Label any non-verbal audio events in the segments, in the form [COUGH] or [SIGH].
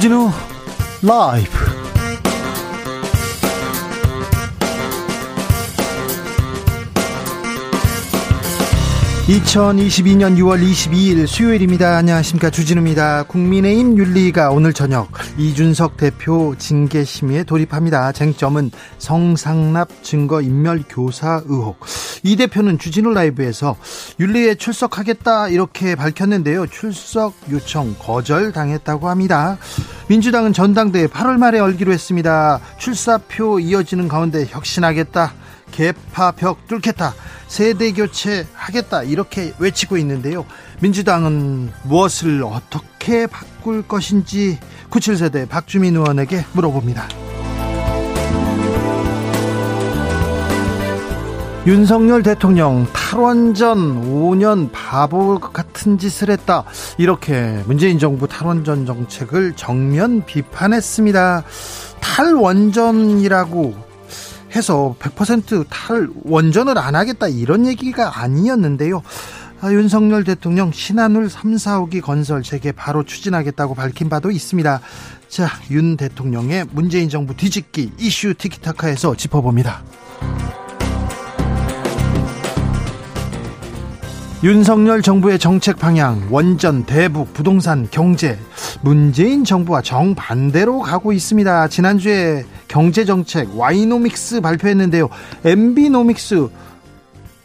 주진우 라이브 2022년 6월 22일 수요일입니다. 안녕하십니까. 주진우입니다. 국민의힘 윤리가 오늘 저녁 이준석 대표 징계 심의에 돌입합니다. 쟁점은 성상납 증거 인멸 교사 의혹. 이 대표는 주진우 라이브에서 윤리에 출석하겠다 이렇게 밝혔는데요. 출석 요청 거절당했다고 합니다. 민주당은 전당대회 8월 말에 열기로 했습니다. 출사표 이어지는 가운데 혁신하겠다. 개파 벽 뚫겠다. 세대 교체 하겠다. 이렇게 외치고 있는데요. 민주당은 무엇을 어떻게 바꿀 것인지 97세대 박주민 의원에게 물어봅니다. 윤석열 대통령 탈원전 5년 바보 같은 짓을 했다. 이렇게 문재인 정부 탈원전 정책을 정면 비판했습니다. 탈원전이라고 해서 100% 탈원전을 안 하겠다 이런 얘기가 아니었는데요. 아, 윤석열 대통령 신한울 3, 4호기 건설 재개 바로 추진하겠다고 밝힌 바도 있습니다. 자, 윤 대통령의 문재인 정부 뒤집기 이슈 티키타카에서 짚어봅니다. 윤석열 정부의 정책 방향, 원전, 대북, 부동산, 경제, 문재인 정부와 정반대로 가고 있습니다. 지난주에 경제정책 와이노믹스 발표했는데요. MB노믹스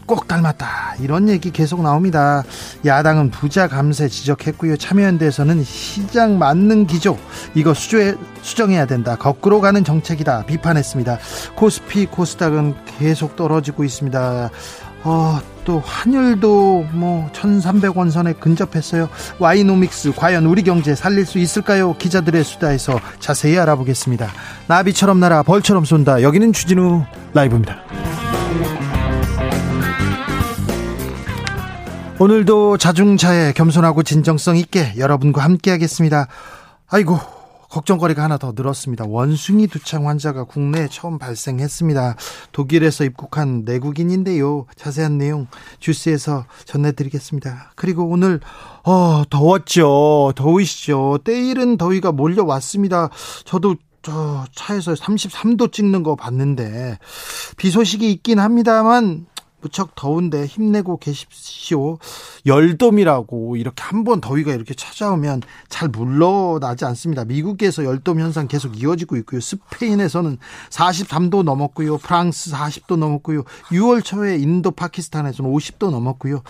꼭 닮았다. 이런 얘기 계속 나옵니다. 야당은 부자 감세 지적했고요. 참여연대에서는 시장 맞는 기조 이거 수조에, 수정해야 된다. 거꾸로 가는 정책이다. 비판했습니다. 코스피 코스닥은 계속 떨어지고 있습니다. 어, 또 환율도 뭐 1,300원 선에 근접했어요. 와이노믹스 과연 우리 경제 살릴 수 있을까요? 기자들의 수다에서 자세히 알아보겠습니다. 나비처럼 날아 벌처럼 쏜다. 여기는 주진우 라이브입니다. 오늘도 자중차에 겸손하고 진정성 있게 여러분과 함께 하겠습니다. 아이고 걱정거리가 하나 더 늘었습니다. 원숭이 두창 환자가 국내에 처음 발생했습니다. 독일에서 입국한 내국인인데요. 자세한 내용 주스에서 전해드리겠습니다. 그리고 오늘 어 더웠죠. 더우시죠. 때일은 더위가 몰려왔습니다. 저도 저 차에서 33도 찍는 거 봤는데 비 소식이 있긴 합니다만 무척 더운데 힘내고 계십시오. 열돔이라고 이렇게 한 번 더위가 이렇게 찾아오면 잘 물러나지 않습니다. 미국에서 열돔 현상 계속 이어지고 있고요. 스페인에서는 43도 넘었고요. 프랑스 40도 넘었고요. 6월 초에 인도 파키스탄에서는 50도 넘었고요.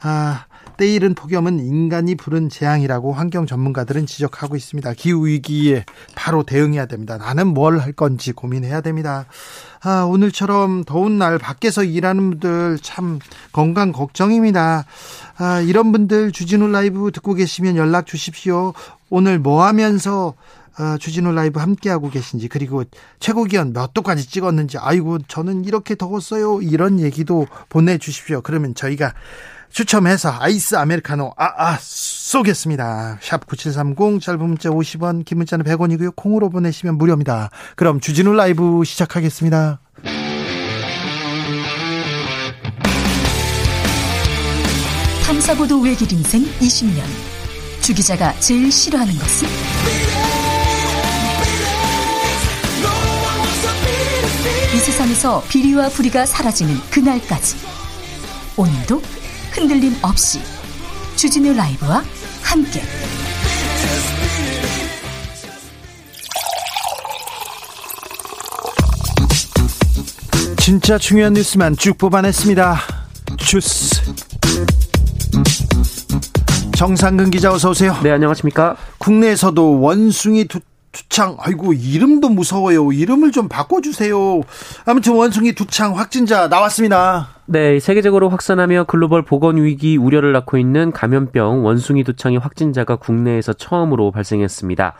아, 때 이른 폭염은 인간이 부른 재앙이라고 환경 전문가들은 지적하고 있습니다. 기후 위기에 바로 대응해야 됩니다. 나는 뭘 할 건지 고민해야 됩니다. 아, 오늘처럼 더운 날 밖에서 일하는 분들 참 건강 걱정입니다. 아, 이런 분들 주진우 라이브 듣고 계시면 연락 주십시오. 오늘 뭐 하면서 아, 주진우 라이브 함께하고 계신지 그리고 최고 기온 몇 도까지 찍었는지 아이고 저는 이렇게 더웠어요 이런 얘기도 보내주십시오 그러면 저희가 추첨해서 아이스 아메리카노 아, 아 쏘겠습니다. 샵 9730 짧은 문자 50원 긴 문자는 100원이고요. 콩으로 보내시면 무료입니다. 그럼 주진우 라이브 시작하겠습니다. 탐사보도 외길 인생 20년 주 기자가 제일 싫어하는 것은? 이 세상에서 비리와 부리가 사라지는 그날까지 오늘도 흔들림 없이 주진우 라이브와 함께 진짜 중요한 뉴스만 쭉 뽑아냈습니다. 주스 정상근 기자 어서 오세요. 네 안녕하십니까. 국내에서도 원숭이 두, 두창 아이고 이름도 무서워요. 이름을 좀 바꿔주세요. 아무튼 원숭이 두창 확진자 나왔습니다. 네, 세계적으로 확산하며 글로벌 보건 위기 우려를 낳고 있는 감염병 원숭이 두창의 확진자가 국내에서 처음으로 발생했습니다.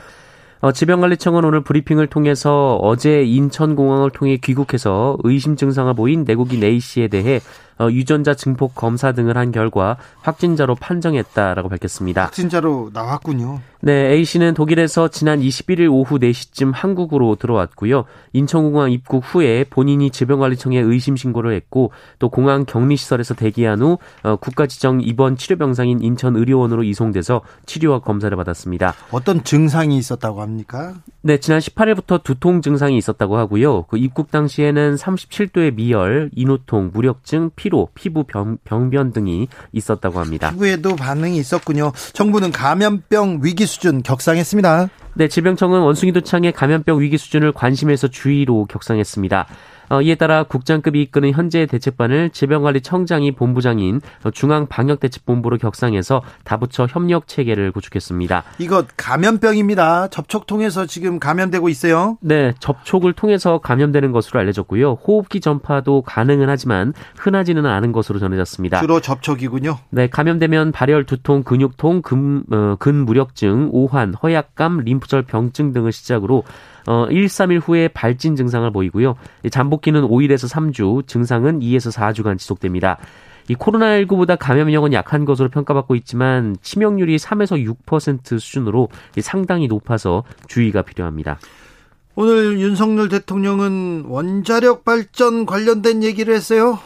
어, 질병관리청은 오늘 브리핑을 통해서 어제 인천공항을 통해 귀국해서 의심 증상을 보인 내국인 A 씨에 대해 어, 유전자 증폭 검사 등을 한 결과 확진자로 판정했다라고 밝혔습니다. 확진자로 나왔군요. 네, A 씨는 독일에서 지난 21일 오후 4시쯤 한국으로 들어왔고요. 인천공항 입국 후에 본인이 질병관리청에 의심 신고를 했고 또 공항 격리시설에서 대기한 후 어, 국가지정 입원 치료병상인 인천의료원으로 이송돼서 치료와 검사를 받았습니다. 어떤 증상이 있었다고 합니까? 네, 지난 18일부터 두통 증상이 있었다고 하고요. 그 입국 당시에는 37도의 미열, 인후통, 무력증, 피 로, 피부 병, 병변 등이 있었다고 합니다. 피부에도 반응이 있었군요. 정부는 감염병 위기 수준 격상했습니다. 네, 질병청은 원숭이 도창의 감염병 위기 수준을 관심에서 주의로 격상했습니다. 어, 이에 따라 국장급이 이끄는 현재 대책반을 질병관리청장이 본부장인 중앙방역대책본부로 격상해서 다부처 협력 체계를 구축했습니다. 이거 감염병입니다. 접촉 통해서 지금 감염되고 있어요. 네, 접촉을 통해서 감염되는 것으로 알려졌고요. 호흡기 전파도 가능은 하지만 흔하지는 않은 것으로 전해졌습니다. 주로 접촉이군요. 네, 감염되면 발열, 두통, 근육통, 근, 어, 근무력증, 오한, 허약감, 림프절 병증 등을 시작으로 어, 1, 3일 후에 발진 증상을 보이고요. 잠복기는 5일에서 3주, 증상은 2에서 4주간 지속됩니다. 이 코로나19보다 감염력은 약한 것으로 평가받고 있지만 치명률이 3에서 6% 수준으로 상당히 높아서 주의가 필요합니다. 오늘 윤석열 대통령은 원자력 발전 관련된 얘기를 했어요.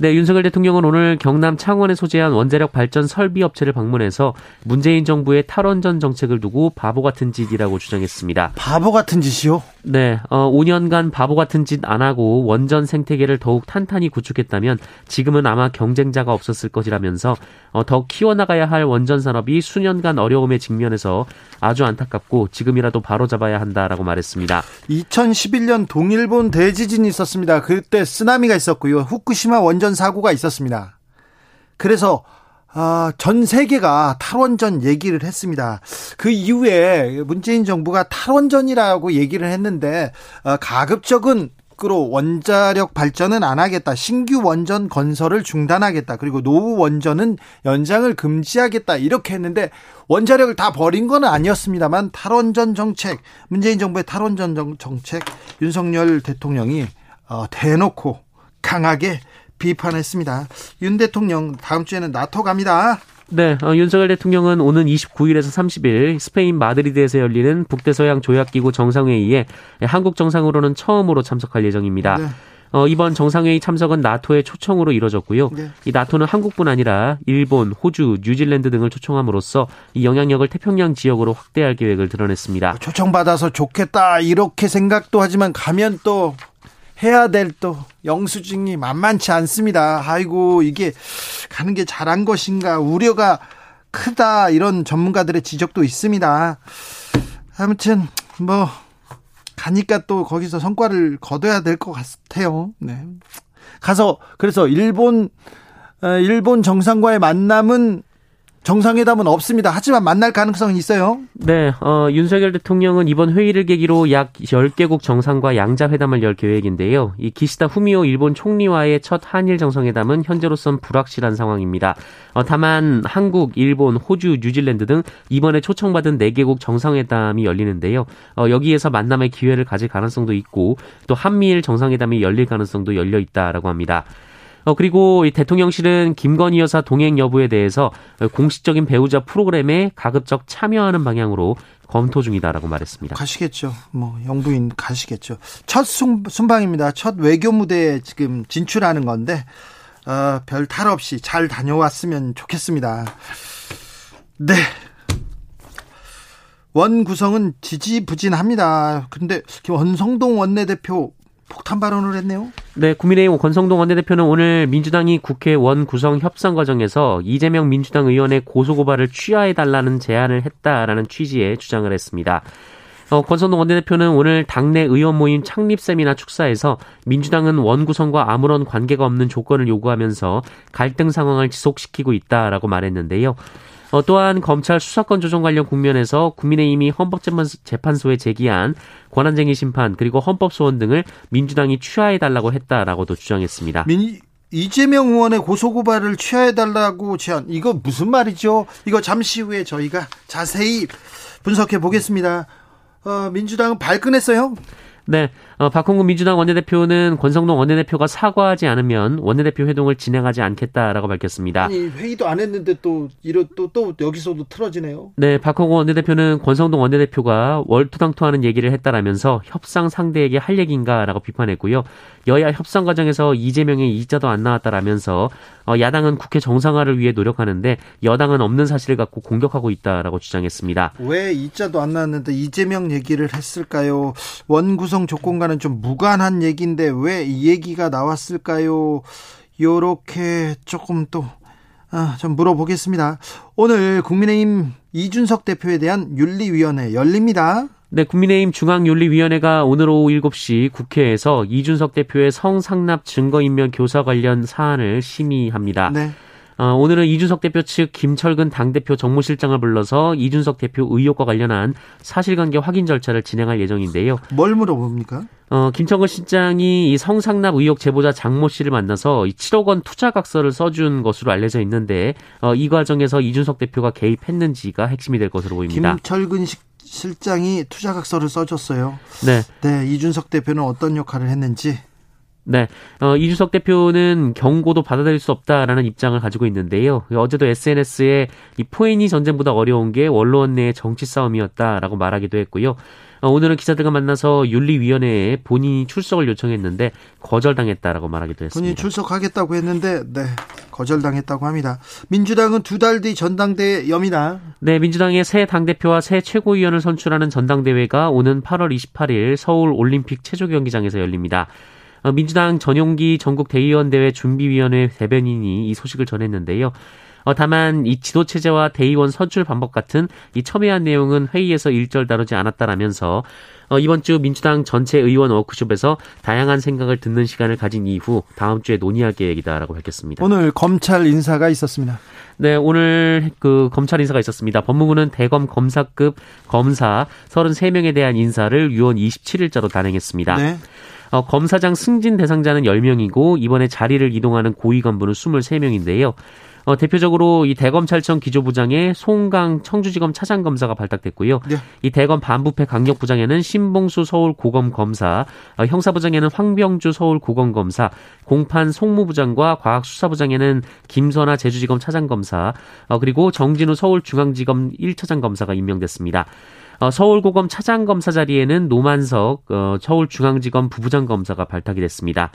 네, 윤석열 대통령은 오늘 경남 창원에 소재한 원자력 발전 설비 업체를 방문해서 문재인 정부의 탈원전 정책을 두고 바보 같은 짓이라고 주장했습니다. 바보 같은 짓이요? 네, 어, 5년간 바보 같은 짓 안 하고 원전 생태계를 더욱 탄탄히 구축했다면 지금은 아마 경쟁자가 없었을 것이라면서 어, 더 키워나가야 할 원전 산업이 수년간 어려움에 직면해서 아주 안타깝고 지금이라도 바로잡아야 한다라고 말했습니다. 2011년 동일본 대지진이 있었습니다. 그때 쓰나미가 있었고요. 후쿠시마 원전 사고가 있었습니다. 그래서 아, 전 세계가 탈원전 얘기를 했습니다. 그 이후에 문재인 정부가 탈원전이라고 얘기를 했는데 아, 가급적은 으로 원자력 발전은 안 하겠다. 신규 원전 건설을 중단하겠다. 그리고 노후 원전은 연장을 금지하겠다. 이렇게 했는데 원자력을 다 버린 건 아니었습니다만 탈원전 정책, 문재인 정부의 탈원전 정책 윤석열 대통령이 어, 대놓고 강하게 비판했습니다. 윤 대통령 다음 주에는 나토 갑니다. 네, 어, 윤석열 대통령은 오는 29일에서 30일 스페인 마드리드에서 열리는 북대서양 조약기구 정상회의에 한국 정상으로는 처음으로 참석할 예정입니다. 네. 어, 이번 정상회의 참석은 나토의 초청으로 이뤄졌고요. 네. 이 나토는 한국뿐 아니라 일본, 호주, 뉴질랜드 등을 초청함으로써 이 영향력을 태평양 지역으로 확대할 계획을 드러냈습니다. 초청받아서 좋겠다 이렇게 생각도 하지만 가면 또 해야 될 또 영수증이 만만치 않습니다. 아이고 이게 가는 게 잘한 것인가 우려가 크다 이런 전문가들의 지적도 있습니다. 아무튼 뭐 가니까 또 거기서 성과를 거둬야 될 것 같아요. 네. 가서 그래서 일본 어, 일본 정상과의 만남은 정상회담은 없습니다. 하지만 만날 가능성은 있어요. 네, 어, 윤석열 대통령은 이번 회의를 계기로 약 10개국 정상과 양자회담을 열 계획인데요. 이 기시다 후미오 일본 총리와의 첫 한일 정상회담은 현재로선 불확실한 상황입니다. 어, 다만 한국, 일본, 호주, 뉴질랜드 등 이번에 초청받은 4개국 정상회담이 열리는데요. 어, 여기에서 만남의 기회를 가질 가능성도 있고 또 한미일 정상회담이 열릴 가능성도 열려 있다라고 합니다. 어, 그리고 이 대통령실은 김건희 여사 동행 여부에 대해서 공식적인 배우자 프로그램에 가급적 참여하는 방향으로 검토 중이다라고 말했습니다. 가시겠죠. 뭐 영부인 가시겠죠. 첫 순, 순방입니다. 첫 외교 무대에 지금 진출하는 건데 어, 별탈 없이 잘 다녀왔으면 좋겠습니다. 네. 원 구성은 지지부진합니다. 근데 원성동 원내대표 폭탄 발언을 했네요. 네, 국민의힘 권성동 원내대표는 오늘 민주당이 국회 원 구성 협상 과정에서 이재명 민주당 의원의 고소고발을 취하해달라는 제안을 했다라는 취지의 주장을 했습니다. 어, 권성동 원내대표는 오늘 당내 의원 모임 창립 세미나 축사에서 민주당은 원 구성과 아무런 관계가 없는 조건을 요구하면서 갈등 상황을 지속시키고 있다라고 말했는데요. 어, 또한 검찰 수사권 조정 관련 국면에서 국민의힘이 헌법재판소에 제기한 권한쟁의 심판 그리고 헌법 소원 등을 민주당이 취하해 달라고 했다라고도 주장했습니다. 민... 이재명 의원의 고소고발을 취하해달라고 제안 이거 무슨 말이죠? 이거 잠시 후에 저희가 자세히 분석해 보겠습니다. 어, 민주당은 발끈했어요? 네, 어, 박홍근 민주당 원내대표는 권성동 원내대표가 사과하지 않으면 원내대표 회동을 진행하지 않겠다라고 밝혔습니다. 아니 회의도 안 했는데 또 이러 또또 여기서도 틀어지네요. 네, 박홍근 원내대표는 권성동 원내대표가 월투당토하는 얘기를 했다라면서 협상 상대에게 할 얘기인가라고 비판했고요. 여야 협상 과정에서 이재명의 이자도 안 나왔다라면서 어, 야당은 국회 정상화를 위해 노력하는데 여당은 없는 사실을 갖고 공격하고 있다라고 주장했습니다. 왜 이자도 안 나왔는데 이재명 얘기를 했을까요? 원구성 조건과 는 좀 무관한 얘기인데 왜 이 얘기가 나왔을까요? 요렇게 조금 또 아, 좀 물어보겠습니다. 오늘 국민의힘 이준석 대표에 대한 윤리위원회 열립니다. 네, 국민의힘 중앙윤리위원회가 오늘 오후 7시 국회에서 이준석 대표의 성상납 증거인멸 교사 관련 사안을 심의합니다. 네. 어, 오늘은 이준석 대표 측 김철근 당대표 정무실장을 불러서 이준석 대표 의혹과 관련한 사실관계 확인 절차를 진행할 예정인데요. 뭘 물어봅니까? 어, 김철근 실장이 이 성상납 의혹 제보자 장모 씨를 만나서 7억 원 투자각서를 써준 것으로 알려져 있는데 어, 이 과정에서 이준석 대표가 개입했는지가 핵심이 될 것으로 보입니다. 김철근 식 실장이 투자각서를 써줬어요. 네. 네, 이준석 대표는 어떤 역할을 했는지. 네, 어, 이준석 대표는 경고도 받아들일 수 없다라는 입장을 가지고 있는데요. 어제도 SNS에 이 포인이 전쟁보다 어려운 게 원로원 내의 정치 싸움이었다라고 말하기도 했고요. 어, 오늘은 기자들과 만나서 윤리위원회에 본인이 출석을 요청했는데 거절당했다라고 말하기도 했습니다. 본인이 출석하겠다고 했는데 네 거절당했다고 합니다. 민주당은 두 달 뒤 전당대회 엽니다. 네, 민주당의 새 당대표와 새 최고위원을 선출하는 전당대회가 오는 8월 28일 서울 올림픽 체조 경기장에서 열립니다. 어, 민주당 전용기 전국 대의원 대회 준비위원회 대변인이 이 소식을 전했는데요. 어, 다만 이 지도 체제와 대의원 선출 방법 같은 이 첨예한 내용은 회의에서 일절 다루지 않았다라면서 어, 이번 주 민주당 전체 의원 워크숍에서 다양한 생각을 듣는 시간을 가진 이후 다음 주에 논의할 계획이다라고 밝혔습니다. 오늘 검찰 인사가 있었습니다. 네, 오늘 그 검찰 인사가 있었습니다. 법무부는 대검 검사급 검사 33명에 대한 인사를 유언 27일자로 단행했습니다. 네. 어, 검사장 승진 대상자는 10명이고 이번에 자리를 이동하는 고위 간부는 23명인데요. 어, 대표적으로 이 대검찰청 기조부장에 송강 청주지검 차장검사가 발탁됐고요. 네. 이 대검 반부패 강력부장에는 신봉수 서울 고검 검사, 어, 형사부장에는 황병주 서울 고검 검사, 공판 송무부장과 과학수사부장에는 김선아 제주지검 차장검사, 어, 그리고 정진우 서울 중앙지검 1차장 검사가 임명됐습니다. 어, 서울고검 차장검사 자리에는 노만석 어, 서울중앙지검 부부장검사가 발탁이 됐습니다.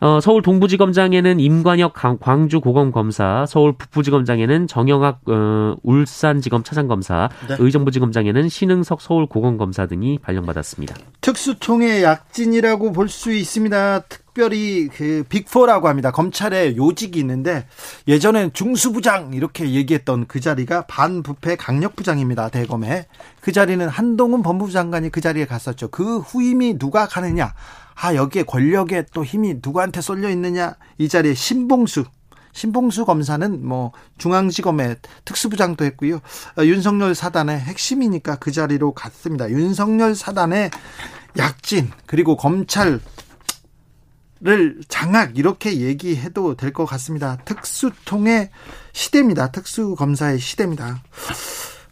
어, 서울 동부지검장에는 임관혁 광주고검검사, 서울 북부지검장에는 정영학 어, 울산지검 차장검사, 네. 의정부지검장에는 신흥석 서울고검검사 등이 발령받았습니다. 특수통의 약진이라고 볼 수 있습니다. 특 별히 그 빅포라고 합니다. 검찰에 요직이 있는데 예전엔 중수부장 이렇게 얘기했던 그 자리가 반부패 강력부장입니다. 대검에 그 자리는 한동훈 법무부 장관이 그 자리에 갔었죠. 그 후임이 누가 가느냐? 아, 여기에 권력에 또 힘이 누구한테 쏠려 있느냐? 이 자리에 신봉수 신봉수 검사는 뭐 중앙지검의 특수부장도 했고요. 어, 윤석열 사단의 핵심이니까 그 자리로 갔습니다. 윤석열 사단의 약진 그리고 검찰 를 장악 이렇게 얘기해도 될 것 같습니다. 특수통의 시대입니다. 특수 검사의 시대입니다.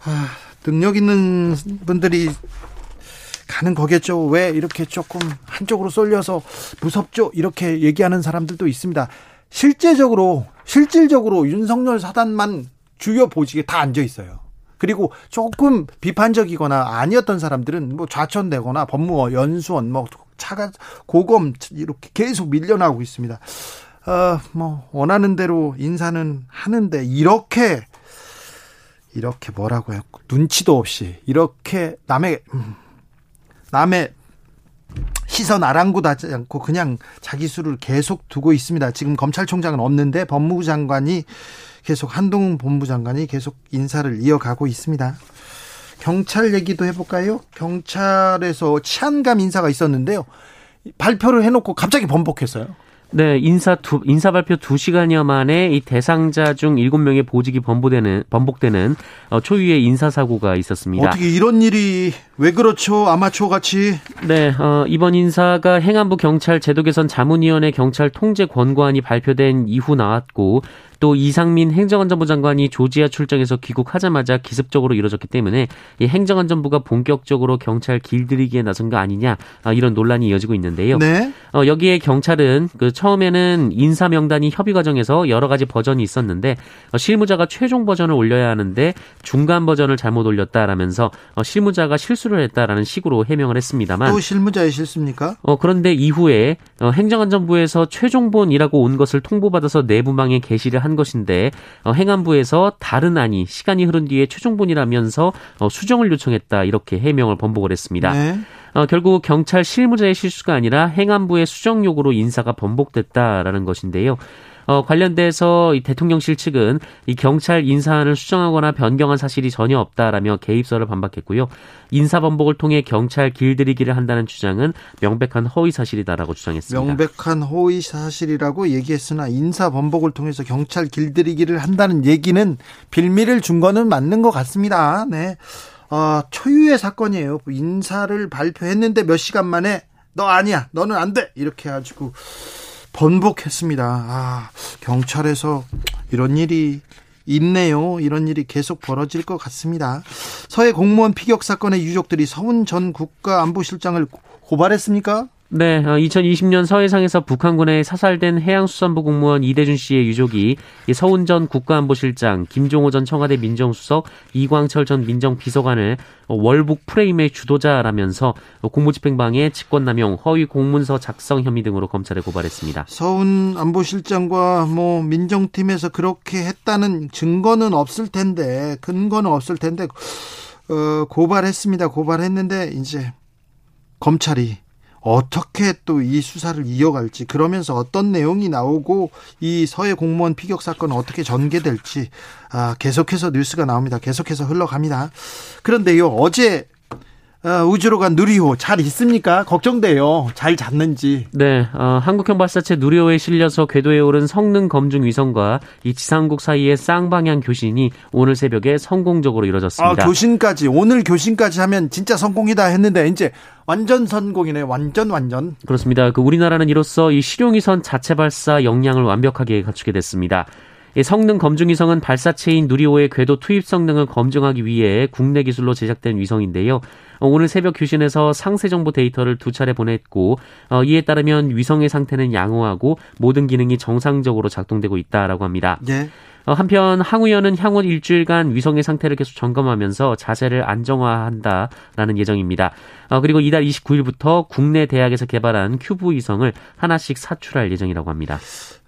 아, 능력 있는 분들이 가는 거겠죠. 왜 이렇게 조금 한쪽으로 쏠려서 무섭죠? 이렇게 얘기하는 사람들도 있습니다. 실제적으로 실질적으로 윤석열 사단만 주요 보직에 다 앉아 있어요. 그리고 조금 비판적이거나 아니었던 사람들은 뭐 좌천되거나 법무원, 연수원, 뭐 차가 고검 이렇게 계속 밀려나고 있습니다. 어, 뭐 원하는 대로 인사는 하는데 이렇게 이렇게 뭐라고 해요? 눈치도 없이 이렇게 남의 음, 남의 시선 아랑곳하지 않고 그냥 자기 수를 계속 두고 있습니다. 지금 검찰총장은 없는데 법무부 장관이 계속 한동훈 본부 장관이 계속 인사를 이어가고 있습니다. 경찰 얘기도 해볼까요? 경찰에서 치안감 인사가 있었는데요. 발표를 해놓고 갑자기 번복했어요. 네, 인사 두, 인사 발표 2시간여 만에 이 대상자 중 7명의 보직이 번복되는, 번복되는 어, 초유의 인사사고가 있었습니다. 어떻게 이런 일이 왜 그렇죠? 아마추어 같이? 네, 어, 이번 인사가 행안부 경찰 제도 개선 자문위원회 경찰 통제 권고안이 발표된 이후 나왔고 또 이상민 행정안전부 장관이 조지아 출장에서 귀국하자마자 기습적으로 이뤄졌기 때문에 이 행정안전부가 본격적으로 경찰 길들이기에 나선 거 아니냐 아, 이런 논란이 이어지고 있는데요. 네. 어, 여기에 경찰은 그 처음에는 인사 명단이 협의 과정에서 여러 가지 버전이 있었는데 어, 실무자가 최종 버전을 올려야 하는데 중간 버전을 잘못 올렸다라면서 어, 실무자가 실수를 했다라는 식으로 해명을 했습니다만 또 실무자의 실수입니까? 어, 그런데 이후에 어, 행정안전부에서 최종본이라고 온 것을 통보받아서 내부망에 게시를 한 것인데 어, 행안부에서 다른 안이 시간이 흐른 뒤에 최종본이라면서 어, 수정을 요청했다 이렇게 해명을 번복을 했습니다. 네. 어, 결국 경찰 실무자의 실수가 아니라 행안부의 수정 요구로 인사가 번복됐다라는 것인데요. 어, 관련돼서 이 대통령실 측은 이 경찰 인사안을 수정하거나 변경한 사실이 전혀 없다라며 개입설을 반박했고요. 인사 번복을 통해 경찰 길들이기를 한다는 주장은 명백한 허위 사실이다라고 주장했습니다. 명백한 허위 사실이라고 얘기했으나 인사 번복을 통해서 경찰 길들이기를 한다는 얘기는 빌미를 준 거는 맞는 것 같습니다. 네. 어, 초유의 사건이에요. 인사를 발표했는데 몇 시간 만에 너 아니야. 너는 안 돼. 이렇게 해가지고 번복했습니다. 아, 경찰에서 이런 일이 있네요. 이런 일이 계속 벌어질 것 같습니다. 서해 공무원 피격 사건의 유족들이 서훈 전 국가안보실장을 고발했습니까? 네, 2020년 어, 서해상에서 북한군에 사살된 해양수산부 공무원 이대준 씨의 유족이 서훈 전 국가안보실장, 김종호 전 청와대 민정수석, 이광철 전 민정비서관을 월북 프레임의 주도자라면서 공무집행방해, 직권남용, 허위 공문서 작성 혐의 등으로 검찰에 고발했습니다. 서훈 안보실장과 뭐 민정팀에서 그렇게 했다는 증거는 없을 텐데 근거는 없을 텐데 어, 고발했습니다. 고발했는데 이제 검찰이 어떻게 또 이 수사를 이어갈지 그러면서 어떤 내용이 나오고 이 서해 공무원 피격 사건은 어떻게 전개될지 아, 계속해서 뉴스가 나옵니다. 계속해서 흘러갑니다. 그런데요 어제 어, 우주로 간 누리호 잘 있습니까? 걱정돼요. 잘 잤는지. 네, 어, 한국형 발사체 누리호에 실려서 궤도에 오른 성능 검증 위성과 이 지상국 사이의 쌍방향 교신이 오늘 새벽에 성공적으로 이뤄졌습니다. 아, 교신까지 오늘 교신까지 하면 진짜 성공이다 했는데 이제 완전 성공이네. 완전 완전. 그렇습니다. 그 우리나라는 이로써 이 실용위성 자체 발사 역량을 완벽하게 갖추게 됐습니다. 성능 검증 위성은 발사체인 누리호의 궤도 투입 성능을 검증하기 위해 국내 기술로 제작된 위성인데요. 어, 오늘 새벽 교신에서 상세 정보 데이터를 두 차례 보냈고 어, 이에 따르면 위성의 상태는 양호하고 모든 기능이 정상적으로 작동되고 있다라고 합니다. 네. 어, 한편 항우연은 향후 일주일간 위성의 상태를 계속 점검하면서 자세를 안정화한다라는 예정입니다. 그리고 이달 29일부터 국내 대학에서 개발한 큐브 위성을 하나씩 사출할 예정이라고 합니다.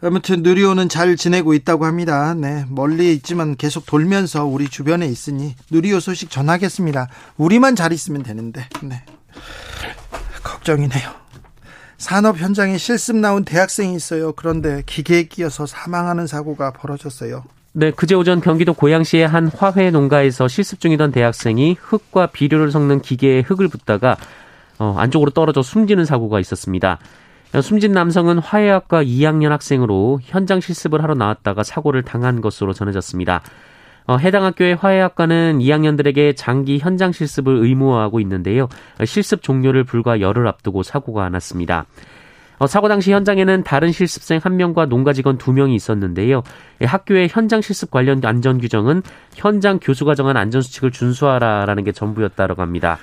아무튼 누리호는 잘 지내고 있다고 합니다. 네, 멀리 있지만 계속 돌면서 우리 주변에 있으니 누리호 소식 전하겠습니다. 우리만 잘 있으면 되는데. 네. 걱정이네요. 산업 현장에 실습 나온 대학생이 있어요. 그런데 기계에 끼어서 사망하는 사고가 벌어졌어요. 네, 그제 오전 경기도 고양시의 한 화훼 농가에서 실습 중이던 대학생이 흙과 비료를 섞는 기계에 흙을 붓다가 어, 안쪽으로 떨어져 숨지는 사고가 있었습니다. 숨진 남성은 화해학과 2학년 학생으로 현장 실습을 하러 나왔다가 사고를 당한 것으로 전해졌습니다. 어, 해당 학교의 화해학과는 2학년들에게 장기 현장 실습을 의무화하고 있는데요. 실습 종료를 불과 열흘 앞두고 사고가 났습니다. 어, 사고 당시 현장에는 다른 실습생 한명과 농가 직원 두명이 있었는데요. 학교의 현장 실습 관련 안전 규정은 현장 교수가 정한 안전 수칙을 준수하라라는 게 전부였다고 합니다.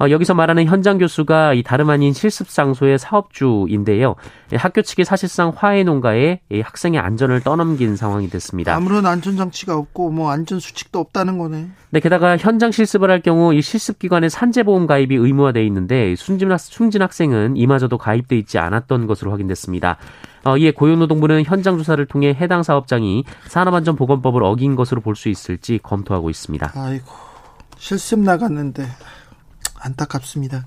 어, 여기서 말하는 현장 교수가 이 다름 아닌 실습 장소의 사업주인데요. 학교 측이 사실상 화해 농가에 학생의 안전을 떠넘긴 상황이 됐습니다. 아무런 안전 장치가 없고 뭐 안전 수칙도 없다는 거네. 네, 게다가 현장 실습을 할 경우 이 실습 기관에 산재보험 가입이 의무화돼 있는데 숨진, 학, 숨진 학생은 이마저도 가입돼 있지 않았던 것으로 확인됐습니다. 어, 이에 고용노동부는 현장 조사를 통해 해당 사업장이 산업안전보건법을 어긴 것으로 볼 수 있을지 검토하고 있습니다. 아이고 실습 나갔는데 안타깝습니다.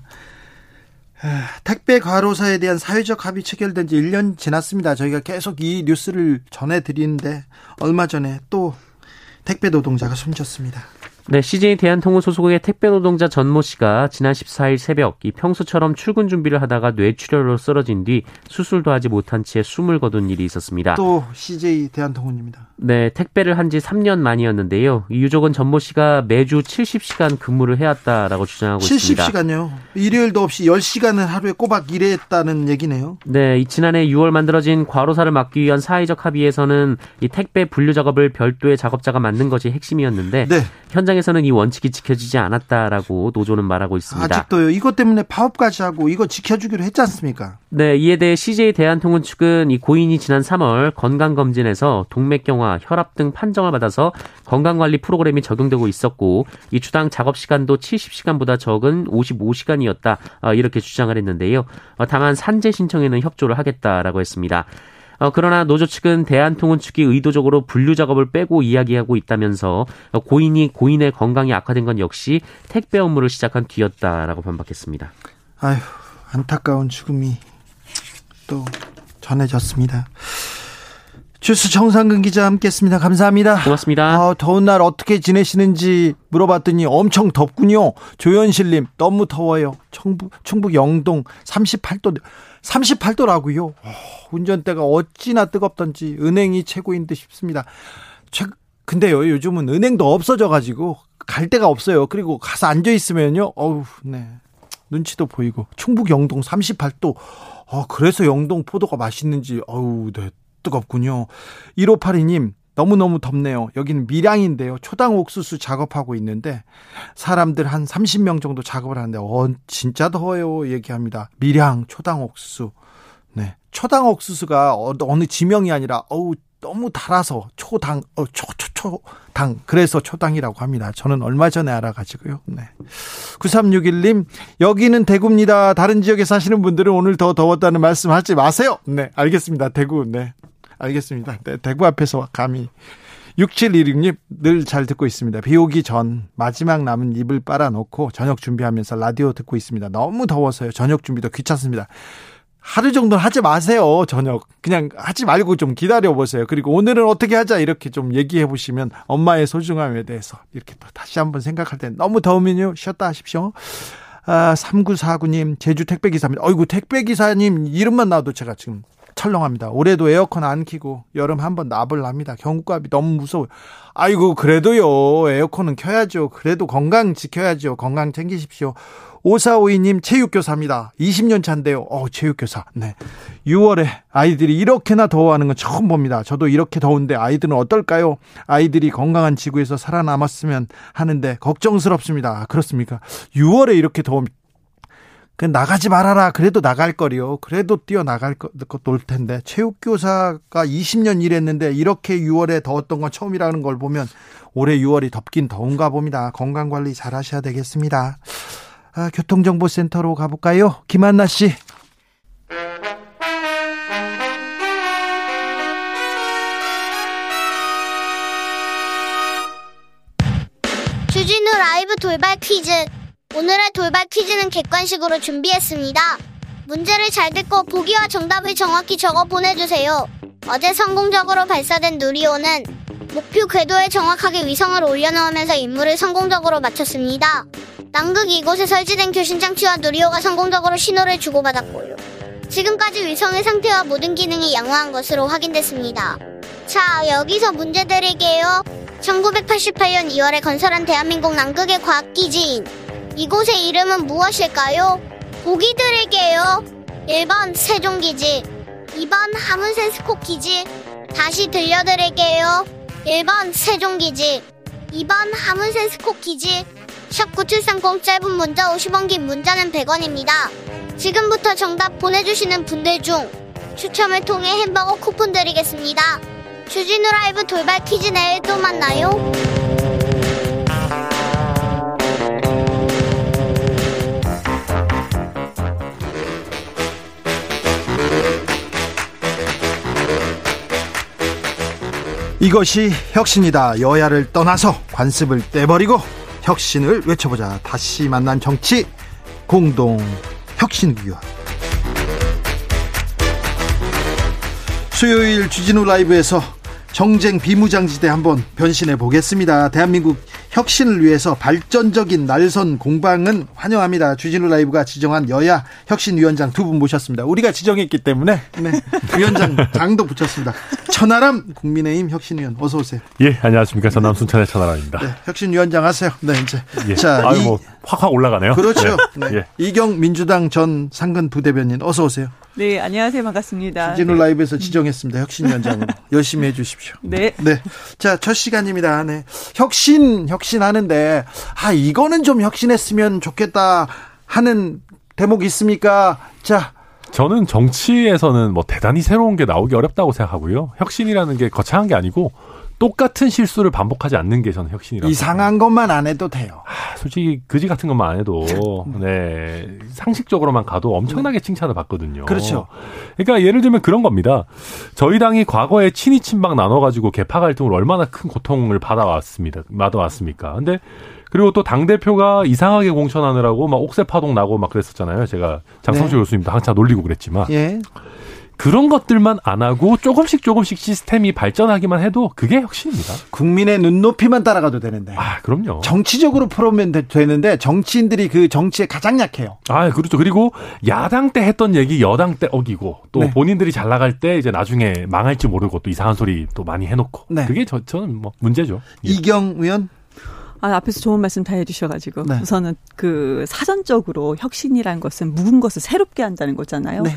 택배 과로사에 대한 사회적 합의 체결된 지 1년 지났습니다. 저희가 계속 이 뉴스를 전해드리는데 얼마 전에 또 택배 노동자가 숨졌습니다. 네, CJ 대한통운 소속의 택배 노동자 전모 씨가 지난 14일 새벽 이 평소처럼 출근 준비를 하다가 뇌출혈로 쓰러진 뒤 수술도 하지 못한 채 숨을 거둔 일이 있었습니다. 또 CJ 대한통운입니다. 네, 택배를 한 지 3년 만이었는데요. 이 유족은 전모 씨가 매주 70시간 근무를 해왔다라고 주장하고 70시간요? 있습니다. 70시간요? 일요일도 없이 10시간을 하루에 꼬박 일했다는 얘기네요. 네, 이 지난해 6월 만들어진 과로사를 막기 위한 사회적 합의에서는 이 택배 분류 작업을 별도의 작업자가 맡는 것이 핵심이었는데 네. 현장 에서는 이 원칙이 지켜지지 않았다라고 노조는 말하고 있습니다. 아직도요. 이것 때문에 파업까지 하고 이거 지켜주기로 했지 않습니까? 네, 이에 대해 CJ 대한통운 측은 이 고인이 지난 3월 건강검진에서 동맥경화, 혈압 등 판정을 받아서 건강관리 프로그램이 적용되고 있었고 이 주당 작업 시간도 70시간보다 적은 55시간이었다 어, 이렇게 주장을 했는데요. 어, 다만 산재 신청에는 협조를 하겠다라고 했습니다. 어, 그러나 노조 측은 대한통운 측이 의도적으로 분류 작업을 빼고 이야기하고 있다면서 고인이 고인의 건강이 악화된 건 역시 택배 업무를 시작한 뒤였다라고 반박했습니다. 아휴 안타까운 죽음이 또 전해졌습니다. 주스 정상근 기자 함께했습니다. 감사합니다. 고맙습니다. 아, 더운 날 어떻게 지내시는지 물어봤더니 엄청 덥군요. 조현실님 너무 더워요. 충북, 충북 영동 38도 38도라고요. 어, 운전대가 어찌나 뜨겁던지 은행이 최고인 듯 싶습니다. 최, 근데요 요즘은 은행도 없어져 가지고 갈 데가 없어요. 그리고 가서 앉아 있으면요. 어우 네 눈치도 보이고 충북 영동 38도. 어, 그래서 영동 포도가 맛있는지, 어우, 네, 뜨겁군요. 1582님, 너무너무 덥네요. 여기는 밀양인데요. 초당 옥수수 작업하고 있는데 사람들 한 30명 정도 작업을 하는데 어 진짜 더워요. 얘기합니다. 밀양 초당 옥수수. 네. 초당 옥수수가 어, 어느 지명이 아니라 어우 너무 달아서 초당 어 초초초 당 그래서 초당이라고 합니다. 저는 얼마 전에 알아가지고요. 네. 9361님 여기는 대구입니다. 다른 지역에 사시는 분들은 오늘 더 더웠다는 말씀하지 마세요. 네, 알겠습니다. 대구. 네. 알겠습니다. 네, 대구 앞에서 감히 6716님 늘 잘 듣고 있습니다. 비 오기 전 마지막 남은 입을 빨아놓고 저녁 준비하면서 라디오 듣고 있습니다. 너무 더워서요. 저녁 준비도 귀찮습니다. 하루 정도는 하지 마세요. 저녁. 그냥 하지 말고 좀 기다려 보세요. 그리고 오늘은 어떻게 하자 이렇게 좀 얘기해 보시면 엄마의 소중함에 대해서 이렇게 또 다시 한번 생각할 때 너무 더우면요. 쉬었다 하십시오. 아, 3949님 제주 택배기사입니다. 어이구 택배기사님 이름만 나와도 제가 지금 철렁합니다. 올해도 에어컨 안 키고 여름 한번 나불 납니다. 경구값이 너무 무서워요. 아이고 그래도요 에어컨은 켜야죠. 그래도 건강 지켜야죠. 건강 챙기십시오. 5452님 체육교사입니다. 20년 차인데요. 어, 체육교사. 네. 6월에 아이들이 이렇게나 더워하는 건 처음 봅니다. 저도 이렇게 더운데 아이들은 어떨까요? 아이들이 건강한 지구에서 살아남았으면 하는데 걱정스럽습니다. 그렇습니까? 6월에 이렇게 더우면 그 나가지 말아라. 그래도 나갈 거리요. 그래도 뛰어 나갈 것, 놀 텐데. 체육교사가 20년 일했는데 이렇게 6월에 더웠던 건 처음이라는 걸 보면 올해 6월이 덥긴 더운가 봅니다. 건강 관리 잘 하셔야 되겠습니다. 아, 교통정보센터로 가볼까요? 김한나 씨. 주진우 라이브 돌발 퀴즈. 오늘의 돌발 퀴즈는 객관식으로 준비했습니다. 문제를 잘 듣고 보기와 정답을 정확히 적어 보내주세요. 어제 성공적으로 발사된 누리호는 목표 궤도에 정확하게 위성을 올려놓으면서 임무를 성공적으로 마쳤습니다. 남극 이곳에 설치된 교신 장치와 누리호가 성공적으로 신호를 주고받았고요. 지금까지 위성의 상태와 모든 기능이 양호한 것으로 확인됐습니다. 자, 여기서 문제 드릴게요. 1988년 2월에 건설한 대한민국 남극의 과학기지인 이곳의 이름은 무엇일까요? 보기 드릴게요. 1번 세종기지, 2번 하문센 스코기지, 다시 들려드릴게요. 1번 세종기지, 2번 하문센 스코기지, 샵 9730 짧은 문자 50원 긴 문자는 100원입니다. 지금부터 정답 보내주시는 분들 중 추첨을 통해 햄버거 쿠폰 드리겠습니다. 주진우 라이브 돌발 퀴즈 내일 또 만나요. 이것이 혁신이다. 여야를 떠나서 관습을 떼버리고 혁신을 외쳐보자. 다시 만난 정치 공동 혁신기와 수요일 주진우 라이브에서 정쟁 비무장지대 한번 변신해 보겠습니다. 대한민국 혁신을 위해서 발전적인 날선 공방은 환영합니다. 주진우 라이브가 지정한 여야 혁신위원장 두 분 모셨습니다. 우리가 지정했기 때문에 네, [LAUGHS] 위원장 장도 붙였습니다. 천하람 국민의힘 혁신위원 어서 오세요. 예, 안녕하십니까. 전남 순천의 천하람입니다. 네, 혁신위원장 하세요. 네, 이제 예. 자, 아유, 이, 뭐 확확 올라가네요. 그렇죠. 네. 네. 이경 민주당 전 상근 부대변인 어서 오세요. 네, 안녕하세요. 반갑습니다. 주진우 네. 라이브에서 지정했습니다. 혁신위원장으로 [LAUGHS] 열심히 해주십시오. 네. 네. 자, 첫 시간입니다. 네. 혁신, 혁신하는데 아 이거는 좀 혁신했으면 좋겠다 하는 대목이 있습니까? 자. 저는 정치에서는 뭐 대단히 새로운 게 나오기 어렵다고 생각하고요. 혁신이라는 게 거창한 게 아니고 똑같은 실수를 반복하지 않는 게 저는 혁신이라고. 이상한 것만 안 해도 돼요. 아, 솔직히 그지 같은 것만 안 해도 [LAUGHS] 네 상식적으로만 가도 엄청나게 칭찬을 받거든요. 그렇죠. 그러니까 예를 들면 그런 겁니다. 저희 당이 과거에 친이 친박 나눠가지고 개파 갈등으로 얼마나 큰 고통을 받아왔습니다. 받아왔습니까? 근데 그리고 또 당 대표가 이상하게 공천하느라고 막 옥새 파동 나고 막 그랬었잖아요. 제가 장성철 네. 교수님도 한참 놀리고 그랬지만. 예. 그런 것들만 안 하고 조금씩 조금씩 시스템이 발전하기만 해도 그게 혁신입니다. 국민의 눈높이만 따라가도 되는데. 아, 그럼요. 정치적으로 풀어면 되는데 정치인들이 그 정치에 가장 약해요. 아, 그렇죠. 그리고 야당 때 했던 얘기 여당 때 어기고 또 네. 본인들이 잘 나갈 때 이제 나중에 망할지 모르고 또 이상한 소리 또 많이 해놓고. 네. 그게 저, 저는 뭐 문제죠. 예. 이경 의원? 아, 앞에서 좋은 말씀 다 해주셔가지고 네. 우선은 그 사전적으로 혁신이라는 것은 묵은 것을 새롭게 한다는 거잖아요. 네.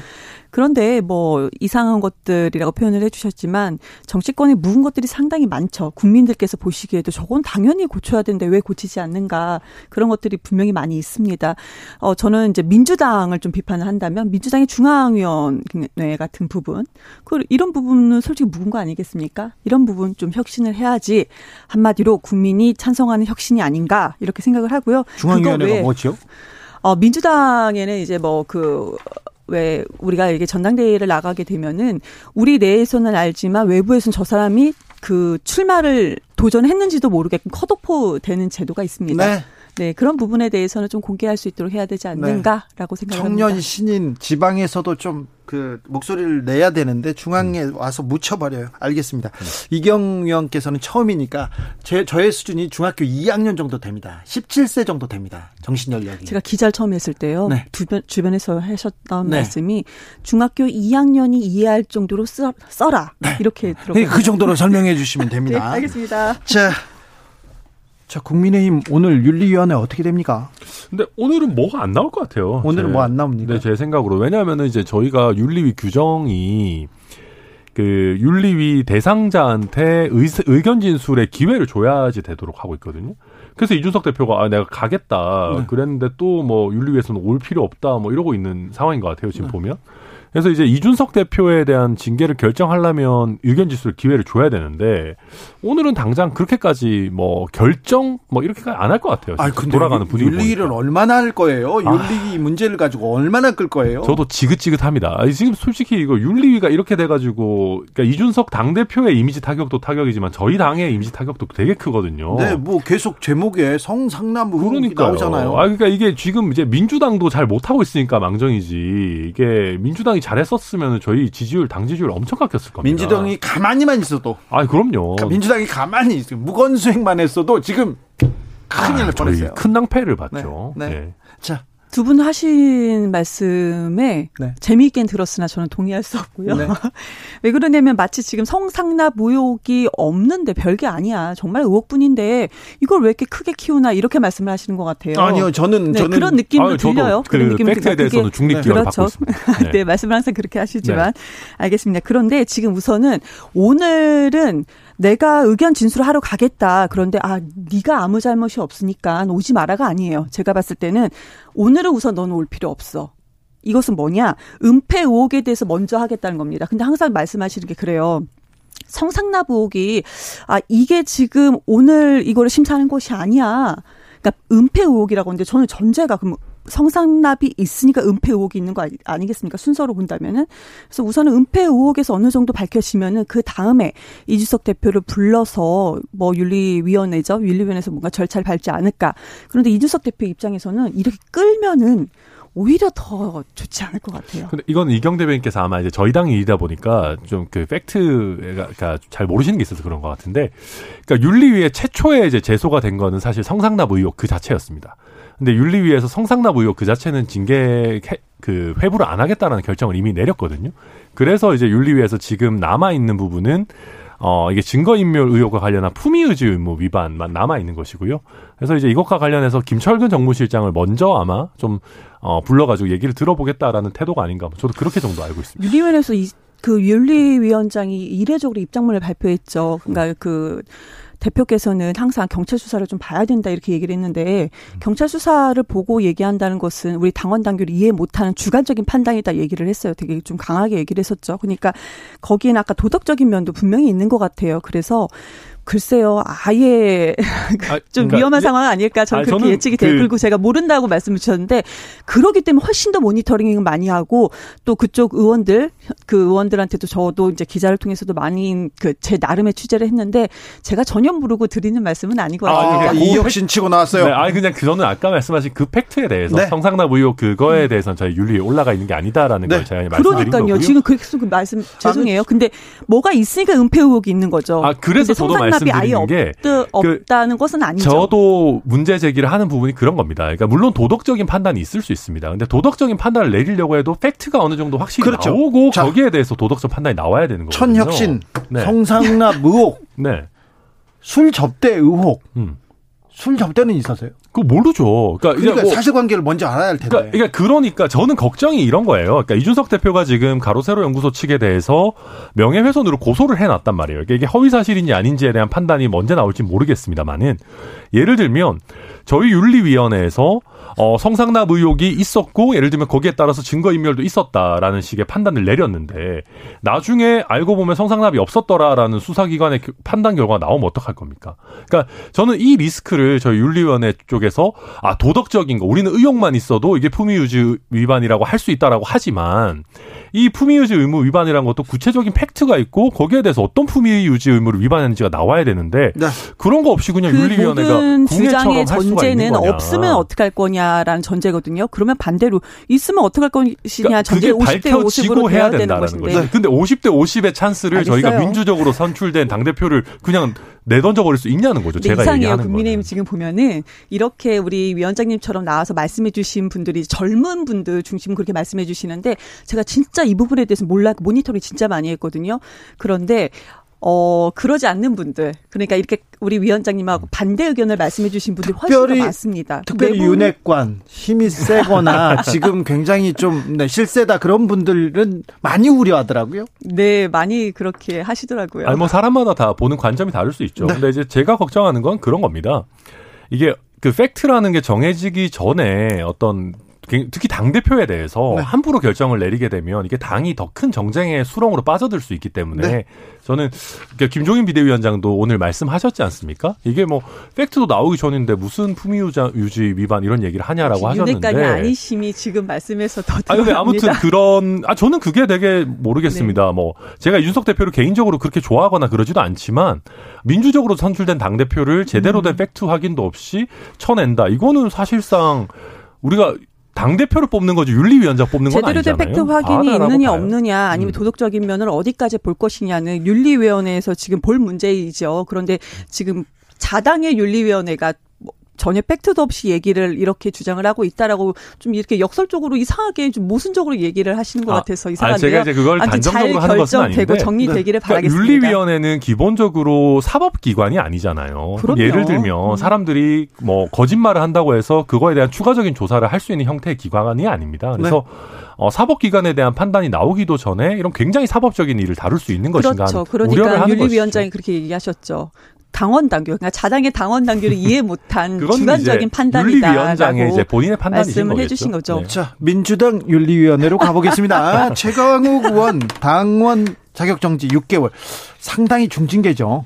그런데 뭐 이상한 것들이라고 표현을 해주셨지만 정치권에 묵은 것들이 상당히 많죠. 국민들께서 보시기에도 저건 당연히 고쳐야 되는데 왜 고치지 않는가 그런 것들이 분명히 많이 있습니다. 어 저는 이제 민주당을 좀 비판을 한다면 민주당의 중앙위원회 같은 부분 그 이런 부분은 솔직히 묵은 거 아니겠습니까? 이런 부분 좀 혁신을 해야지 한마디로 국민이 찬성하는 혁신이 아닌가 이렇게 생각을 하고요. 중앙위원회가 뭐죠? 어, 민주당에는 이제 뭐 그 왜 우리가 이게 전당대회를 나가게 되면은 우리 내에서는 알지만 외부에서는 저 사람이 그 출마를 도전했는지도 모르게끔 컷오프 되는 제도가 있습니다. 네. 네, 그런 부분에 대해서는 좀 공개할 수 있도록 해야 되지 않는가라고 네. 생각합니다. 청년 신인 지방에서도 좀 그 목소리를 내야 되는데 중앙에 와서 묻혀버려요. 알겠습니다. 네. 이경 의원께서는 처음이니까 제, 저의 수준이 중학교 2학년 정도 됩니다. 17세 정도 됩니다. 정신 연령이. 제가 기자를 처음 했을 때요. 네. 주변, 주변에서 하셨던 네. 말씀이 중학교 2학년이 이해할 정도로 써, 써라. 네. 이렇게 들었거든요. 그 정도로 설명해 [LAUGHS] 주시면 됩니다. 네, 알겠습니다. 자, 자, 국민의힘 오늘 윤리위원회 어떻게 됩니까? 근데 오늘은 뭐가 안 나올 것 같아요. 오늘은 뭐 안 나옵니까? 네, 제 생각으로. 왜냐하면은 이제 저희가 윤리위 규정이 그 윤리위 대상자한테 의, 의견 진술의 기회를 줘야지 되도록 하고 있거든요. 그래서 이준석 대표가 아 내가 가겠다 네. 그랬는데 또 뭐 윤리위에서는 올 필요 없다 뭐 이러고 있는 상황인 것 같아요 지금 네. 보면. 그래서 이제 이준석 대표에 대한 징계를 결정하려면 의견 지수를 기회를 줘야 되는데 오늘은 당장 그렇게까지 뭐 결정 뭐 이렇게까지 안 할 것 같아요. 아, 근데 돌아가는 분위기 윤리를 보니까. 얼마나 할 거예요? 아. 윤리 아, 문제를 가지고 얼마나 끌 거예요? 저도 지긋지긋합니다. 아니, 지금 솔직히 이거 윤리위가 이렇게 돼가지고 그러니까 이준석 당 대표의 이미지 타격도 타격이지만 저희 당의 이미지 타격도 되게 크거든요. 네, 뭐 계속 제목에 성상남 의혹이 나오잖아요. 아, 그러니까 이게 지금 이제 민주당도 잘 못하고 있으니까 망정이지 이게 민주당이 잘했었으면 저희 지지율 당 지지율 엄청 깎였을 겁니다. 민주당이 가만히만 있어도. 아 그럼요. 그러니까 민주당이 가만히 있어 무건 수행만 했어도 지금 큰일 날 아, 뻔했어요. 큰 낭패를 봤죠. 네. 네. 네. 자 두 분 하신 말씀에 네. 재미있게 들었으나 저는 동의할 수 없고요. 네. [LAUGHS] 왜 그러냐면 마치 지금 성상납 의혹이 없는데 별게 아니야. 정말 의혹뿐인데 이걸 왜 이렇게 크게 키우나 이렇게 말씀을 하시는 것 같아요. 아니요, 저는 네, 저는 그런 느낌도 아유, 들려요. 그 그런 느낌이 팩트에 대해서는 중립기관을 그렇죠. [LAUGHS] 네. 네, 말씀을 항상 그렇게 하시지만 네. 알겠습니다. 그런데 지금 우선은 오늘은 내가 의견 진술을 하러 가겠다. 그런데 아 네가 아무 잘못이 없으니까 오지 마라가 아니에요. 제가 봤을 때는 오늘은 우선 너는 올 필요 없어. 이것은 뭐냐? 은폐 의혹에 대해서 먼저 하겠다는 겁니다. 근데 항상 말씀하시는 게 그래요. 성상납 의혹이 아 이게 지금 오늘 이거를 심사하는 것이 아니야. 그러니까 은폐 의혹이라고 하는데 저는 전제가 그럼 성상납이 있으니까 은폐 의혹이 있는 거 아니, 겠습니까 순서로 본다면은. 그래서 우선은 은폐 의혹에서 어느 정도 밝혀지면은 그 다음에 이주석 대표를 불러서 뭐 윤리위원회죠. 윤리위원회에서 뭔가 절차를 밟지 않을까. 그런데 이주석 대표 입장에서는 이렇게 끌면은 오히려 더 좋지 않을 것 같아요. 근데 이건 이경 대변인께서 아마 이제 저희 당 일이다 보니까 좀 그 팩트가 잘 모르시는 게 있어서 그런 것 같은데, 그러니까 윤리위에 최초에 이제 제소가 된 거는 사실 성상납 의혹 그 자체였습니다. 근데 윤리위에서 성상납 의혹 그 자체는 징계 그 회부를 안 하겠다라는 결정을 이미 내렸거든요. 그래서 이제 윤리위에서 지금 남아 있는 부분은 어, 이게 증거인멸 의혹과 관련한 품위의지 의무 위반만 남아 있는 것이고요. 그래서 이제 이것과 관련해서 김철근 정무실장을 먼저 아마 좀, 어, 불러가지고 얘기를 들어보겠다라는 태도가 아닌가. 저도 그렇게 정도 알고 있습니다. 윤리위원회에서 이, 그 윤리위원장이 이례적으로 입장문을 발표했죠. 그러니까 그, 대표께서는 항상 경찰 수사를 좀 봐야 된다 이렇게 얘기를 했는데 경찰 수사를 보고 얘기한다는 것은 우리 당원 당규를 이해 못하는 주관적인 판단이다 얘기를 했어요. 되게 좀 강하게 얘기를 했었죠. 그러니까 거기에는 아까 도덕적인 면도 분명히 있는 것 같아요. 그래서 글쎄요, 아예 [LAUGHS] 아, 좀 그러니까 위험한 상황 아닐까 저는 그렇게 예측이 돼요. 그... 그리고 제가 모른다고 말씀을 주셨는데 그러기 때문에 훨씬 더 모니터링을 많이 하고 또 그쪽 의원들 그 의원들한테도 저도 이제 기자를 통해서도 많이 그 제 나름의 취재를 했는데 제가 전혀 모르고 드리는 말씀은 것 같아요. 아, 그러니까 이혁신 치고 나왔어요. 네, 아니 그냥 저는 아까 말씀하신 그 팩트에 대해서 네. 성상납 의혹 그거에 대해서는 저희 윤리에 올라가 있는 게 아니다라는 네. 걸 제가 말씀드린 그러니까요. 거고요. 지금 계속 그 말씀 죄송해요. 근데 뭐가 있으니까 은폐 의혹이 있는 거죠. 아 그래서 저도 말 씀드리는 게 그, 없다는 것은 아니죠. 저도 문제 제기를 하는 부분이 그런 겁니다. 그러니까 물론 도덕적인 판단이 있을 수 있습니다. 근데 도덕적인 판단을 내리려고 해도 팩트가 어느 정도 확실히 그렇죠. 나오고 자, 거기에 대해서 도덕적 판단이 나와야 되는 거죠. 천혁신, 네. 성상납 의혹, 네. 술 접대 의혹. 음. 술 접대는 있었어요? 그거 모르죠. 그러니까, 그러니까 뭐, 사실관계를 먼저 알아야 할 텐데. 그러니까, 그러니까, 그러니까 저는 걱정이 이런 거예요. 그러니까 이준석 대표가 지금 가로세로 연구소 측에 대해서 명예훼손으로 고소를 해놨단 말이에요. 그러니까 이게 허위 사실인지 아닌지에 대한 판단이 언제 나올지 모르겠습니다만은 예를 들면 저희 윤리위원회에서 어, 성상납 의혹이 있었고 예를 들면 거기에 따라서 증거인멸도 있었다라는 식의 판단을 내렸는데 나중에 알고 보면 성상납이 없었더라라는 수사기관의 판단 결과가 나오면 어떡할 겁니까? 그러니까 저는 이 리스크를 저희 윤리위원회 쪽에서 아 도덕적인 거 우리는 의혹만 있어도 이게 품위유지 위반이라고 할 수 있다라고 하지만 이 품위 유지 의무 위반이라는 것도 구체적인 팩트가 있고 거기에 대해서 어떤 품위 유지 의무를 위반했는지가 나와야 되는데 네. 그런 거 없이 그냥 그 윤리위원회가 주장의 전제는 없으면 어떡할 거냐라는 전제거든요. 그러면 반대로 있으면 어떡할 것이냐 그러니까 전제 50대 50으로 돼야 되는 것인데. 네. 근데 50대 50의 찬스를 알겠어요. 저희가 민주적으로 선출된 당 대표를 그냥 내던져 버릴 수 있냐는 거죠. 제가 이상해요. 국민의힘 지금 보면은 이렇게 우리 위원장님처럼 나와서 말씀해 주신 분들이 젊은 분들 중심 그렇게 말씀해 주시는데 제가 진짜 이 부분에 대해서 몰라 모니터링 진짜 많이 했거든요. 그런데 어, 그러지 않는 분들. 그러니까 이렇게 우리 위원장님하고 반대 의견을 말씀해 주신 분들이 훨씬 특별히, 더 많습니다. 특별히 내부 윤핵관, 힘이 세거나 [LAUGHS] 지금 굉장히 좀 네, 실세다 그런 분들은 많이 우려하더라고요. 네, 많이 그렇게 하시더라고요. 아니, 뭐 사람마다 다 보는 관점이 다를 수 있죠. 네. 근데 이제 제가 걱정하는 건 그런 겁니다. 이게 그 팩트라는 게 정해지기 전에 어떤 특히 당 대표에 대해서 네. 함부로 결정을 내리게 되면 이게 당이 더 큰 정쟁의 수렁으로 빠져들 수 있기 때문에 네. 저는 그러니까 김종인 비대위원장도 오늘 말씀하셨지 않습니까? 이게 뭐 팩트도 나오기 전인데 무슨 품위 유지 위반 이런 얘기를 하냐라고 하셨는데 윤핵관이 아니심이 지금 말씀에서 더 아, 근데 아무튼 그런 아 저는 그게 되게 모르겠습니다. 네. 뭐 제가 윤석 대표를 개인적으로 그렇게 좋아하거나 그러지도 않지만 민주적으로 선출된 당 대표를 제대로 된 음. 팩트 확인도 없이 쳐낸다. 이거는 사실상 우리가 당 대표를 뽑는 거죠. 윤리위원장 뽑는 건 아니잖아요. 제대로 된 팩트 확인이 있느냐 봐요. 없느냐 아니면 음. 도덕적인 면을 어디까지 볼 것이냐는 윤리위원회에서 지금 볼 문제이죠. 그런데 지금 자당의 윤리위원회가 전혀 팩트도 없이 얘기를 이렇게 주장을 하고 있다라고 좀 이렇게 역설적으로 이상하게 좀 모순적으로 얘기를 하시는 것 아, 같아서 이상한데요. 아, 제가 이제 그걸 단정적으로 하는 것은 아닌데 정리되기를 네. 그러니까 바라겠습니다. 윤리위원회는 기본적으로 사법기관이 아니잖아요. 예를 들면 음. 사람들이 뭐 거짓말을 한다고 해서 그거에 대한 추가적인 조사를 할 수 있는 형태의 기관이 아닙니다. 그래서 네. 어, 사법기관에 대한 판단이 나오기도 전에 이런 굉장히 사법적인 일을 다룰 수 있는 그렇죠. 것인가 그러니까 윤리위원장이 그렇게 얘기하셨죠. 당원 당규, 그러니까 자당의 당원 당규를 이해 [LAUGHS] 못한 주관적인 판단이다라고 윤리위원장의 이제 본인의 말씀을 해주신 거죠. 네. 자, 민주당 윤리위원회로 가보겠습니다. [LAUGHS] 최강욱 의원 당원 자격 정지 6개월 상당히 중징계죠.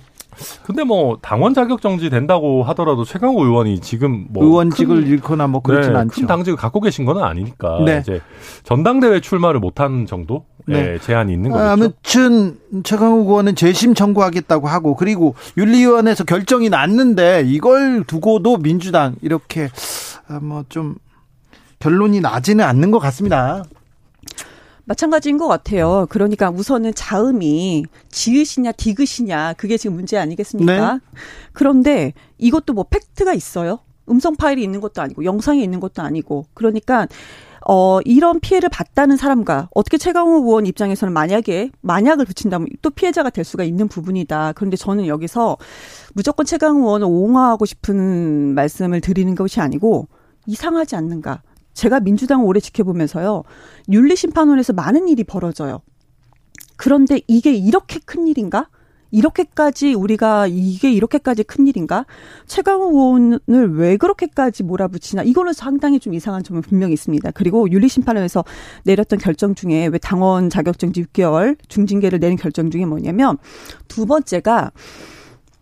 근데 뭐 당원 자격 정지 된다고 하더라도 최강호 의원이 지금 뭐 의원직을 잃거나 뭐 그렇진 네, 않죠. 큰 당직을 갖고 계신 건 아니니까 네. 이제 전당대회 출마를 못한 정도 네. 제한이 있는 거죠. 아무튼 최강욱 의원은 재심 청구하겠다고 하고 그리고 윤리위원회에서 결정이 났는데 이걸 두고도 민주당 이렇게 아, 뭐좀 결론이 나지는 않는 것 같습니다. 마찬가지인 것 같아요. 그러니까 우선은 자음이 지읒이냐 디귿이냐 그게 지금 문제 아니겠습니까? 네. 그런데 이것도 뭐 팩트가 있어요. 음성 파일이 있는 것도 아니고 영상이 있는 것도 아니고 그러니까 어, 이런 피해를 봤다는 사람과 어떻게 최강호 의원 입장에서는 만약에 만약을 붙인다면 또 피해자가 될 수가 있는 부분이다. 그런데 저는 여기서 무조건 최강호 의원을 옹호하고 싶은 말씀을 드리는 것이 아니고 이상하지 않는가. 제가 민주당을 오래 지켜보면서요. 윤리심판원에서 많은 일이 벌어져요. 그런데 이게 이렇게 큰 일인가? 이렇게까지 우리가 이게 이렇게까지 큰 일인가? 최강호 의원을 왜 그렇게까지 몰아붙이나? 이거는 상당히 좀 이상한 점은 분명히 있습니다. 그리고 윤리심판원에서 내렸던 결정 중에 왜 당원 자격정지 6개월 중징계를 내린 결정 중에 뭐냐면 두 번째가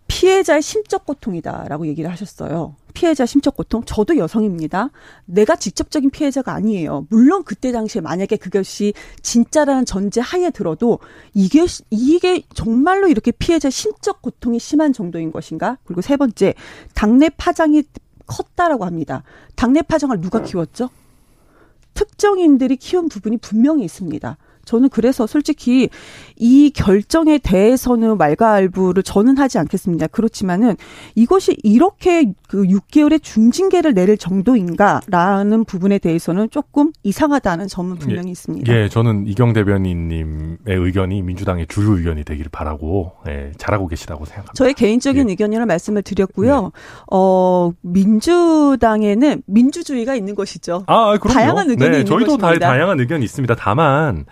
피해자의 심적 고통이다라고 얘기를 하셨어요. 피해자 심적 고통. 저도 여성입니다. 내가 직접적인 피해자가 아니에요. 물론 그때 당시에 만약에 그것이 진짜라는 전제 하에 들어도 이게 이게 정말로 이렇게 피해자 심적 고통이 심한 정도인 것인가? 그리고 세 번째, 당내 파장이 컸다라고 합니다. 당내 파장을 누가 키웠죠? 특정인들이 키운 부분이 분명히 있습니다. 저는 그래서 솔직히 이 결정에 대해서는 말가알부를 저는 하지 않겠습니다. 그렇지만은 이것이 이렇게 그 6개월의 중징계를 내릴 정도인가라는 부분에 대해서는 조금 이상하다는 점은 분명히 예, 있습니다. 예, 저는 이경 대변인님의 의견이 민주당의 주류 의견이 되기를 바라고 예, 잘하고 계시다고 생각합니다. 저의 개인적인 예. 의견이라 말씀을 드렸고요. 네. 어, 민주당에는 민주주의가 있는 것이죠. 아, 그럼요. 다양한 의견이 네, 있는 저희도 것입니다. 다, 다양한 의견이 있습니다. 다만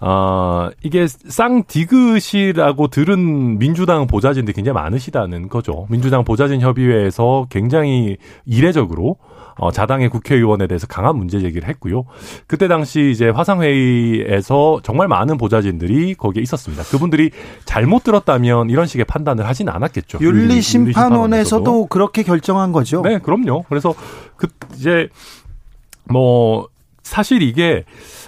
어, 이게 쌍디귿이라고 들은 민주당 보좌진들이 굉장히 많으시다는 거죠. 민주당 보좌진 협의회에서 굉장히 이례적으로 어, 자당의 국회의원에 대해서 강한 문제 제기를 했고요. 그때 당시 이제 화상회의에서 정말 많은 보좌진들이 거기에 있었습니다. 그분들이 잘못 들었다면 이런 식의 판단을 하진 않았겠죠. 윤리심판원에서도 그렇게 결정한 거죠. 네, 그럼요. 그래서 그 이제 뭐 사실 이게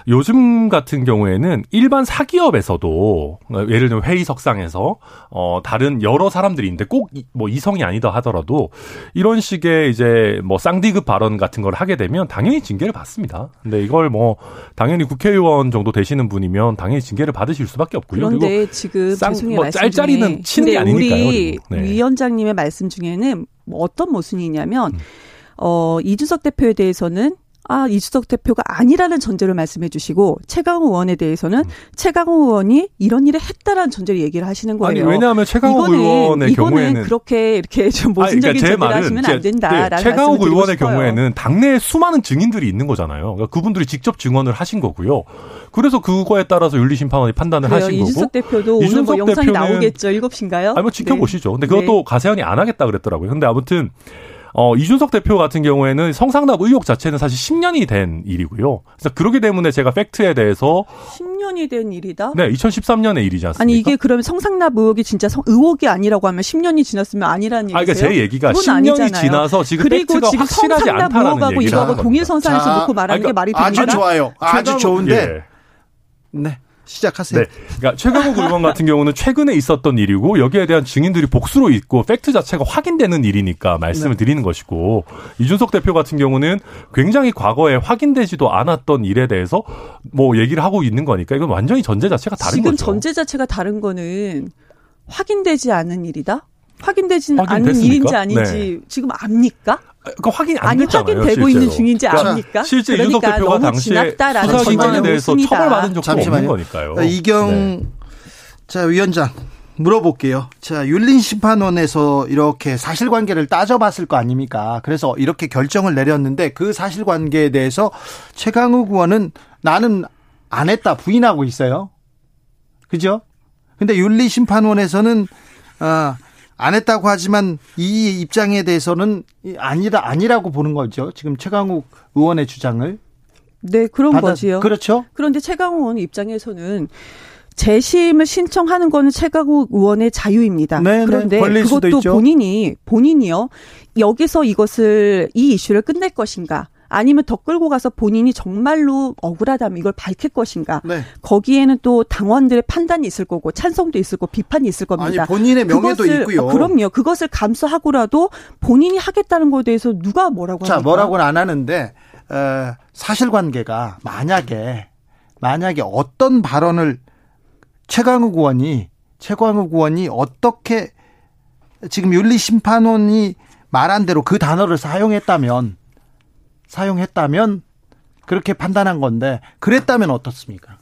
요즘 같은 경우에는 일반 사기업에서도 예를 들면 회의석상에서 어 다른 여러 사람들이 있는데 꼭 뭐 이성이 아니다 하더라도 이런 식의 이제 뭐 쌍디급 발언 같은 걸 하게 되면 당연히 징계를 받습니다. 근데 이걸 뭐 당연히 국회의원 정도 되시는 분이면 당연히 징계를 받으실 수밖에 없고요. 그런데 지금 쌍, 뭐 짤짤이는 치는 게 아니니까요. 우리 네. 위원장님의 말씀 중에는 뭐 어떤 모순이냐면 음. 어 이준석 대표에 대해서는 아, 이주석 대표가 아니라는 전제를 말씀해 주시고 최강호 의원에 대해서는 음. 최강호 의원이 이런 일을 했다라는 전제를 얘기를 하시는 거예요. 아니, 왜냐하면 최강호 이거는, 의원의 이거는 경우에는 그렇게 이렇게 좀 모순적인 아니, 그러니까 하시면 안 된다라는 네, 최강호 의원의 싶어요. 경우에는 당내에 수많은 증인들이 있는 거잖아요. 그러니까 그분들이 직접 증언을 하신 거고요. 그래서 그거에 따라서 윤리심판원이 판단을 그래요. 하신 이준석 거고. 대표도 이준석 오늘 뭐 영상이 나오겠죠. 7시인가요? 아니 뭐 지켜보시죠. 네. 근데 그것도 네. 가세현이 안 하겠다 그랬더라고요. 근데 아무튼 어, 이준석 대표 같은 경우에는 성상납 의혹 자체는 사실 10년이 된 일이고요. 그래서 그러기 때문에 제가 팩트에 대해서 10년이 된 일이다? 네, 2013년의 일이지 않습니까? 아니, 이게 그러면 성상납 의혹이 진짜 성, 의혹이 아니라고 하면 10년이 지났으면 아니라는 얘기세요? 아, 그러니까 제 얘기가 10년이 아니잖아요. 지나서 지금 그리고 팩트가 지금 확실하지 않다는 얘기를 이거하고 동일선상에서 놓고 말하는 자, 게 말이 됩니까? 아주 좋아요. 아주 좋은데. 예. 네. 시작하세요. 네. 그러니까 최강욱 의원 같은 경우는 최근에 있었던 일이고 여기에 대한 증인들이 복수로 있고 팩트 자체가 확인되는 일이니까 말씀을 네. 드리는 것이고 이준석 대표 같은 경우는 굉장히 과거에 확인되지도 않았던 일에 대해서 뭐 얘기를 하고 있는 거니까 이건 완전히 전제 자체가 다른 지금 거죠. 지금 전제 자체가 다른 거는 확인되지 않은 일이다? 확인되지는 않은 일인지 아닌지 네. 지금 압니까? 그 확인이 안 아니, 됐잖아요. 확인되고 실제로. 있는 중인지 압니까? 실제 그러니까 이준석 대표가 당시에 수사기관에 대해서 처벌받은 적도 잠시만요. 없는 거니까요. 어, 이경 네. 자 위원장 물어볼게요. 자 윤린 심판원에서 이렇게 사실관계를 따져봤을 거 아닙니까? 그래서 이렇게 결정을 내렸는데 그 사실관계에 대해서 최강욱 의원은 나는 안 했다 부인하고 있어요. 그죠? 근데 윤리심판원에서는 아 안 했다고 하지만 이 입장에 대해서는 아니다 아니라고 보는 거죠. 지금 최강욱 의원의 주장을. 네, 그런 받아, 거지요. 그렇죠. 그런데 최강욱 의원 입장에서는 재심을 신청하는 거는 최강욱 의원의 자유입니다. 네, 네 그런데 네, 그것도 본인이 본인이요 여기서 이것을 이 이슈를 끝낼 것인가 아니면 더 끌고 가서 본인이 정말로 억울하다면 이걸 밝힐 것인가. 네. 거기에는 또 당원들의 판단이 있을 거고 찬성도 있을 거고 비판이 있을 겁니다. 아니, 본인의 명예도 그것을, 있고요. 그럼요. 그것을 감수하고라도 본인이 하겠다는 것에 대해서 누가 뭐라고 자, 합니까? 뭐라고는 안 하는데 에, 사실관계가 만약에 만약에 어떤 발언을 최강욱 의원이 최강욱 의원이 어떻게 지금 윤리심판원이 말한 대로 그 단어를 사용했다면 사용했다면 그렇게 판단한 건데 그랬다면 어떻습니까?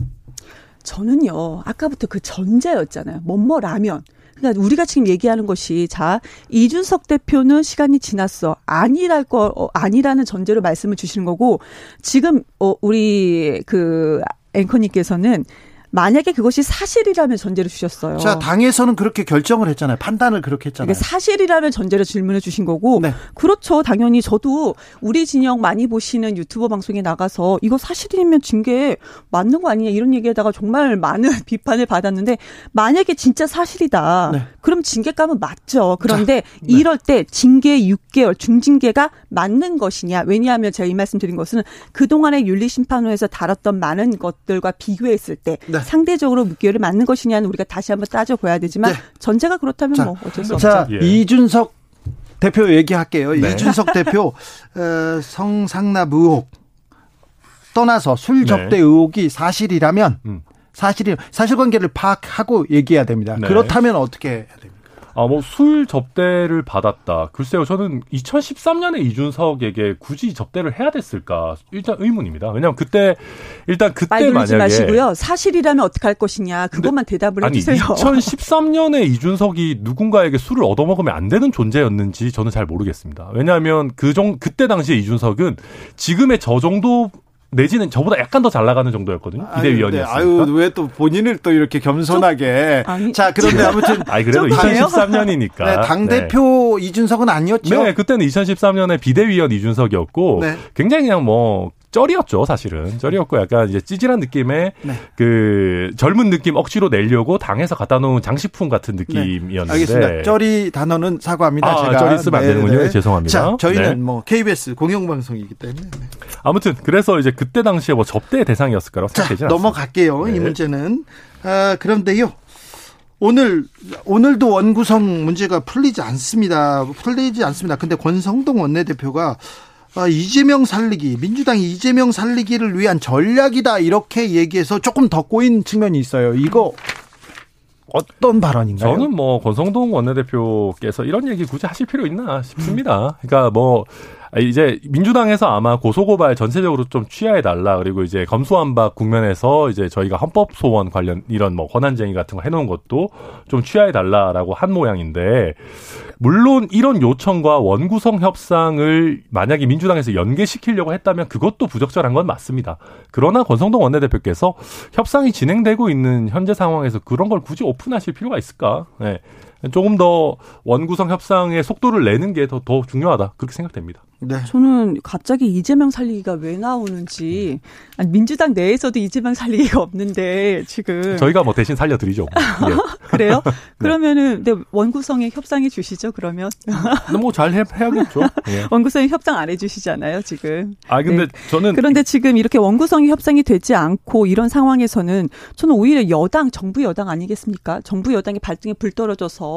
저는요 아까부터 그 전제였잖아요. 뭐뭐 라면. 그러니까 우리가 지금 얘기하는 것이 자 이준석 대표는 시간이 지났어 아니랄 거 어, 아니라는 전제로 말씀을 주시는 거고 지금 어 우리 그 앵커님께서는 만약에 그것이 사실이라면 전제를 주셨어요. 자, 당에서는 그렇게 결정을 했잖아요. 판단을 그렇게 했잖아요. 그러니까 사실이라면 전제로 질문을 주신 거고, 네. 그렇죠. 당연히 저도 우리 진영 많이 보시는 유튜버 방송에 나가서 이거 사실이면 징계 맞는 거 아니냐 이런 얘기하다가 정말 많은 [LAUGHS] 비판을 받았는데 만약에 진짜 사실이다. 네. 그럼 징계감은 맞죠. 그런데 네. 이럴 때 징계 6개월 중징계가 맞는 것이냐? 왜냐하면 제가 이 말씀 드린 것은 그 동안의 윤리심판원에서 다뤘던 많은 것들과 비교했을 때 네. 상대적으로 6개월이 맞는 것이냐는 우리가 다시 한번 따져봐야 되지만 네. 전제가 그렇다면 자, 뭐 어쩔 수 없죠. 자, 예. 이준석 대표 얘기할게요. 네. 이준석 대표 어, 성상납 의혹 떠나서 술 네. 접대 의혹이 사실이라면 음. 사실이 사실관계를 파악하고 얘기해야 됩니다. 네. 그렇다면 어떻게 해야 됩니까? 아, 뭐, 술 접대를 받았다. 글쎄요, 저는 2013년에 이준석에게 굳이 접대를 해야 됐을까? 일단 의문입니다. 왜냐면 그때, 일단 그때 만약에. 마시고요. 사실이라면 어떻게 할 것이냐. 그것만 대답을 아니, 해주세요. 2013년에 이준석이 누군가에게 술을 얻어먹으면 안 되는 존재였는지 저는 잘 모르겠습니다. 왜냐하면 그 정, 그때 당시에 이준석은 지금의 저 정도 내지는 저보다 약간 더 잘 나가는 정도였거든요. 비대위원이었으니까. 아유, 왜 또 본인을 또 이렇게 겸손하게. 아니, 자, 그런데 아무튼. 아니, 그래도 좀 그래요? 2013년이니까. 네, 당대표 이준석은 아니었죠. 네, 그때는 2013년에 비대위원 이준석이었고 네. 굉장히 그냥 뭐 쩔이었죠, 사실은. 쩔이었고 약간 이제 찌질한 느낌의 네. 그 젊은 느낌 억지로 내려고 당에서 갖다 놓은 장식품 같은 느낌이었는데. 네. 알겠습니다. 쩌리 단어는 사과합니다. 아, 제가. 쩌리 쓰면 안 되는군요. 네, 죄송합니다. 자, 저희는 네. 뭐 KBS 공영방송이기 때문에. 네. 아무튼 그래서 이제 그때 당시에 뭐 접대 대상이었을 거라고 자, 생각되지 않습니다. 넘어갈게요. 이 네. 문제는. 아, 그런데요. 오늘 오늘도 원구성 문제가 풀리지 않습니다. 풀리지 않습니다. 근데 권성동 원내대표가 아, 이재명 살리기, 민주당이 이재명 살리기를 위한 전략이다 이렇게 얘기해서 조금 더 꼬인 측면이 있어요. 이거 어떤 발언인가요? 저는 뭐 권성동 원내대표께서 이런 얘기 굳이 하실 필요 있나 싶습니다. 그러니까 뭐 이제 민주당에서 아마 고소고발 전체적으로 좀 취하해 달라 그리고 이제 검수완박 국면에서 이제 저희가 헌법 소원 관련 이런 뭐 권한쟁의 같은 거 해놓은 것도 좀 취하해 달라라고 한 모양인데 물론 이런 요청과 원구성 협상을 만약에 민주당에서 연계시키려고 했다면 그것도 부적절한 건 맞습니다. 그러나 권성동 원내대표께서 협상이 진행되고 있는 현재 상황에서 그런 걸 굳이 오픈하실 필요가 있을까? 네. 조금 더 원구성 협상의 속도를 내는 게 더 더 중요하다 그렇게 생각됩니다. 네. 저는 갑자기 이재명 살리기가 왜 나오는지 아니, 민주당 내에서도 이재명 살리기가 없는데 지금 저희가 뭐 대신 살려드리죠. [LAUGHS] 예. 그래요? 그러면은 네, 원구성에 협상해 주시죠. 그러면 뭐잘 해야겠죠. 예. [LAUGHS] 원구성에 협상 안 해주시잖아요. 지금. 아 근데 네. 저는 그런데 지금 이렇게 원구성이 협상이 되지 않고 이런 상황에서는 저는 오히려 여당, 정부 여당 아니겠습니까? 정부 여당이 발등에 불 떨어져서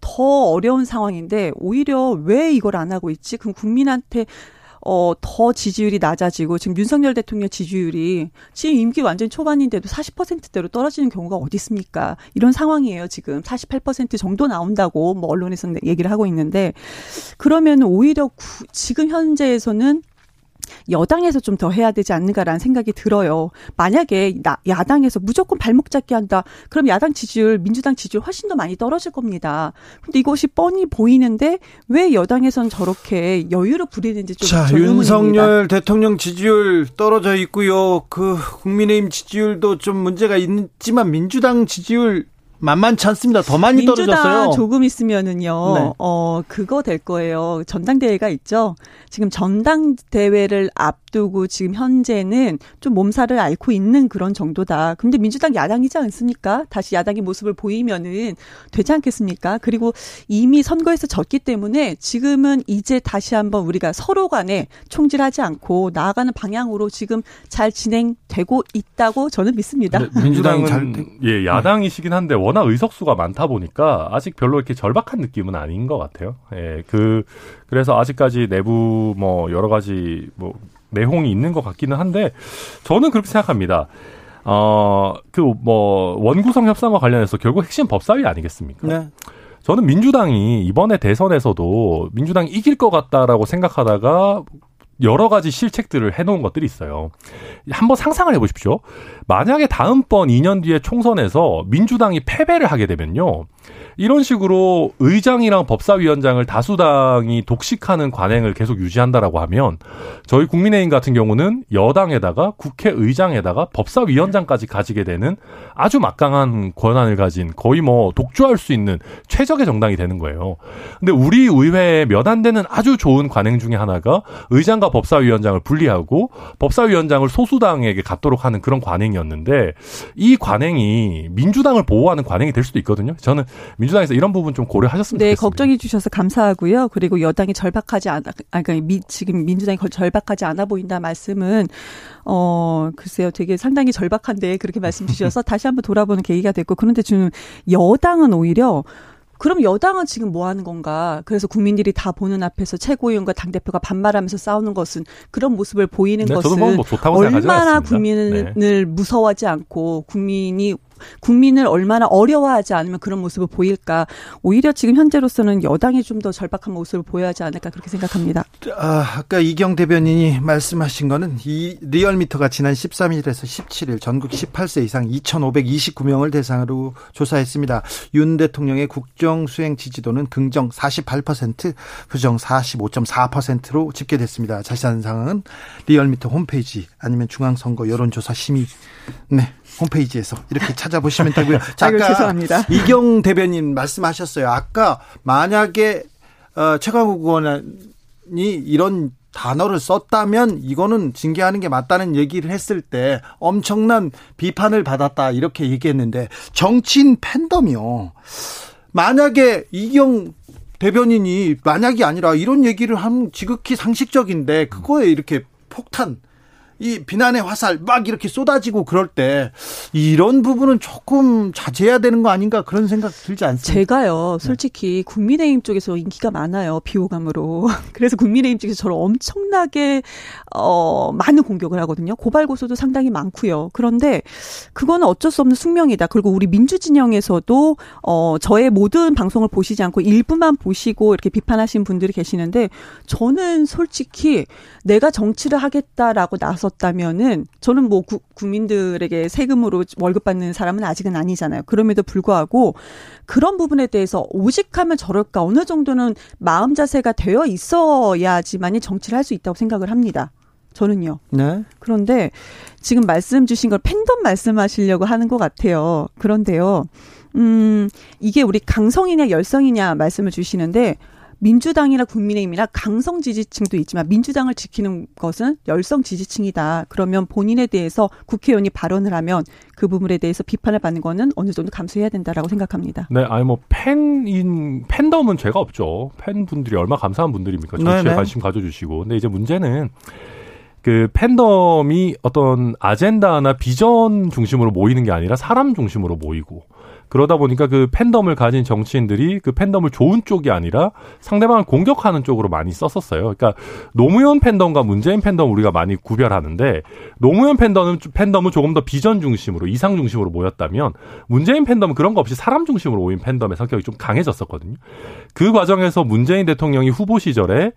더 어려운 상황인데 오히려 왜 이걸 안 하고 있지? 그럼 국민한테 어, 더 지지율이 낮아지고 지금 윤석열 대통령 지지율이 지금 임기 완전 초반인데도 40%대로 떨어지는 경우가 어디 있습니까? 이런 상황이에요, 지금. 48% 정도 나온다고 뭐 언론에서는 얘기를 하고 있는데 그러면 오히려 구, 지금 현재에서는 여당에서 좀 더 해야 되지 않는가라는 생각이 들어요. 만약에 나, 야당에서 무조건 발목 잡기 한다. 그럼 야당 지지율, 민주당 지지율 훨씬 더 많이 떨어질 겁니다. 근데 이것이 뻔히 보이는데 왜 여당에선 저렇게 여유를 부리는지 좀 자. 윤석열 대통령 지지율 떨어져 있고요. 그 국민의힘 지지율도 좀 문제가 있지만 민주당 지지율 만만치 않습니다. 더 많이 민주당 떨어졌어요. 조금 있으면은요, 네. 어, 그거 될 거예요. 전당대회가 있죠. 지금 전당대회를 앞두고 지금 현재는 좀 몸살을 앓고 있는 그런 정도다. 근데 민주당 야당이지 않습니까? 다시 야당의 모습을 보이면은 되지 않겠습니까? 그리고 이미 선거에서 졌기 때문에 지금은 이제 다시 한번 우리가 서로 간에 총질하지 않고 나아가는 방향으로 지금 잘 진행되고 있다고 저는 믿습니다. 민주당은 잘 예 야당이시긴 한데 워낙 의석수가 많다 보니까 아직 별로 이렇게 절박한 느낌은 아닌 것 같아요. 예, 그 그래서 아직까지 내부 뭐 여러 가지 뭐 내용이 있는 것 같기는 한데 저는 그렇게 생각합니다. 어, 그, 뭐, 원구성 협상과 관련해서 결국 핵심 법사위 아니겠습니까? 네. 저는 민주당이 이번에 대선에서도 민주당이 이길 것 같다라고 생각하다가 여러 가지 실책들을 해놓은 것들이 있어요. 한번 상상을 해보십시오. 만약에 다음번 2년 뒤에 총선에서 민주당이 패배를 하게 되면요. 이런 식으로 의장이랑 법사위원장을 다수당이 독식하는 관행을 계속 유지한다라고 하면 저희 국민의힘 같은 경우는 여당에다가 국회의장에다가 법사위원장까지 가지게 되는 아주 막강한 권한을 가진 거의 뭐 독주할 수 있는 최적의 정당이 되는 거예요. 근데 우리 의회에 몇 안 되는 아주 좋은 관행 중에 하나가 의장과 법사위원장을 분리하고 법사위원장을 소수당에게 갖도록 하는 그런 관행이 었는데 이 관행이 민주당을 보호하는 관행이 될 수도 있거든요. 저는 민주당에서 이런 부분 좀 고려하셨으면 네, 좋겠습니다. 걱정해 주셔서 감사하고요. 그리고 여당이 절박하지 않아, 아, 그러니까 미, 지금 민주당이 절박하지 않아 보인다 말씀은 어 글쎄요, 되게 상당히 절박한데 그렇게 말씀 주셔서 [LAUGHS] 다시 한번 돌아보는 계기가 됐고 그런데 지금 여당은 오히려 그럼 여당은 지금 뭐 하는 건가? 그래서 국민들이 다 보는 앞에서 최고위원과 당 대표가 반말하면서 싸우는 것은 그런 모습을 보이는 네, 것은 뭐 생각하지 얼마나. 국민을 네. 무서워하지 않고 국민이 국민을 얼마나 어려워하지 않으면 그런 모습을 보일까? 오히려 지금 현재로서는 여당이 좀 더 절박한 모습을 보여야 하지 않을까 그렇게 생각합니다. 아, 아까 이경 대변인이 말씀하신 거는 이 리얼미터가 지난 13일에서 17일 전국 18세 이상 2,529명을 대상으로 조사했습니다. 윤 대통령의 국정 수행 지지도는 긍정 48%, 부정 45.4%로 집계됐습니다. 자세한 사항은 리얼미터 홈페이지 아니면 중앙선거 여론조사 심의 네 홈페이지에서 이렇게 찾아보시면 되고요. [LAUGHS] 자, 아까 죄송합니다. 이경 대변인 말씀하셨어요. 아까 만약에 어, 최강욱 의원이 이런 단어를 썼다면 이거는 징계하는 게 맞다는 얘기를 했을 때 엄청난 비판을 받았다 이렇게 얘기했는데 정치인 팬덤이요. 만약에 이경 대변인이 만약이 아니라 이런 얘기를 하면 지극히 상식적인데 그거에 이렇게 폭탄 이 비난의 화살 막 이렇게 쏟아지고 그럴 때 이런 부분은 조금 자제해야 되는 거 아닌가 그런 생각 들지 않습니까? 제가요, 솔직히 국민의힘 쪽에서 인기가 많아요, 비호감으로. [LAUGHS] 그래서 국민의힘 쪽에서 저를 엄청나게, 어, 많은 공격을 하거든요. 고발 고소도 상당히 많고요. 그런데 그거는 어쩔 수 없는 숙명이다. 그리고 우리 민주 진영에서도, 어, 저의 모든 방송을 보시지 않고 일부만 보시고 이렇게 비판하신 분들이 계시는데 저는 솔직히 내가 정치를 하겠다라고 나 섰다면은 저는 뭐 구, 국민들에게 세금으로 월급 받는 사람은 아직은 아니잖아요. 그럼에도 불구하고 그런 부분에 대해서 오직하면 저럴까 어느 정도는 마음 자세가 되어 있어야지만이 정치를 할 수 있다고 생각을 합니다. 저는요. 네. 그런데 지금 말씀 주신 걸 팬덤 말씀하시려고 하는 것 같아요. 그런데요. 음, 이게 우리 강성이냐 열성이냐 말씀을 주시는데 민주당이나 국민의힘이나 강성 지지층도 있지만 민주당을 지키는 것은 열성 지지층이다. 그러면 본인에 대해서 국회의원이 발언을 하면 그 부분에 대해서 비판을 받는 거는 어느 정도 감수해야 된다라고 생각합니다. 네, 아니 뭐 팬인 팬덤은 죄가 없죠. 팬분들이 얼마 나 감사한 분들입니까? 정치에 네네. 관심 가져주시고. 근데 이제 문제는 그 팬덤이 어떤 아젠다나 비전 중심으로 모이는 게 아니라 사람 중심으로 모이고 그러다 보니까 그 팬덤을 가진 정치인들이 그 팬덤을 좋은 쪽이 아니라 상대방을 공격하는 쪽으로 많이 썼었어요. 그러니까 노무현 팬덤과 문재인 팬덤 우리가 많이 구별하는데 노무현 팬덤은 팬덤은 조금 더 비전 중심으로 이상 중심으로 모였다면 문재인 팬덤은 그런 거 없이 사람 중심으로 모인 팬덤의 성격이 좀 강해졌었거든요. 그 과정에서 문재인 대통령이 후보 시절에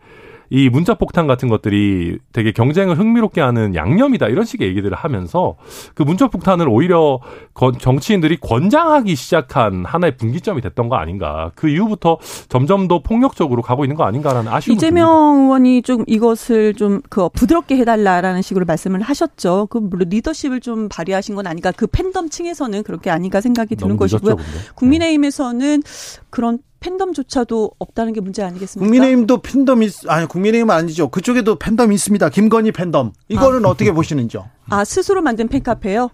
이 문자 폭탄 같은 것들이 되게 경쟁을 흥미롭게 하는 양념이다 이런 식의 얘기들을 하면서 그 문자 폭탄을 오히려 건- 정치인들이 권장하기 시작한 하나의 분기점이 됐던 거 아닌가 그 이후부터 점점 더 폭력적으로 가고 있는 거 아닌가라는 아쉬움이 듭니다. 이재명 의원이 좀 이것을 좀 그 부드럽게 해달라라는 식으로 말씀을 하셨죠. 그 물론 리더십을 좀 발휘하신 건 아닌가. 그 팬덤 층에서는 그렇게 아닌가 생각이 드는 늦었죠, 것이고요. 근데. 국민의힘에서는 그런 팬덤조차도 없다는 게 문제 아니겠습니까? 국민의힘도 팬덤이 있- 아니 국민의힘은 아니죠. 그쪽에도 팬덤이 있습니다. 김건희 팬덤. 이거는 어떻게 보시는지요? 아 스스로 만든 팬카페요?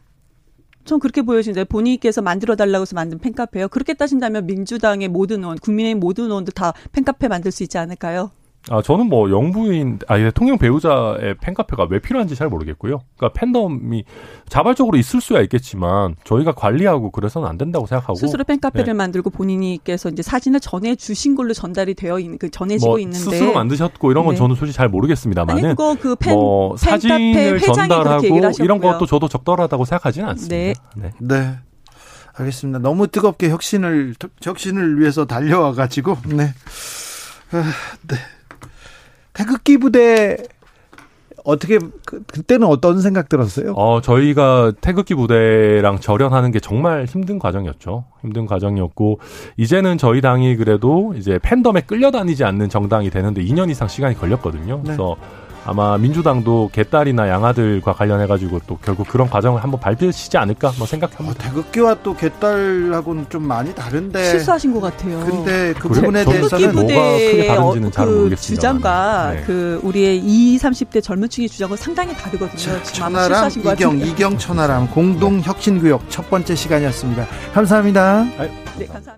전 그렇게 보여지는데 본인께서 만들어 달라고 해서 만든 팬카페요. 그렇게 따진다면 민주당의 모든 의원, 국민의힘 모든 의원도 다 팬카페 만들 수 있지 않을까요? 아, 저는 뭐 영부인, 아, 대통령 배우자의 팬카페가 왜 필요한지 잘 모르겠고요. 그러니까 팬덤이 자발적으로 있을 수야 있겠지만 저희가 관리하고 그래서는 안 된다고 생각하고. 스스로 팬카페를 네. 만들고 본인이께서 이제 사진을 전해 주신 걸로 전달이 되어 있는 그 전해지고 뭐 있는데 스스로 만드셨고 이런 건 네. 저는 솔직히 잘 모르겠습니다만은 아니 그거 그 팬, 뭐 사진을 전달하고. 이런 것도 저도 적절하다고 생각하지는 않습니다. 네. 네. 네. 알겠습니다. 너무 뜨겁게 혁신을 혁신을 위해서 달려와 가지고 네. 아, 네. 태극기 부대 어떻게 그, 그때는 어떤 생각 들었어요? 어, 저희가 태극기 부대랑 절연하는 게 정말 힘든 과정이었죠. 힘든 과정이었고, 이제는 저희 당이 그래도 이제 팬덤에 끌려다니지 않는 정당이 되는데 2년 이상 시간이 걸렸거든요. 네. 그래서 아마 민주당도 개딸이나 양아들과 관련해 가지고 또 결국 그런 과정을 한번 밟으시지 않을까 뭐 어, 생각합니다. 태극기와 또 개딸하고는 좀 많이 다른데. 실수하신 것 같아요. 근데 그 그래? 부분에 대해서는 뭐가 크게 다른지는 잘그 모르겠습니다만. 주장과 네. 그 우리의 20, 30대 젊은 층의 주장은 상당히 다르거든요. 천하람 실수하신 것 이경 같은데. 이경 천하람 공동 혁신 구역 첫 번째 시간이었습니다. 감사합니다. 네, 감사합니다.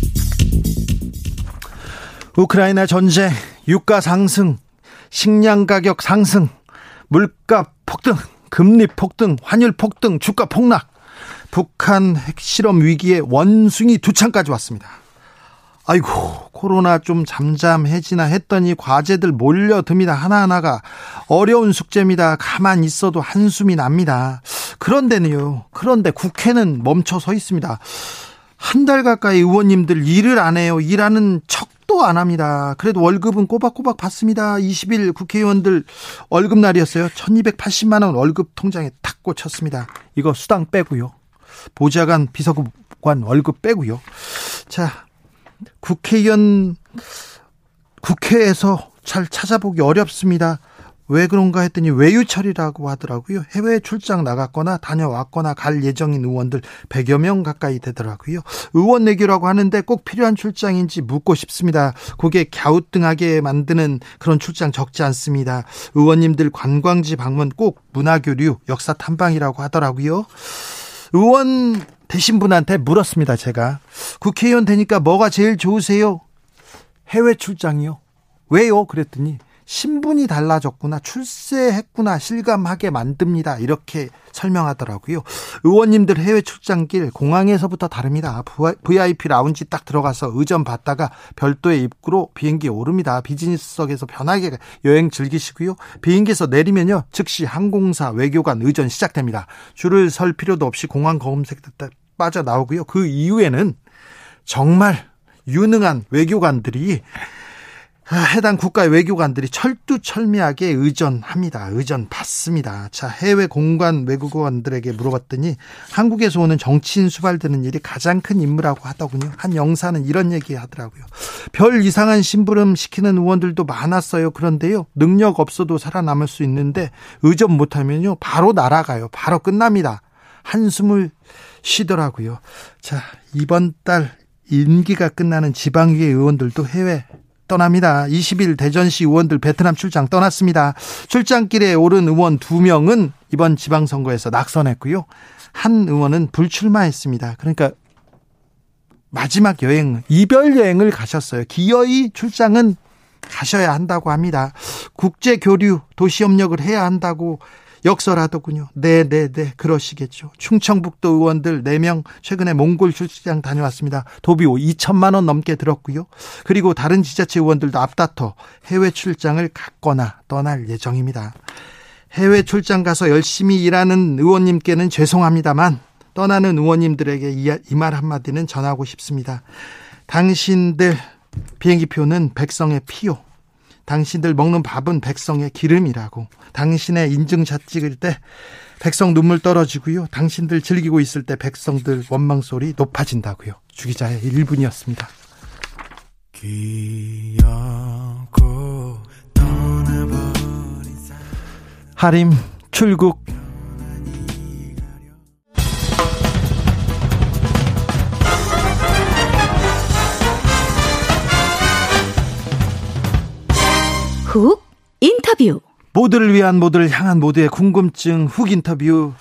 우크라이나 전쟁, 유가 상승, 식량 가격 상승, 물가 폭등, 금리 폭등, 환율 폭등, 주가 폭락. 북한 핵실험 위기에 원숭이 두 창까지 왔습니다. 아이고, 코로나 좀 잠잠해지나 했더니 과제들 몰려듭니다. 하나하나가 어려운 숙제입니다. 가만 있어도 한숨이 납니다. 그런데는요, 그런데 국회는 멈춰 서 있습니다. 한 달 가까이 의원님들 일을 안 해요. 일하는 척도 안 합니다. 그래도 월급은 꼬박꼬박 받습니다. 20일 국회의원들 월급 날이었어요. 1280만 원 월급 통장에 탁 꽂혔습니다. 이거 수당 빼고요. 보좌관 비서관 월급 빼고요. 자, 국회의원 국회에서 잘 찾아보기 어렵습니다. 왜 그런가 했더니 외유 처리라고 하더라고요. 해외 출장 나갔거나 다녀왔거나 갈 예정인 의원들 100여 명 가까이 되더라고요. 의원 내교라고 하는데 꼭 필요한 출장인지 묻고 싶습니다. 그게 갸우뚱하게 만드는 그런 출장 적지 않습니다. 의원님들 관광지 방문 꼭 문화교류, 역사 탐방이라고 하더라고요. 의원 되신 분한테 물었습니다, 제가. 국회의원 되니까 뭐가 제일 좋으세요? 해외 출장이요. 왜요? 그랬더니 신분이 달라졌구나, 출세했구나, 실감하게 만듭니다. 이렇게 설명하더라고요. 의원님들 해외 출장길 공항에서부터 다릅니다. VIP 라운지 딱 들어가서 의전 받다가 별도의 입구로 비행기에 오릅니다. 비즈니스석에서 편하게 여행 즐기시고요. 비행기에서 내리면요. 즉시 항공사 외교관 의전 시작됩니다. 줄을 설 필요도 없이 공항 검색 빠져나오고요. 그 이후에는 정말 유능한 외교관들이 해당 국가의 외교관들이 철두철미하게 의전합니다. 의전 받습니다. 자, 해외 공관 외국어원들에게 물어봤더니 한국에서 오는 정치인 수발되는 일이 가장 큰 임무라고 하더군요. 한 영사는 이런 얘기 하더라고요. 별 이상한 심부름 시키는 의원들도 많았어요. 그런데요. 능력 없어도 살아남을 수 있는데 의전 못하면요. 바로 날아가요. 바로 끝납니다. 한숨을 쉬더라고요. 자, 이번 달 임기가 끝나는 지방의회 의원들도 해외 떠납니다. 20일 대전시 의원들 베트남 출장 떠났습니다. 출장길에 오른 의원 2명은 이번 지방선거에서 낙선했고요. 한 의원은 불출마했습니다. 그러니까 마지막 여행, 이별 여행을 가셨어요. 기어이 출장은 가셔야 한다고 합니다. 국제 교류, 도시 협력을 해야 한다고 역설하더군요. 네, 네, 네. 그러시겠죠. 충청북도 의원들 4명 최근에 몽골 출장 다녀왔습니다. 도비 2천만 원 넘게 들었고요. 그리고 다른 지자체 의원들도 앞다퉈 해외 출장을 갔거나 떠날 예정입니다. 해외 출장 가서 열심히 일하는 의원님께는 죄송합니다만 떠나는 의원님들에게 이 말 한마디는 전하고 싶습니다. 당신들 비행기표는 백성의 피요. 당신들 먹는 밥은 백성의 기름이라고. 당신의 인증샷 찍을 때 백성 눈물 떨어지고요. 당신들 즐기고 있을 때 백성들 원망 소리 높아진다고요. 주기자의 1분이었습니다. 하림 출국 훅 인터뷰. 모두를 위한 모두를 향한 모두의 궁금증 훅 인터뷰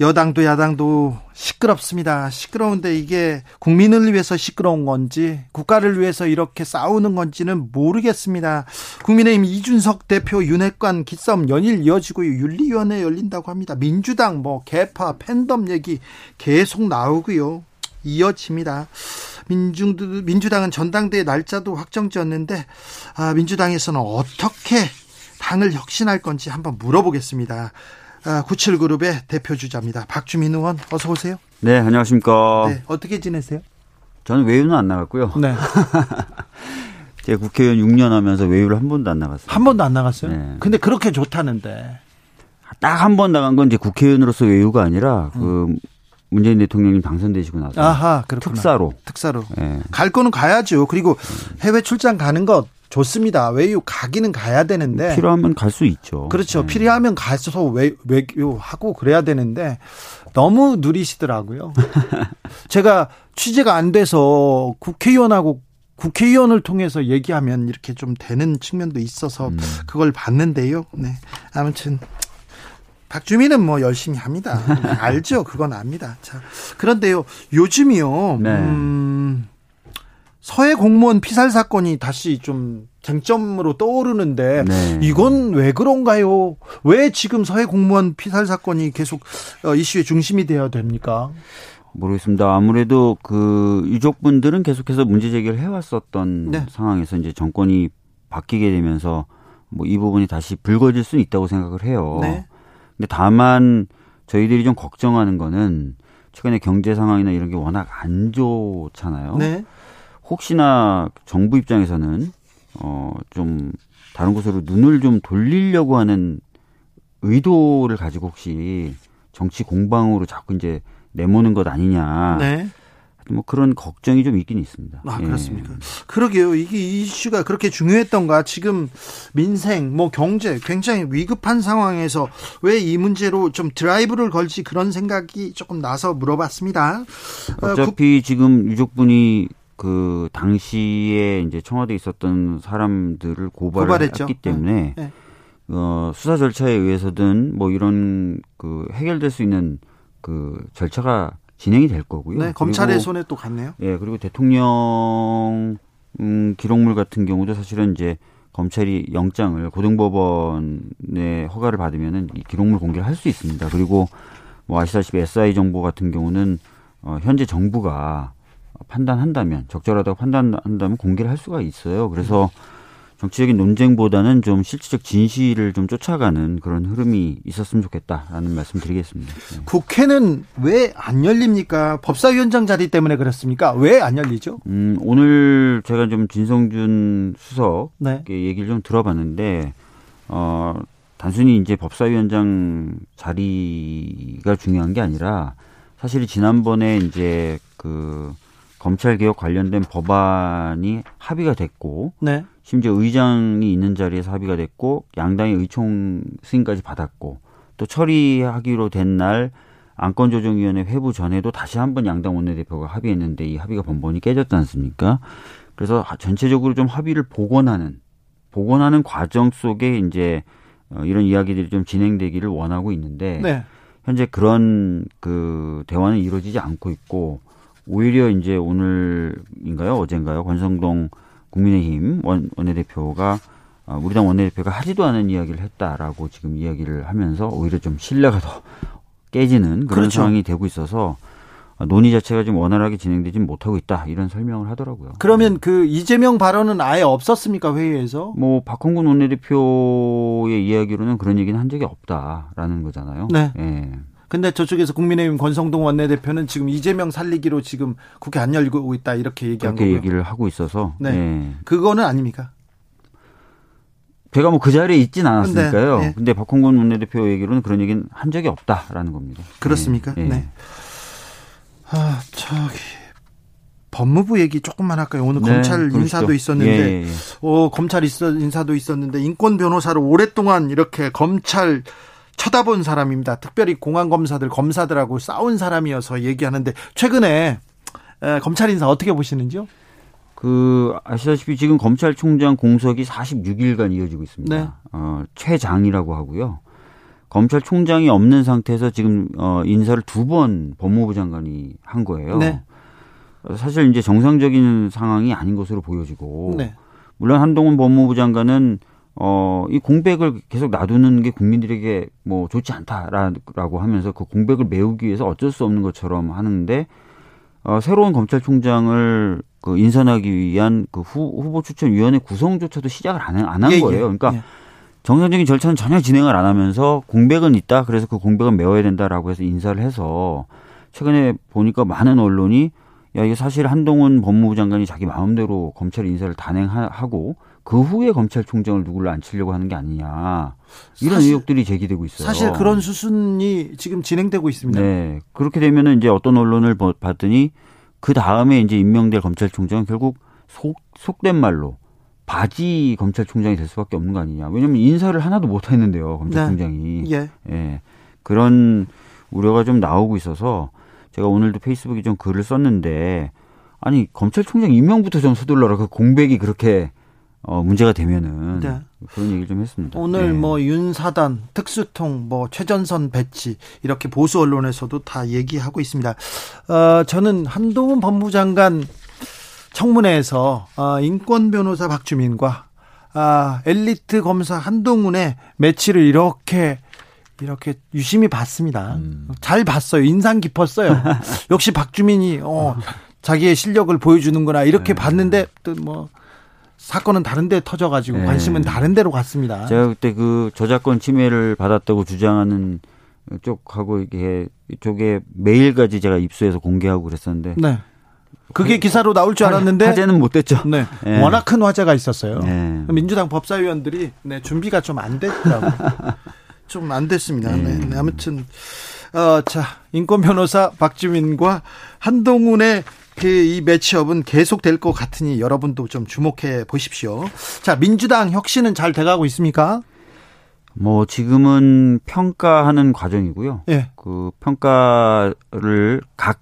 여당도 야당도 시끄럽습니다. 시끄러운데 이게 국민을 위해서 시끄러운 건지 국가를 위해서 이렇게 싸우는 건지는 모르겠습니다. 국민의힘 이준석 대표 윤핵관 기싸움 연일 이어지고 윤리위원회 열린다고 합니다. 민주당 뭐 개파 팬덤 얘기 계속 나오고요. 이어집니다. 민중 민주당은 전당대회 날짜도 확정지었는데 아, 민주당에서는 어떻게 당을 혁신할 건지 한번 물어보겠습니다. 아, 97그룹의 대표 주자입니다. 박주민 의원 어서 오세요. 네, 안녕하십니까. 네, 어떻게 지내세요? 저는 외유는 안 나갔고요. 네. [LAUGHS] 제가 국회의원 6년 하면서 외유를 한 번도 안 나갔어요. 한 번도 안 나갔어요? 네. 근데 그렇게 좋다는데. 딱 한 번 나간 건 이제 국회의원으로서 외유가 아니라 그 문재인 대통령님 당선되시고 나서 음. 아하, 그렇구나. 특사로. 특사로. 예. 갈 거는 가야죠. 그리고 해외 출장 가는 거 좋습니다. 외유 가기는 가야 되는데. 필요하면 갈 수 있죠. 그렇죠. 예. 필요하면 가서 외, 외교하고 그래야 되는데 너무 누리시더라고요. [LAUGHS] 제가 취재가 안 돼서 국회의원하고 국회의원을 통해서 얘기하면 이렇게 좀 되는 측면도 있어서 음. 그걸 봤는데요. 네. 아무튼 박주민은 뭐 열심히 합니다. 네, [LAUGHS] 알죠. 그건 압니다. 자, 그런데요. 요즘이요. 네. 음, 서해 공무원 피살 사건이 다시 좀 쟁점으로 떠오르는데 네. 이건 왜 그런가요? 왜 지금 서해 공무원 피살 사건이 계속 어, 이슈의 중심이 되어야 됩니까? 모르겠습니다. 아무래도 그 유족분들은 계속해서 문제 제기를 해왔었던 네. 상황에서 이제 정권이 바뀌게 되면서 뭐 이 부분이 다시 불거질 수는 있다고 생각을 해요. 네. 근데 다만 저희들이 좀 걱정하는 거는 최근에 경제 상황이나 이런 게 워낙 안 좋잖아요. 네. 혹시나 정부 입장에서는 어좀 다른 곳으로 눈을 좀 돌리려고 하는 의도를 가지고 혹시 정치 공방으로 자꾸 이제 내모는 것 아니냐. 네. 뭐 그런 걱정이 좀 있긴 있습니다. 아, 예. 그렇습니까? 그러게요. 이게 이 이슈가 그렇게 중요했던가? 지금 민생, 뭐 경제 굉장히 위급한 상황에서 왜 이 문제로 좀 드라이브를 걸지 그런 생각이 조금 나서 물어봤습니다. 어, 국- 어차피 지금 유족분이 그 당시에 이제 청와대에 있었던 사람들을 고발을 고발했죠. 했기 때문에 네. 어, 수사 절차에 의해서든 뭐 이런 그 해결될 수 있는 그 절차가 진행이 될 거고요. 네, 검찰의 그리고 손에 또 갔네요. 예, 그리고 대통령 음, 기록물 같은 경우도 사실은 이제 검찰이 영장을 고등법원의 허가를 받으면은 이 기록물 공개를 할 수 있습니다. 그리고 뭐 아시다시피 SI 정보 같은 경우는 어, 현재 정부가 판단한다면 적절하다고 판단한다면 공개를 할 수가 있어요. 그래서 정치적인 논쟁보다는 좀 실질적 진실을 좀 쫓아가는 그런 흐름이 있었으면 좋겠다라는 말씀 드리겠습니다. 네. 국회는 왜 안 열립니까? 법사위원장 자리 때문에 그렇습니까? 왜 안 열리죠? 음, 오늘 제가 좀 진성준 수석 네. 얘기를 좀 들어봤는데 어 단순히 이제 법사위원장 자리가 중요한 게 아니라 사실 지난번에 이제 그 검찰 개혁 관련된 법안이 합의가 됐고 네. 심지어 의장이 있는 자리에서 합의가 됐고 양당의 의총 승인까지 받았고 또 처리하기로 된 날 안건조정위원회 회부 전에도 다시 한번 양당 원내대표가 합의했는데 이 합의가 번번이 깨졌지 않습니까? 그래서 전체적으로 좀 합의를 복원하는 복원하는 과정 속에 이제 어, 이런 이야기들이 좀 진행되기를 원하고 있는데 네. 현재 그런 그 대화는 이루어지지 않고 있고 오히려 이제 오늘인가요 어젠가요 권성동 국민의힘 원, 원내대표가 어, 우리 당 원내대표가 하지도 않은 이야기를 했다라고 지금 이야기를 하면서 오히려 좀 신뢰가 더 깨지는 그런 그렇죠. 상황이 되고 있어서 어, 논의 자체가 지금 원활하게 진행되지 못하고 있다 이런 설명을 하더라고요. 그러면 그 이재명 발언은 아예 없었습니까 회의에서? 뭐 박홍근 원내대표의 이야기로는 그런 얘기는 한 적이 없다라는 거잖아요. 네. 예. 근데 저쪽에서 국민의힘 권성동 원내대표는 지금 이재명 살리기로 지금 국회 안 열고 있다 이렇게 얘기한 거고요. 얘기를 하고 있어서 네. 예. 그거는 아닙니까? 제가 뭐 그 자리에 있진 않았으니까요. 근데, 근데, 예. 박홍근 원내대표 얘기로는 그런 얘기는 한 적이 없다라는 겁니다. 그렇습니까? 예. 예. 네. 아, 저기 법무부 얘기 조금만 할까요? 오늘 네, 검찰 그러시죠. 인사도 있었는데, 예, 예, 예. 어, 검찰 있어, 인사도 있었는데, 인권 변호사로 오랫동안 이렇게 검찰 쳐다본 사람입니다. 특별히 공안 검사들, 검사들하고 싸운 사람이어서 얘기하는데, 최근에 에, 검찰 인사 어떻게 보시는지요? 그 아시다시피 지금 검찰총장 공석이 46일간 이어지고 있습니다. 네. 어, 최장이라고 하고요. 검찰총장이 없는 상태에서 지금 어, 인사를 두 번 법무부 장관이 한 거예요. 네. 사실 이제 정상적인 상황이 아닌 것으로 보여지고 네. 물론 한동훈 법무부 장관은 어, 이 공백을 계속 놔두는 게 국민들에게 뭐 좋지 않다라고 하면서 그 공백을 메우기 위해서 어쩔 수 없는 것처럼 하는데 어, 새로운 검찰총장을 그 인선하기 위한 그 후, 후보 추천위원회 구성조차도 시작을 안한 예, 예. 거예요. 그러니까 예. 정상적인 절차는 전혀 진행을 안 하면서 공백은 있다. 그래서 그 공백은 메워야 된다라고 해서 인사를 해서 최근에 보니까 많은 언론이 야 이게 사실 한동훈 법무부 장관이 자기 마음대로 검찰 인사를 단행하고 그 후에 검찰총장을 누구를 앉히려고 하는 게 아니냐 이런 사실- 의혹들이 제기되고 있어요. 사실 그런 수순이 지금 진행되고 있습니다. 네 그렇게 되면은 이제 어떤 언론을 보- 봤더니 그 다음에 이제 임명될 검찰총장은 결국 속 속된 말로 바지 검찰총장이 될 수밖에 없는 거 아니냐. 왜냐하면 인사를 하나도 못 했는데요 검찰총장이. 예. 예. 그런 우려가 좀 나오고 있어서 제가 오늘도 페이스북에 좀 글을 썼는데 아니 검찰총장 임명부터 좀 서둘러라. 그 공백이 그렇게 어 문제가 되면은 네. 그런 얘기를 좀 했습니다. 오늘 예. 뭐 윤사단, 특수통, 뭐 최전선 배치 이렇게 보수 언론에서도 다 얘기하고 있습니다. 어, 저는 한동훈 법무장관 청문회에서 어, 인권 변호사 박주민과 아, 엘리트 검사 한동훈의 매치를 이렇게 이렇게 유심히 봤습니다. 음. 잘 봤어요. 인상 깊었어요. [LAUGHS] 역시 박주민이 어, 자기의 실력을 보여주는구나 이렇게 네. 봤는데 또뭐 사건은 다른데 터져가지고 네. 관심은 다른 데로 갔습니다. 제가 그때 그 저작권 침해를 받았다고 주장하는 쪽하고 이게 이쪽에 메일까지 제가 입수해서 공개하고 그랬었는데 네. 그게 기사로 나올 줄 알았는데 화제는 못 됐죠. 네. 예. 워낙 큰 화제가 있었어요. 네. 민주당 법사위원들이 네, 준비가 좀 안 됐더라고요. [LAUGHS] 좀안 됐습니다. 네. 네, 아무튼 어, 자 인권 변호사 박주민과 한동훈의 그 이 매치업은 계속 될 것 같으니 여러분도 좀 주목해 보십시오. 자 민주당 혁신은 잘 돼가고 있습니까? 뭐 지금은 평가하는 과정이고요. 예. 그 평가를 각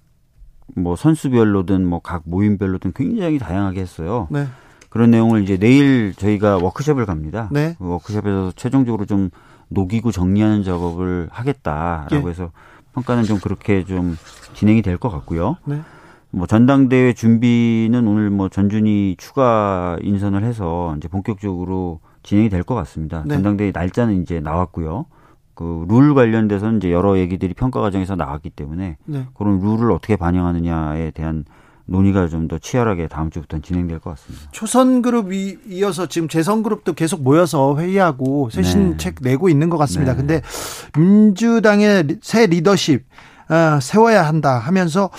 뭐 선수별로든 뭐 각 모임별로든 굉장히 다양하게 했어요. 네. 그런 내용을 이제 내일 저희가 워크숍을 갑니다. 네. 그 워크숍에서 최종적으로 좀 녹이고 정리하는 작업을 하겠다라고 예. 해서 평가는 좀 그렇게 좀 진행이 될 것 같고요. 네. 뭐 전당대회 준비는 오늘 뭐 전준희 추가 인선을 해서 이제 본격적으로 진행이 될 것 같습니다. 네. 전당대회 날짜는 이제 나왔고요. 그 룰 관련돼서는 이제 여러 얘기들이 평가 과정에서 나왔기 때문에 네. 그런 룰을 어떻게 반영하느냐에 대한 논의가 좀 더 치열하게 다음 주부터 진행될 것 같습니다. 초선 그룹이 이어서 지금 재선 그룹도 계속 모여서 회의하고 쇄신책 내고 있는 것 같습니다. 네. 근데 민주당의 리- 새 리더십 아, 세워야 한다 하면서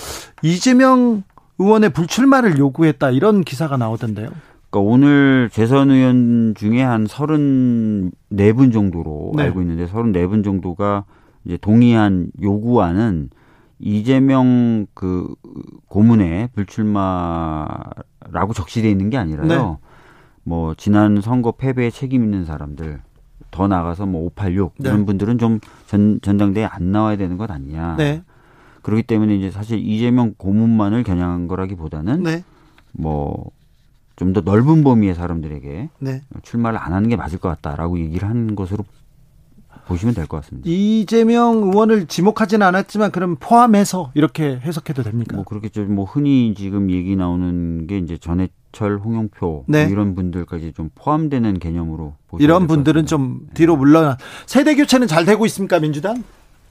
이재명 의원의 불출마를 요구했다 이런 기사가 나오던데요. 그러니까 오늘 재선 의원 중에 한 34분 정도로 네. 알고 있는데 34분 정도가 이제 동의한 요구안은 이재명 그 고문의 불출마라고 적시되어 있는 게 아니라요. 네. 뭐 지난 선거 패배에 책임 있는 사람들 더 나가서 뭐 586 네. 이런 분들은 좀 전, 전당대회에 안 나와야 되는 것 아니냐. 네. 그렇기 때문에 이제 사실 이재명 고문만을 겨냥한 거라기보다는 네. 뭐 좀 더 넓은 범위의 사람들에게 네. 출마를 안 하는 게 맞을 것 같다라고 얘기를 한 것으로 보시면 될 것 같습니다. 이재명 의원을 지목하지는 않았지만 그럼 포함해서 이렇게 해석해도 됩니까? 뭐 그렇게 좀뭐 흔히 지금 얘기 나오는 게 이제 전 해철, 홍영표 네. 뭐 이런 분들까지 좀 포함되는 개념으로 이런 분들은. 좀 뒤로 물러나 세대 교체는 잘 되고 있습니까 민주당?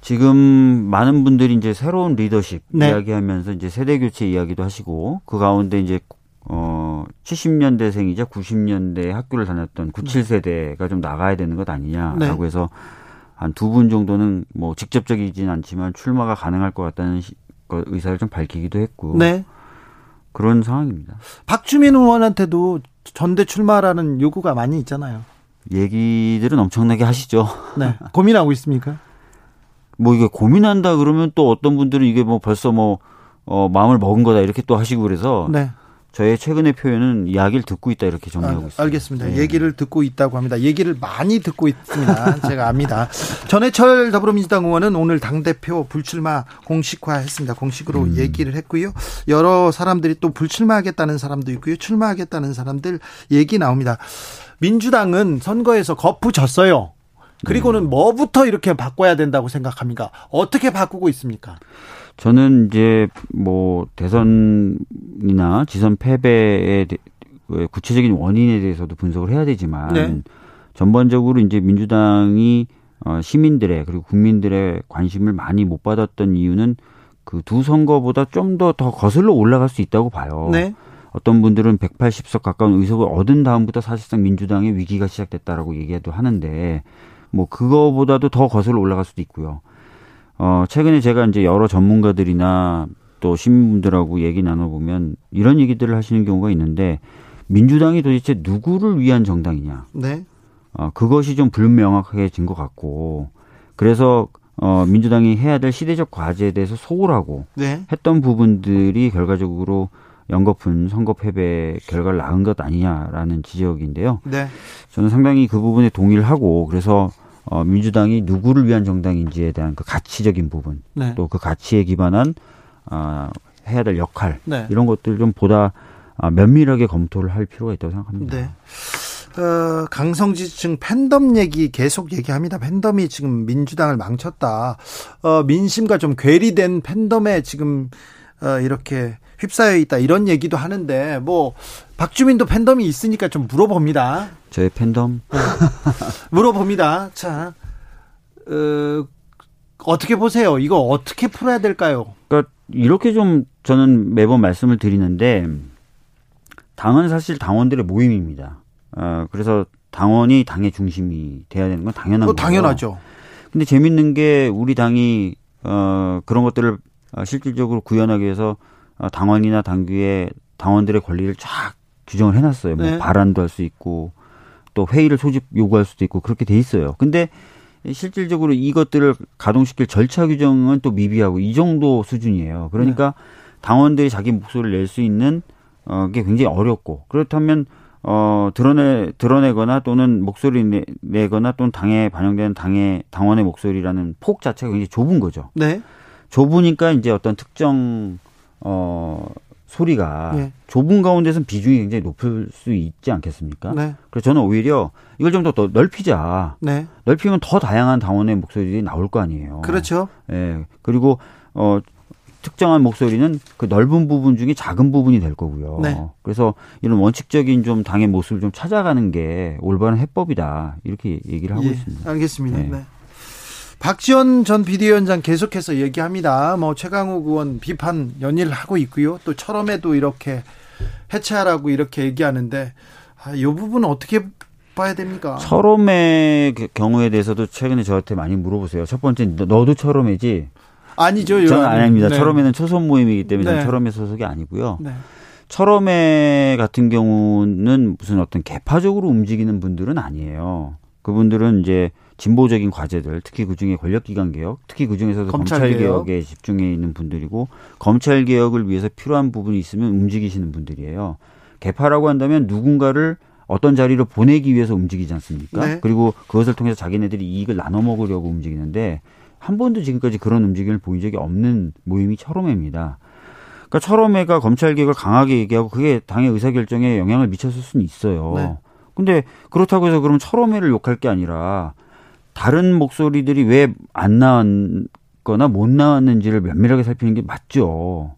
지금 많은 분들이 이제 새로운 리더십 네. 이야기하면서 이제 세대 교체 이야기도 하시고 그 가운데 이제 어 70년대생이자 90년대 학교를 다녔던 97세대가 좀 나가야 되는 것 아니냐라고 네. 해서 한 두 분 정도는 뭐 직접적이진 않지만 출마가 가능할 것 같다는 시- 거- 의사를 좀 밝히기도 했고 네. 그런 상황입니다. 박주민 의원한테도 전대 출마라는 요구가 많이 있잖아요. 얘기들은 엄청나게 하시죠. [LAUGHS] 네. 고민하고 있습니까? 뭐 이게 고민한다 그러면 또 어떤 분들은 이게 뭐 벌써 뭐 어, 마음을 먹은 거다 이렇게 또 하시고 그래서 네. 저의 최근의 표현은 이야기를 듣고 있다 이렇게 정리하고 아, 있습니다. 알겠습니다. 네. 얘기를 듣고 있다고 합니다. 얘기를 많이 듣고 있습니다. [LAUGHS] 제가 압니다. 전해철 더불어민주당 의원은 오늘 당대표 불출마 공식화했습니다. 공식으로 음. 얘기를 했고요. 여러 사람들이 또 불출마하겠다는 사람도 있고요. 출마하겠다는 사람들 얘기 나옵니다. 민주당은 선거에서 거푸 졌어요. 그리고는 뭐부터 이렇게 바꿔야 된다고 생각합니까? 어떻게 바꾸고 있습니까? 저는 이제 뭐 대선이나 지선 패배의 대- 그 구체적인 원인에 대해서도 분석을 해야 되지만 네. 전반적으로 이제 민주당이 어, 시민들의 그리고 국민들의 관심을 많이 못 받았던 이유는 그 두 선거보다 좀더더 거슬러 올라갈 수 있다고 봐요. 네. 어떤 분들은 180석 가까운 의석을 얻은 다음부터 사실상 민주당의 위기가 시작됐다라고 얘기도 하는데 뭐 그거보다도 더 거슬러 올라갈 수도 있고요. 어 최근에 제가 이제 여러 전문가들이나 또 시민분들하고 얘기 나눠보면 이런 얘기들을 하시는 경우가 있는데 민주당이 도대체 누구를 위한 정당이냐? 네. 어, 그것이 좀 불명확해진 것 같고 그래서 어, 민주당이 해야 될 시대적 과제에 대해서 소홀하고 네. 했던 부분들이 결과적으로 연거푼 선거 패배 결과를 낳은 것 아니냐라는 지적인데요. 네. 저는 상당히 그 부분에 동의를 하고 그래서 어, 민주당이 누구를 위한 정당인지에 대한 그 가치적인 부분 네. 또그 가치에 기반한 아, 해야 될 역할 네. 이런 것들 좀 보다 아, 면밀하게 검토를 할 필요가 있다고 생각합니다. 네. 어, 강성지층 팬덤 얘기 계속 얘기합니다. 팬덤이 지금 민주당을 망쳤다. 어, 민심과 좀 괴리된 팬덤에 지금 어, 이렇게 휩싸여 있다. 이런 얘기도 하는데 뭐 박주민도 팬덤이 있으니까 좀 물어봅니다. 저의 팬덤 [LAUGHS] 물어봅니다. 자, 어, 어떻게 보세요? 이거 어떻게 풀어야 될까요? 그러니까 이렇게 좀 저는 매번 말씀을 드리는데 당은 사실 당원들의 모임입니다. 어, 그래서 당원이 당의 중심이 돼야 되는 건 당연한 뭐 거예요. 당연하죠. 근데 재밌는 게 우리 당이 어, 그런 것들을 어, 실질적으로 구현하기 위해서 어, 당원이나 당규에 당원들의 권리를 쫙 규정을 해놨어요. 뭐 네. 발언도 할 수 있고 또 회의를 소집 요구할 수도 있고 그렇게 돼 있어요. 근데 실질적으로 이것들을 가동시킬 절차 규정은 또 미비하고 이 정도 수준이에요. 그러니까 당원들이 자기 목소리를 낼 수 있는 어, 게 굉장히 어렵고 그렇다면 어, 드러내, 드러내거나 또는 목소리 내, 내거나 또는 당에 반영되는 당의, 당원의 목소리라는 폭 자체가 굉장히 좁은 거죠. 네. 좁으니까 이제 어떤 특정, 어, 소리가 예. 좁은 가운데서는 비중이 굉장히 높을 수 있지 않겠습니까? 네. 그래서 저는 오히려 이걸 좀 더 넓히자. 네. 넓히면 더 다양한 당원의 목소리들이 나올 거 아니에요. 그렇죠. 예. 그리고, 어, 특정한 목소리는 그 넓은 부분 중에 작은 부분이 될 거고요. 네. 그래서 이런 원칙적인 좀 당의 모습을 좀 찾아가는 게 올바른 해법이다. 이렇게 얘기를 하고 예, 있습니다. 알겠습니다. 네. 네. 박지원 전 비대위원장 계속해서 얘기합니다. 뭐 최강욱 의원 비판 연일 하고 있고요. 또 철험에도 이렇게 해체하라고 이렇게 얘기하는데 아, 이 부분 어떻게 봐야 됩니까? 철험의 그 경우에 대해서도 최근에 저한테 많이 물어보세요. 첫 번째, 너- 너도 철험이지? 아니죠. 저는. 아닙니다. 네. 철험에는 초선 모임이기 때문에 저는 네. 철험의 소속이 아니고요. 네. 철험회 같은 경우는 무슨 어떤 개파적으로 움직이는 분들은 아니에요. 그분들은 이제 진보적인 과제들, 특히 그 중에 권력기관 개혁, 특히 그 중에서도 검찰 검찰 개혁. 개혁에 집중해 있는 분들이고 검찰 개혁을 위해서 필요한 부분이 있으면 움직이시는 분들이에요. 개파라고 한다면 누군가를 어떤 자리로 보내기 위해서 움직이지 않습니까? 네. 그리고 그것을 통해서 자기네들이 이익을 나눠 먹으려고 움직이는데 한 번도 지금까지 그런 움직임을 보인 적이 없는 모임이 철험회입니다. 그러니까 철험회가 검찰 개혁을 강하게 얘기하고 그게 당의 의사결정에 영향을 미쳤을 수는 있어요. 네. 근데 그렇다고 해서 그럼 철험회를 욕할 게 아니라 다른 목소리들이 왜 안 나왔거나 못 나왔는지를 면밀하게 살피는 게 맞죠.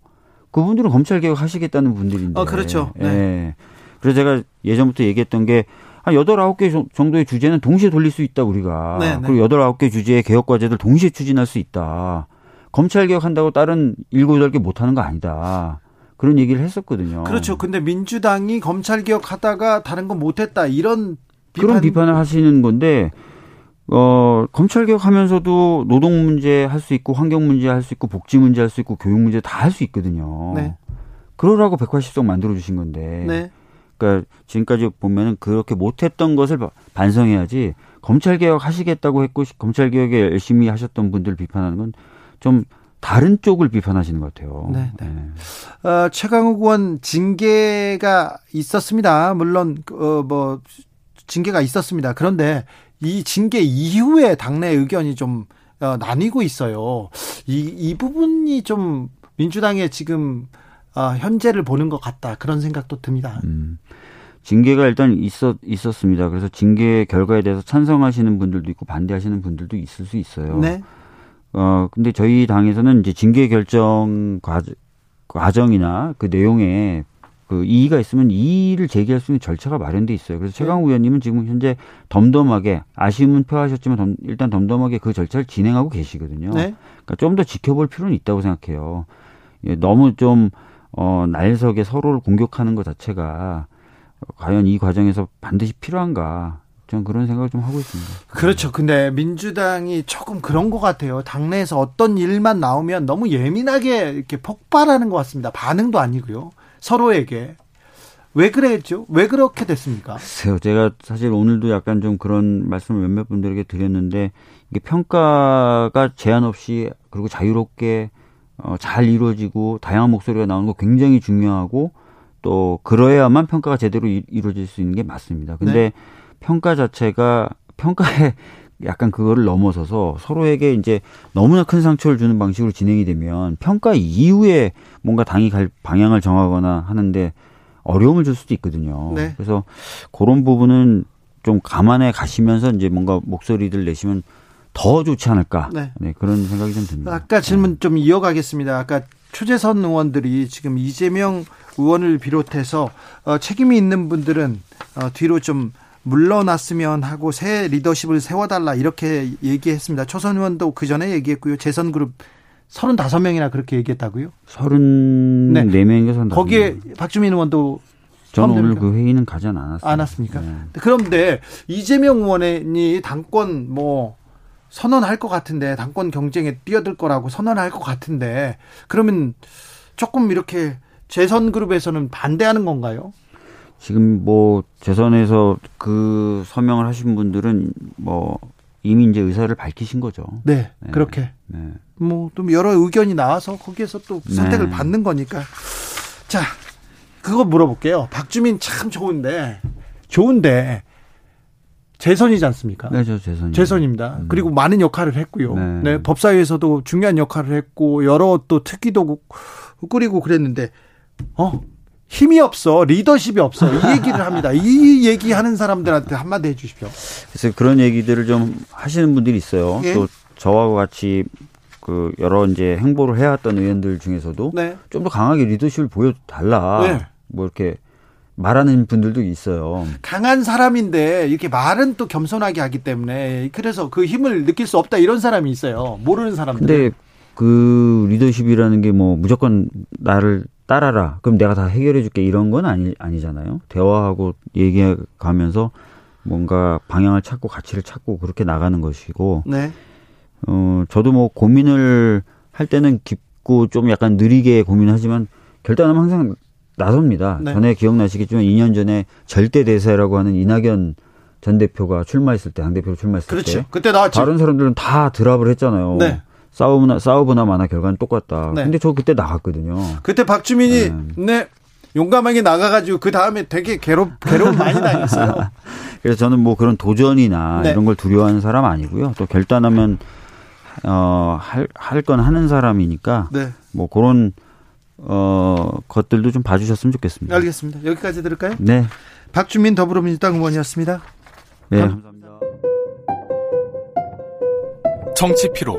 그분들은 검찰 개혁 하시겠다는 분들인데. 어, 그렇죠. 네. 예. 그래서 제가 예전부터 얘기했던 게 한 여덟 아홉 개 정도의 주제는 동시에 돌릴 수 있다 우리가. 네, 네. 그리고 여덟 아홉 개 주제의 개혁 과제들 동시에 추진할 수 있다. 검찰 개혁한다고 다른 일곱 여덟 개 못 하는 거 아니다. 그런 얘기를 했었거든요. 그렇죠. 근데 민주당이 검찰 개혁하다가 다른 건 못했다 이런 비판. 그런 비판을 하시는 건데 어 검찰 개혁하면서도 노동 문제 할 수 있고 환경 문제 할 수 있고 복지 문제 할 수 있고 교육 문제 다 할 수 있거든요. 네. 그러라고 180석 만들어 주신 건데. 네. 그러니까 지금까지 보면은 그렇게 못했던 것을 바- 반성해야지 검찰 개혁 하시겠다고 했고 검찰 개혁에 열심히 하셨던 분들 비판하는 건 좀 다른 쪽을 비판하시는 것 같아요. 네, 네. 어, 최강욱 의원 징계가 있었습니다. 물론 어, 뭐 징계가 있었습니다. 그런데 이 징계 이후에 당내 의견이 좀 어, 나뉘고 있어요. 이, 이 부분이 좀 민주당의 지금 어, 현재를 보는 것 같다 그런 생각도 듭니다. 음. 징계가 일단 있었 있었습니다. 그래서 징계 결과에 대해서 찬성하시는 분들도 있고 반대하시는 분들도 있을 수 있어요. 네. 어 근데 저희 당에서는 이제 징계 결정 과정, 과정이나 그 내용에 그 이의가 있으면 이의를 제기할 수 있는 절차가 마련돼 있어요. 그래서 최강욱 의원님은 지금 현재 덤덤하게 아쉬움은 표하셨지만 덤, 일단 덤덤하게 그 절차를 진행하고 계시거든요. 네. 그러니까 좀 더 지켜볼 필요는 있다고 생각해요. 예, 너무 좀 어, 날석에 서로를 공격하는 것 자체가 과연 이 과정에서 반드시 필요한가? 저는 그런 생각을 좀 하고 있습니다. 그렇죠. 근데 민주당이 조금 그런 것 같아요. 당내에서 어떤 일만 나오면 너무 예민하게 이렇게 폭발하는 것 같습니다. 반응도 아니고요. 서로에게. 왜 그랬죠? 왜 그렇게 됐습니까? 글쎄요. 제가 사실 오늘도 약간 좀 그런 말씀을 몇몇 분들에게 드렸는데 이게 평가가 제한 없이 그리고 자유롭게 어, 잘 이루어지고 다양한 목소리가 나오는 거 굉장히 중요하고 또 그러야만 평가가 제대로 이, 루어질 수 있는 게 맞습니다. 근데 네. 평가 자체가 평가에 [LAUGHS] 약간 그거를 넘어서서 서로에게 이제 너무나 큰 상처를 주는 방식으로 진행이 되면 평가 이후에 뭔가 당이 갈 방향을 정하거나 하는데 어려움을 줄 수도 있거든요. 네. 그래서 그런 부분은 좀 감안해 가시면서 이제 뭔가 목소리들 내시면 더 좋지 않을까. 네. 네, 그런 생각이 좀 듭니다. 아까 질문 좀 이어가겠습니다. 아까 초재선 의원들이 지금 이재명 의원을 비롯해서 어, 책임이 있는 분들은 어, 뒤로 좀 물러났으면 하고 새 리더십을 세워달라 이렇게 얘기했습니다. 초선 의원도 그 전에 얘기했고요. 재선 그룹 35명이나 그렇게 얘기했다고요? 34명인가 선 거기에 박주민 의원도 저는 오늘 포함됩니까? 그 회의는 가지 않았습니다. 안 왔습니까? 네. 그런데 이재명 의원이 당권 뭐 선언할 것 같은데 당권 경쟁에 뛰어들 거라고 선언할 것 같은데 그러면 조금 이렇게 재선 그룹에서는 반대하는 건가요? 지금 뭐 재선에서 그 서명을 하신 분들은 뭐 이미 이제 의사를 밝히신 거죠. 네, 네. 그렇게 네. 뭐좀 여러 의견이 나와서 거기에서 또 선택을 네. 받는 거니까 자 그거 물어볼게요. 박주민 참 좋은데 좋은데 재선이지 않습니까? 네, 저 재선이. 재선입니다. 음. 그리고 많은 역할을 했고요. 네. 네. 법사위에서도 중요한 역할을 했고 여러 또 특기도 꾸- 꾸리고 그랬는데 어 힘이 없어 리더십이 없어 이 [LAUGHS] 얘기를 합니다. 이 얘기하는 사람들한테 한마디 해주십시오. 그래서 그런 얘기들을 좀 하시는 분들이 있어요. 예. 또 저와 같이 그 여러 이제 행보를 해왔던 의원들 중에서도 네. 좀더 강하게 리더십을 보여달라. 네. 뭐 이렇게 말하는 분들도 있어요. 강한 사람인데 이렇게 말은 또 겸손하게 하기 때문에 그래서 그 힘을 느낄 수 없다 이런 사람이 있어요. 모르는 사람들. 근데 그 리더십이라는 게 뭐 무조건 나를 따라라. 그럼 내가 다 해결해 줄게 이런 건 아니 아니잖아요. 대화하고 얘기해 가면서 뭔가 방향을 찾고 가치를 찾고 그렇게 나가는 것이고 네. 어 저도 뭐 고민을 할 때는 깊고 좀 약간 느리게 고민하지만 결단하면 항상 나섭니다. 네. 전에 기억나시겠지만 2년 전에 절대 대세라고 하는 이낙연 전 대표가 출마했을 때 당 대표로 출마했을 그렇죠. 때 그때 나왔죠. 다른 사람들은 다 드랍을 했잖아요. 네. 싸우나 싸우거나 마나 결과는 똑같다. 네. 근데 저 그때 나갔거든요. 그때 박주민이 네. 용감하게 나가가지고 그 다음에 되게 괴롭 괴로움 많이 당했어요. [LAUGHS] 그래서 저는 뭐 그런 도전이나 네. 이런 걸 두려워하는 사람 아니고요. 또 결단하면 어할 할 건 하는 사람이니까 네. 뭐 그런 어 것들도 좀 봐주셨으면 좋겠습니다. 알겠습니다. 여기까지 들을까요? 네, 박주민 더불어민주당 의원이었습니다. 네 감- 감사합니다. 정치 피로,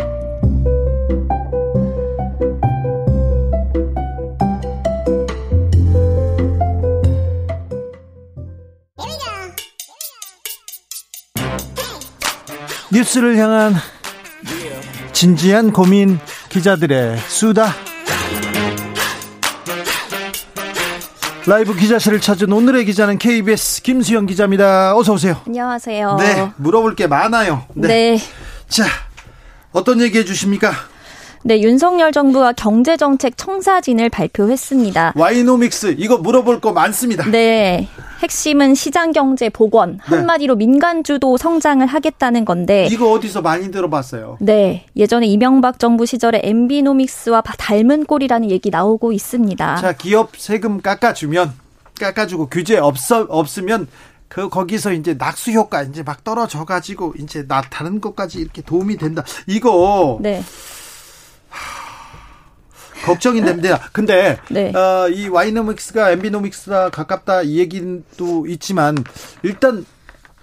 뉴스를 향한 진지한 고민 기자들의 수다. 라이브 기자실을 찾은 오늘의 기자는 KBS 김수영 기자입니다. 어서 오세요. 안녕하세요. 네, 물어볼 게 많아요. 네. 네. 자, 어떤 얘기 해주십니까? 네, 윤석열 정부가 경제정책 청사진을 발표했습니다. 와이노믹스 이거 물어볼 거 많습니다. 네. 핵심은 시장 경제 복원, 한마디로 민간 주도 성장을 하겠다는 건데 이거 어디서 많이 들어봤어요? 네. 예전에 이명박 정부 시절에 엠비노믹스와 닮은 꼴이라는 얘기 나오고 있습니다. 자, 기업 세금 깎아 주면 깎아 주고 규제 없어 없으면 그 거기서 이제 낙수 효과 이제 막 떨어져 가지고 이제 나 다른 것까지 이렇게 도움이 된다. 이거 네. 걱정이 됩니다. 근데 네. 어, 이 와이노믹스가 엠비노믹스가 가깝다 이 얘기도 있지만 일단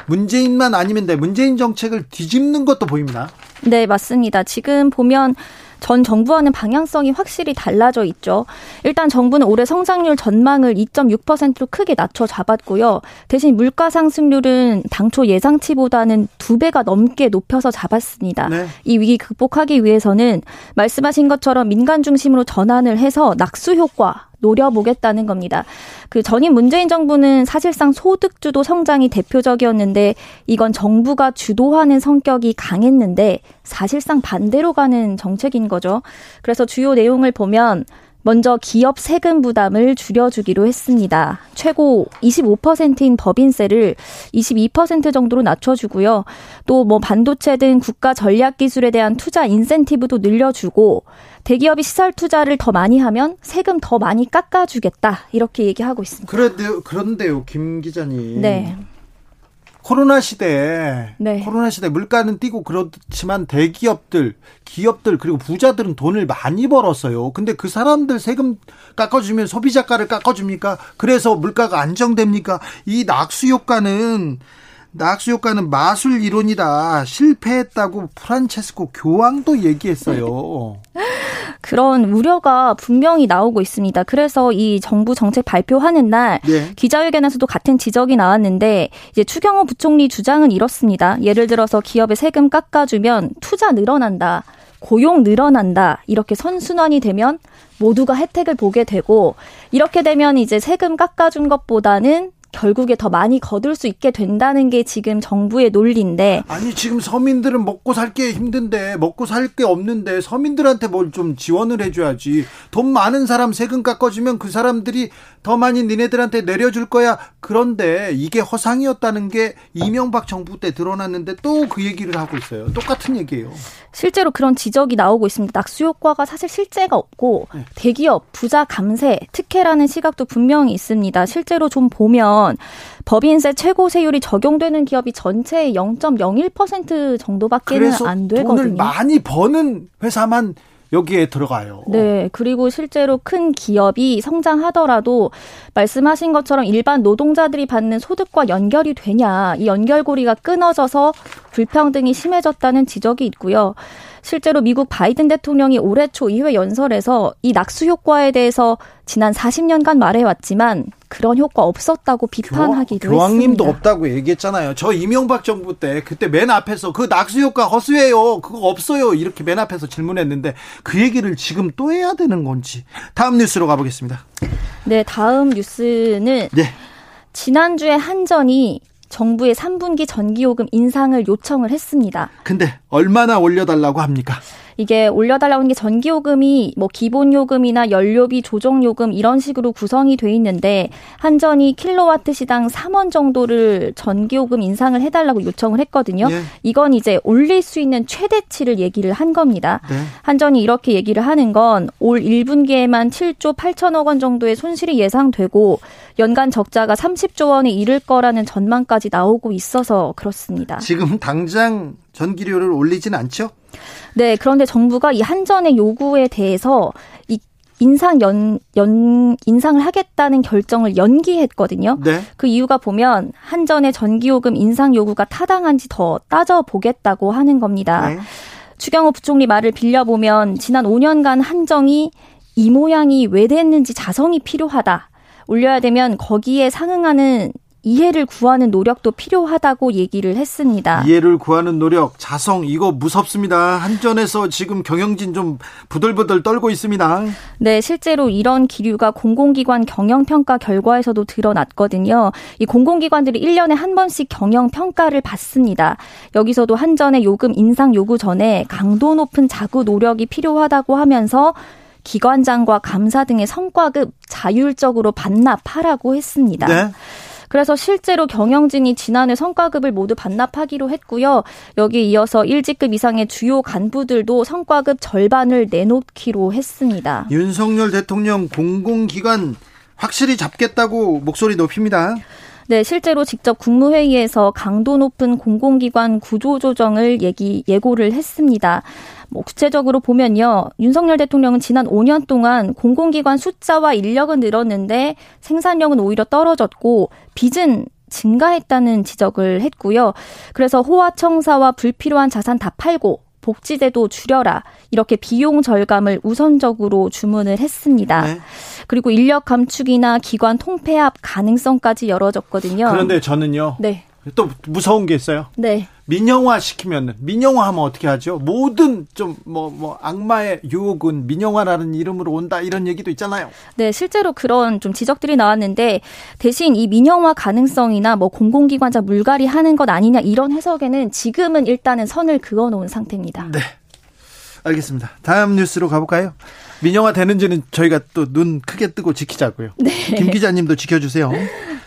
문재인만 아니면 돼. 문재인 정책을 뒤집는 것도 보입니다. 네, 맞습니다. 지금 보면 전 정부와는 방향성이 확실히 달라져 있죠. 일단 정부는 올해 성장률 전망을 2.6%로 크게 낮춰 잡았고요. 대신 물가 상승률은 당초 예상치보다는 두 배가 넘게 높여서 잡았습니다. 네. 이 위기 극복하기 위해서는 말씀하신 것처럼 민간 중심으로 전환을 해서 낙수 효과 노려보겠다는 겁니다. 그 전임 문재인 정부는 사실상 소득주도 성장이 대표적이었는데 이건 정부가 주도하는 성격이 강했는데 사실상 반대로 가는 정책인 거죠. 그래서 주요 내용을 보면 먼저 기업 세금 부담을 줄여주기로 했습니다. 최고 25%인 법인세를 22% 정도로 낮춰주고요. 또 뭐 반도체 등 국가 전략 기술에 대한 투자 인센티브도 늘려주고 대기업이 시설 투자를 더 많이 하면 세금 더 많이 깎아주겠다 이렇게 얘기하고 있습니다. 그런데요, 그런데요, 김 기자님. 네. 코로나 시대에 네. 코로나 시대 물가는 뛰고 그렇지만 대기업들, 기업들 그리고 부자들은 돈을 많이 벌었어요. 근데 그 사람들 세금 깎아주면 소비자가를 깎아줍니까? 그래서 물가가 안정됩니까? 이 낙수 효과는 낙수 효과는 마술 이론이다. 실패했다고 프란체스코 교황도 얘기했어요. [LAUGHS] 그런 우려가 분명히 나오고 있습니다. 그래서 이 정부 정책 발표하는 날 네. 기자회견에서도 같은 지적이 나왔는데 이제 추경호 부총리 주장은 이렇습니다. 예를 들어서 기업의 세금 깎아주면 투자 늘어난다. 고용 늘어난다. 이렇게 선순환이 되면 모두가 혜택을 보게 되고 이렇게 되면 이제 세금 깎아준 것보다는 결국에 더 많이 거둘 수 있게 된다는 게 지금 정부의 논리인데 아니 지금 서민들은 먹고 살 게 힘든데 먹고 살 게 없는데 서민들한테 뭘 좀 지원을 해줘야지 돈 많은 사람 세금 깎아주면 그 사람들이 더 많이 니네들한테 내려줄 거야 그런데 이게 허상이었다는 게 이명박 정부 때 드러났는데 또 그 얘기를 하고 있어요 똑같은 얘기예요 실제로 그런 지적이 나오고 있습니다. 낙수 효과가 사실 실제가 없고 네. 대기업 부자 감세 특혜라는 시각도 분명히 있습니다. 실제로 좀 보면 법인세 최고 세율이 적용되는 기업이 전체의 0.01% 정도밖에는 안 돈을 되거든요. 많이 버는 회사만 여기에 들어가요 네. 그리고 실제로 큰 기업이 성장하더라도 말씀하신 것처럼 일반 노동자들이 받는 소득과 연결이 되냐. 이 연결고리가 끊어져서 불평등이 심해졌다는 지적이 있고요. 실제로 미국 바이든 대통령이 올해 초 의회 연설에서 이 낙수 효과에 대해서 지난 40년간 말해왔지만 그런 효과 없었다고 비판하기도 교황님도 했습니다. 없다고 얘기했잖아요. 저 이명박 정부 때 그때 맨 앞에서 그 낙수 효과 허수예요. 그거 없어요. 이렇게 맨 앞에서 질문했는데 그 얘기를 지금 또 해야 되는 건지. 다음 뉴스로 가보겠습니다. 네, 다음 뉴스는 네. 지난주에 한전이 정부의 3분기 전기요금 인상을 요청을 했습니다. 근데 얼마나 올려달라고 합니까? 이게 올려달라고 하는 게 전기요금이 뭐 기본요금이나 연료비 조정요금 이런 식으로 구성이 돼 있는데 한전이 킬로와트 시당 3원 정도를 전기요금 인상을 해달라고 요청을 했거든요. 예. 이건 이제 올릴 수 있는 최대치를 얘기를 한 겁니다. 네. 한전이 이렇게 얘기를 하는 건 올 1분기에만 7조 8천억 원 정도의 손실이 예상되고 연간 적자가 30조 원에 이를 거라는 전망까지 나오고 있어서 그렇습니다. 지금 당장 전기료를 올리진 않죠? 네, 그런데 정부가 이 한전의 요구에 대해서 이 인상 연, 연, 인상을 하겠다는 결정을 연기했거든요. 네. 그 이유가 보면 한전의 전기요금 인상 요구가 타당한지 더 따져보겠다고 하는 겁니다. 네. 추경호 부총리 말을 빌려보면 지난 5년간 한정이 이 모양이 왜 됐는지 자성이 필요하다. 올려야 되면 거기에 상응하는 이해를 구하는 노력도 필요하다고 얘기를 했습니다. 이해를 구하는 노력, 자성 이거 무섭습니다. 한전에서 지금 경영진 좀 부들부들 떨고 있습니다. 네, 실제로 이런 기류가 공공기관 경영평가 결과에서도 드러났거든요. 이 공공기관들이 1년에 한 번씩 경영평가를 받습니다. 여기서도 한전의 요금 인상 요구 전에 강도 높은 자구 노력이 필요하다고 하면서 기관장과 감사 등의 성과급 자율적으로 반납하라고 했습니다. 네. 그래서 실제로 경영진이 지난해 성과급을 모두 반납하기로 했고요. 여기에 이어서 일직급 이상의 주요 간부들도 성과급 절반을 내놓기로 했습니다. 윤석열 대통령 공공기관 확실히 잡겠다고 목소리 높입니다. 네, 실제로 직접 국무회의에서 강도 높은 공공기관 구조조정을 얘기, 예고를 했습니다. 뭐 구체적으로 보면요. 윤석열 대통령은 지난 5년 동안 공공기관 숫자와 인력은 늘었는데 생산력은 오히려 떨어졌고 빚은 증가했다는 지적을 했고요. 그래서 호화청사와 불필요한 자산 다 팔고 복지제도 줄여라. 이렇게 비용 절감을 우선적으로 주문을 했습니다. 네. 그리고 인력 감축이나 기관 통폐합 가능성까지 열어졌거든요. 그런데 저는요. 네. 또 무서운 게 있어요. 네. 민영화 시키면 민영화 하면 어떻게 하죠? 모든 좀뭐뭐 악마의 유혹은 민영화라는 이름으로 온다 이런 얘기도 있잖아요. 네, 실제로 그런 좀 지적들이 나왔는데 대신 이 민영화 가능성이나 뭐 공공기관자 물갈이 하는 것 아니냐 이런 해석에는 지금은 일단은 선을 그어 놓은 상태입니다. 네. 알겠습니다. 다음 뉴스로 가볼까요? 민영화 되는지는 저희가 또 눈 크게 뜨고 지키자고요. 네. 김 기자님도 지켜주세요.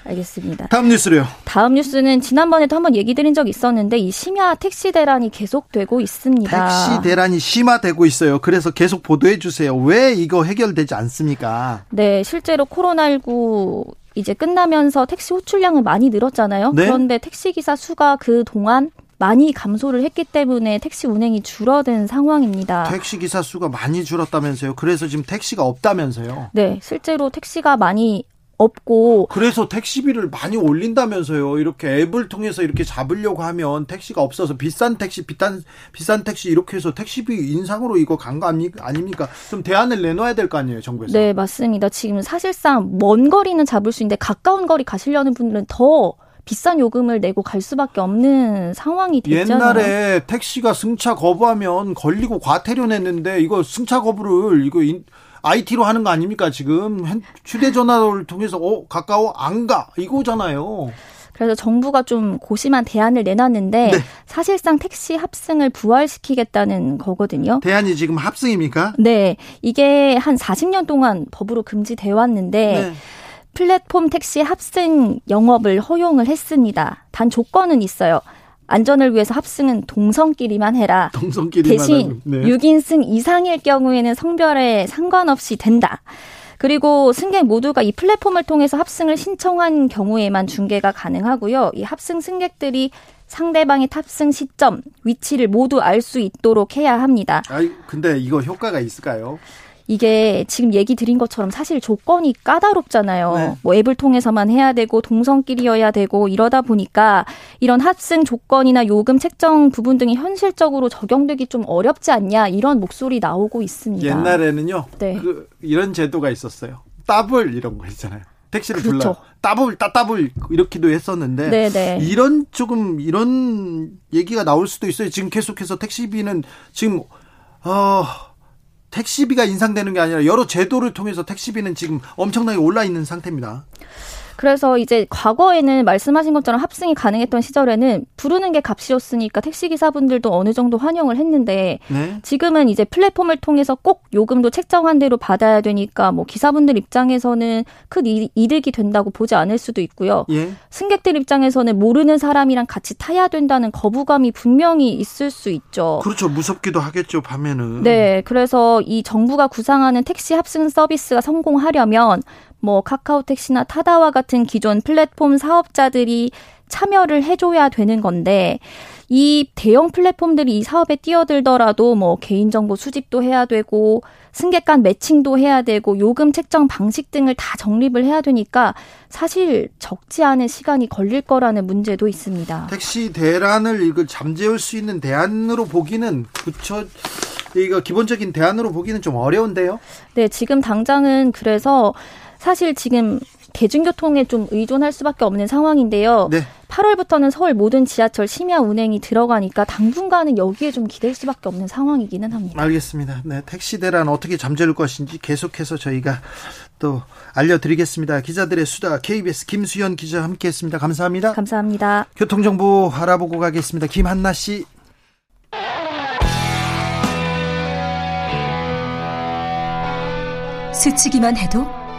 알겠습니다. 다음 뉴스로요. 다음 뉴스는 지난번에도 한번 얘기 드린 적 있었는데 이 심야 택시 대란이 계속되고 있습니다. 택시 대란이 심화되고 있어요. 그래서 계속 보도해 주세요. 왜 이거 해결되지 않습니까? 네, 실제로 코로나19 이제 끝나면서 택시 호출량은 많이 늘었잖아요. 네. 그런데 택시 기사 수가 그 동안 많이 감소를 했기 때문에 택시 운행이 줄어든 상황입니다. 택시 기사 수가 많이 줄었다면서요. 그래서 지금 택시가 없다면서요. 네, 실제로 택시가 많이 없고 그래서 택시비를 많이 올린다면서요. 이렇게 앱을 통해서 이렇게 잡으려고 하면 택시가 없어서 비싼 택시, 비싼 비싼 택시 이렇게 해서 택시비 인상으로 이거 간 거 아닙니까? 좀 대안을 내놔야 될 거 아니에요, 정부에서. 네, 맞습니다. 지금 사실상 먼 거리는 잡을 수 있는데 가까운 거리 가시려는 분들은 더 비싼 요금을 내고 갈 수밖에 없는 상황이 됐잖아요. 옛날에 택시가 승차 거부하면 걸리고 과태료 냈는데 이거 승차 거부를 이거 인- IT로 하는 거 아닙니까 지금 핸- 휴대전화를 통해서 어 가까워 안 가 이거잖아요. 그래서 정부가 좀 고심한 대안을 내놨는데 네. 사실상 택시 합승을 부활시키겠다는 거거든요. 대안이 지금 합승입니까? 네, 이게 한 40년 동안 법으로 금지돼 왔는데 네. 플랫폼 택시 합승 영업을 허용을 했습니다. 단 조건은 있어요. 안전을 위해서 합승은 동성끼리만 해라. 동성끼리만 대신 네. 6인승 이상일 경우에는 성별에 상관없이 된다. 그리고 승객 모두가 이 플랫폼을 통해서 합승을 신청한 경우에만 중계가 가능하고요. 이 합승 승객들이 상대방의 탑승 시점, 위치를 모두 알 수 있도록 해야 합니다. 아이 근데 이거 효과가 있을까요? 이게 지금 얘기 드린 것처럼 사실 조건이 까다롭잖아요. 네. 뭐 앱을 통해서만 해야 되고 동성끼리여야 되고 이러다 보니까 이런 합승 조건이나 요금 책정 부분 등이 현실적으로 적용되기 좀 어렵지 않냐 이런 목소리 나오고 있습니다. 옛날에는요. 네. 그 이런 제도가 있었어요. 더블 이런 거 있잖아요. 택시를 그렇죠. 불러 더블 따더블 이렇게도 했었는데 네네. 이런 조금 이런 얘기가 나올 수도 있어요. 지금 계속해서 택시비는 지금 어 택시비가 인상되는 게 아니라 여러 제도를 통해서 택시비는 지금 엄청나게 올라 있는 상태입니다. 그래서 이제 과거에는 말씀하신 것처럼 합승이 가능했던 시절에는 부르는 게 값이었으니까 택시기사분들도 어느 정도 환영을 했는데 네. 지금은 이제 플랫폼을 통해서 꼭 요금도 책정한 대로 받아야 되니까 뭐 기사분들 입장에서는 큰 이- 이득이 된다고 보지 않을 수도 있고요. 예. 승객들 입장에서는 모르는 사람이랑 같이 타야 된다는 거부감이 분명히 있을 수 있죠. 그렇죠. 무섭기도 하겠죠. 밤에는. 네, 그래서 이 정부가 구상하는 택시 합승 서비스가 성공하려면 뭐 카카오 택시나 타다와 같은 기존 플랫폼 사업자들이 참여를 해줘야 되는 건데 이 대형 플랫폼들이 이 사업에 뛰어들더라도 뭐 개인정보 수집도 해야 되고 승객 간 매칭도 해야 되고 요금 책정 방식 등을 다 정립을 해야 되니까 사실 적지 않은 시간이 걸릴 거라는 문제도 있습니다. 택시 대란을 이걸 잠재울 수 있는 대안으로 보기는 그쵸 이거 기본적인 대안으로 보기는 좀 어려운데요. 네, 지금 당장은 그래서 사실 지금 대중교통에 좀 의존할 수밖에 없는 상황인데요. 네. 8월부터는 서울 모든 지하철 심야 운행이 들어가니까 당분간은 여기에 좀 기댈 수밖에 없는 상황이기는 합니다. 알겠습니다. 네, 택시 대란 어떻게 잠재울 것인지 계속해서 저희가 또 알려드리겠습니다. 기자들의 수다 KBS 김수현 기자 함께했습니다. 감사합니다. 감사합니다. 교통정보 알아보고 가겠습니다. 김한나 씨. 스치기만 해도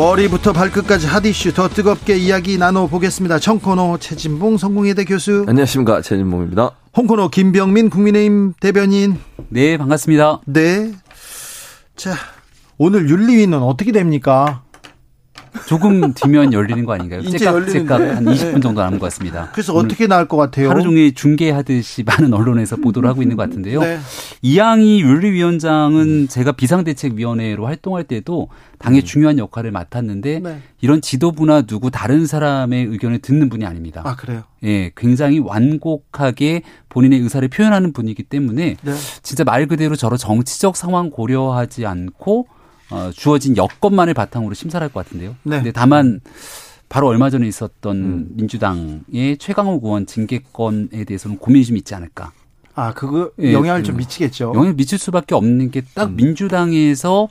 머리부터 발끝까지 핫 이슈 더 뜨겁게 이야기 나눠보겠습니다 청코노 최진봉 성공회대 교수 안녕하십니까 최진봉입니다. 홍코노 김병민 국민의힘 대변인 네 반갑습니다. 네. 자 오늘 윤리위는 어떻게 됩니까? 조금 뒤면 열리는 거 아닌가요? 이제 째깍. 째깍 한 20분 네. 정도 남은 것 같습니다. 그래서 오늘 어떻게 나올 것 같아요? 하루 종일 중계하듯이 많은 언론에서 보도를 하고 있는 것 같은데요. 네. 이양희 윤리위원장은 제가 비상대책위원회로 활동할 때도 당의 중요한 역할을 맡았는데 음. 네. 이런 지도부나 누구 다른 사람의 의견을 듣는 분이 아닙니다. 아 그래요? 예, 굉장히 완곡하게 본인의 의사를 표현하는 분이기 때문에 네. 진짜 말 그대로 저런 정치적 상황 고려하지 않고 어, 주어진 여건만을 바탕으로 심사를 할것 같은데요. 네. 근데 다만 바로 얼마 전에 있었던 민주당의 최강욱 의원 징계권에 대해서는 고민이 좀 있지 않을까. 아 그거 예, 영향을 그좀 미치겠죠. 영향을 미칠 수밖에 없는 게 음. 딱 민주당에서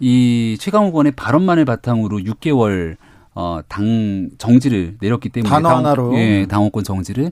이 최강욱 의원의 발언만을 바탕으로 6개월 어, 당 정지를 내렸기 때문에 단어 당- 하나로. 예, 당원권 정지를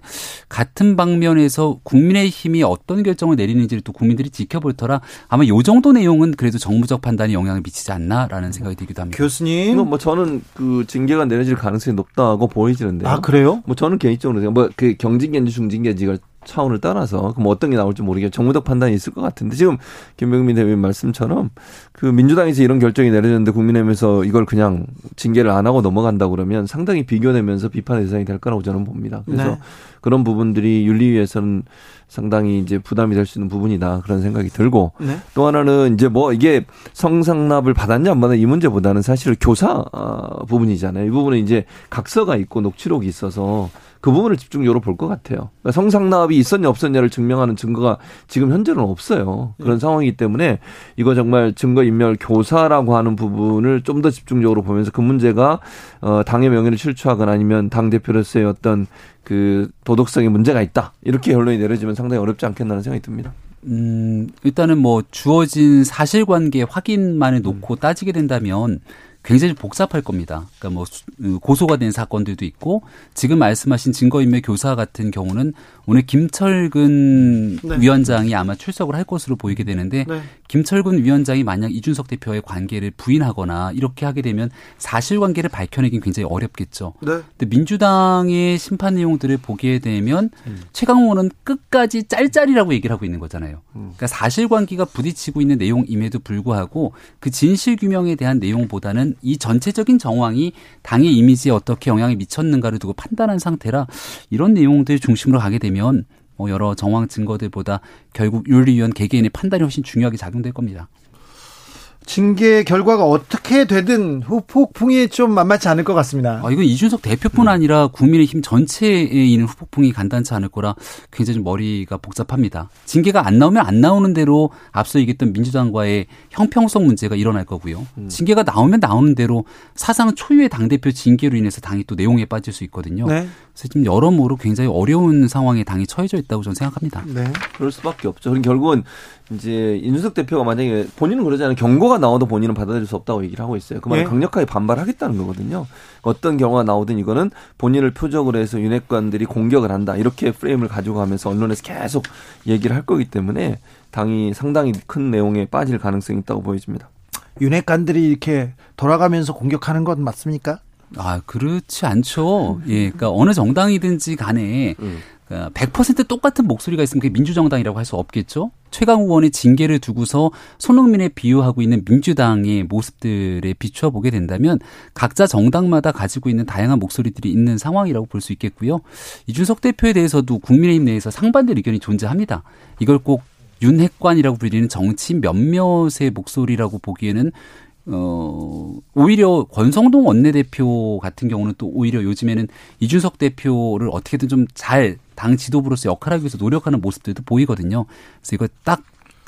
같은 방면에서 국민의힘이 어떤 결정을 내리는지를 또 국민들이 지켜볼 터라 아마 요 정도 내용은 그래도 정무적 판단에 영향을 미치지 않나라는 생각이 들기도 합니다. 교수님. 이건 뭐 저는 그 징계가 내려질 가능성이 높다고 보이지는데요. 아 그래요? 뭐 저는 개인적으로 뭐그 경징계인지 중징계인지가 차원을 떠나서 그럼 어떤 게 나올지 모르겠 정무적 판단이 있을 것 같은데 지금 김병민 대변인 말씀처럼 그 민주당에서 이런 결정이 내려졌는데 국민의힘에서 이걸 그냥 징계를 안 하고 넘어간다 그러면 상당히 비교되면서 비판 대상이 될 거라고 저는 봅니다. 그래서 네. 그런 부분들이 윤리위에서는 상당히 이제 부담이 될 수 있는 부분이다 그런 생각이 들고 네. 또 하나는 이제 뭐 이게 성상납을 받았냐 안 받았냐 이 문제보다는 사실 교사 아, 부분이잖아요. 이 부분은 이제 각서가 있고 녹취록이 있어서 그 부분을 집중적으로 볼 것 같아요. 그러니까 성상납이 있었냐 없었냐를 증명하는 증거가 지금 현재는 없어요. 그런 상황이기 때문에 이거 정말 증거 인멸 교사라고 하는 부분을 좀 더 집중적으로 보면서 그 문제가 어 당의 명예를 실추하거나 아니면 당 대표로서의 어떤 그 도덕성에 문제가 있다 이렇게 결론이 내려지면 상당히 어렵지 않겠나는 생각이 듭니다. 음, 일단은 뭐 주어진 사실관계 확인만을 놓고 따지게 된다면 굉장히 복잡할 겁니다. 그러니까 뭐 수- 음, 고소가 된 사건들도 있고 지금 말씀하신 증거인멸 교사 같은 경우는 오늘 김철근 네. 위원장이 아마 출석을 할 것으로 보이게 되는데 네. 김철근 위원장이 만약 이준석 대표의 관계를 부인하거나 이렇게 하게 되면 사실관계를 밝혀내긴 굉장히 어렵겠죠. 네. 근데 민주당의 심판 내용들을 보게 되면 최강호 의원은 끝까지 짤짤이라고 얘기를 하고 있는 거잖아요. 그러니까 사실관계가 부딪히고 있는 내용임에도 불구하고 그 진실 규명에 대한 내용보다는 이 전체적인 정황이 당의 이미지에 어떻게 영향을 미쳤는가를 두고 판단한 상태라 이런 내용들 중심으로 가게 되면 뭐 여러 정황 증거들보다 결국 윤리위원 개개인의 판단이 훨씬 중요하게 작용될 겁니다. 징계 결과가 어떻게 되든 후폭풍이 좀 만만치 않을 것 같습니다. 아, 이건 이준석 대표뿐 아니라 국민의힘 전체에 있는 후폭풍이 간단치 않을 거라 굉장히 좀 머리가 복잡합니다. 징계가 안 나오면 안 나오는 대로 앞서 얘기했던 민주당과의 형평성 문제가 일어날 거고요. 징계가 나오면 나오는 대로 사상 초유의 당대표 징계로 인해서 당이 또 내용에 빠질 수 있거든요. 네. 그래서 지금 여러모로 굉장히 어려운 상황에 당이 처해져 있다고 저는 생각합니다. 네. 그럴 수밖에 없죠. 그럼 결국은 이제 이준석 대표가 만약에 본인은 그러잖아요. 경고가 나와도 본인은 받아들일 수 없다고 얘기를 하고 있어요. 그 말은 예. 강력하게 반발하겠다는 거거든요. 어떤 경우가 나오든 이거는 본인을 표적으로 해서 윤핵관들이 공격을 한다. 이렇게 프레임을 가지고 가면서 언론에서 계속 얘기를 할 거기 때문에 당이 상당히 큰 내용에 빠질 가능성이 있다고 보여집니다. 윤핵관들이 이렇게 돌아가면서 공격하는 건 맞습니까? 아, 그렇지 않죠. 예, 그러니까 어느 정당이든지 간에 음. 그러니까 100% 똑같은 목소리가 있으면 그게 민주정당이라고 할 수 없겠죠. 최강 의원의 징계를 두고서 손흥민에 비유하고 있는 민주당의 모습들에 비추어 보게 된다면 각자 정당마다 가지고 있는 다양한 목소리들이 있는 상황이라고 볼 수 있겠고요. 이준석 대표에 대해서도 국민의힘 내에서 상반된 의견이 존재합니다. 이걸 꼭 윤핵관이라고 불리는 정치인 몇몇의 목소리라고 보기에는 어, 오히려 권성동 원내대표 같은 경우는 또 오히려 요즘에는 이준석 대표를 어떻게든 좀 잘 당 지도부로서 역할하기 위해서 노력하는 모습들도 보이거든요. 그래서 이거 딱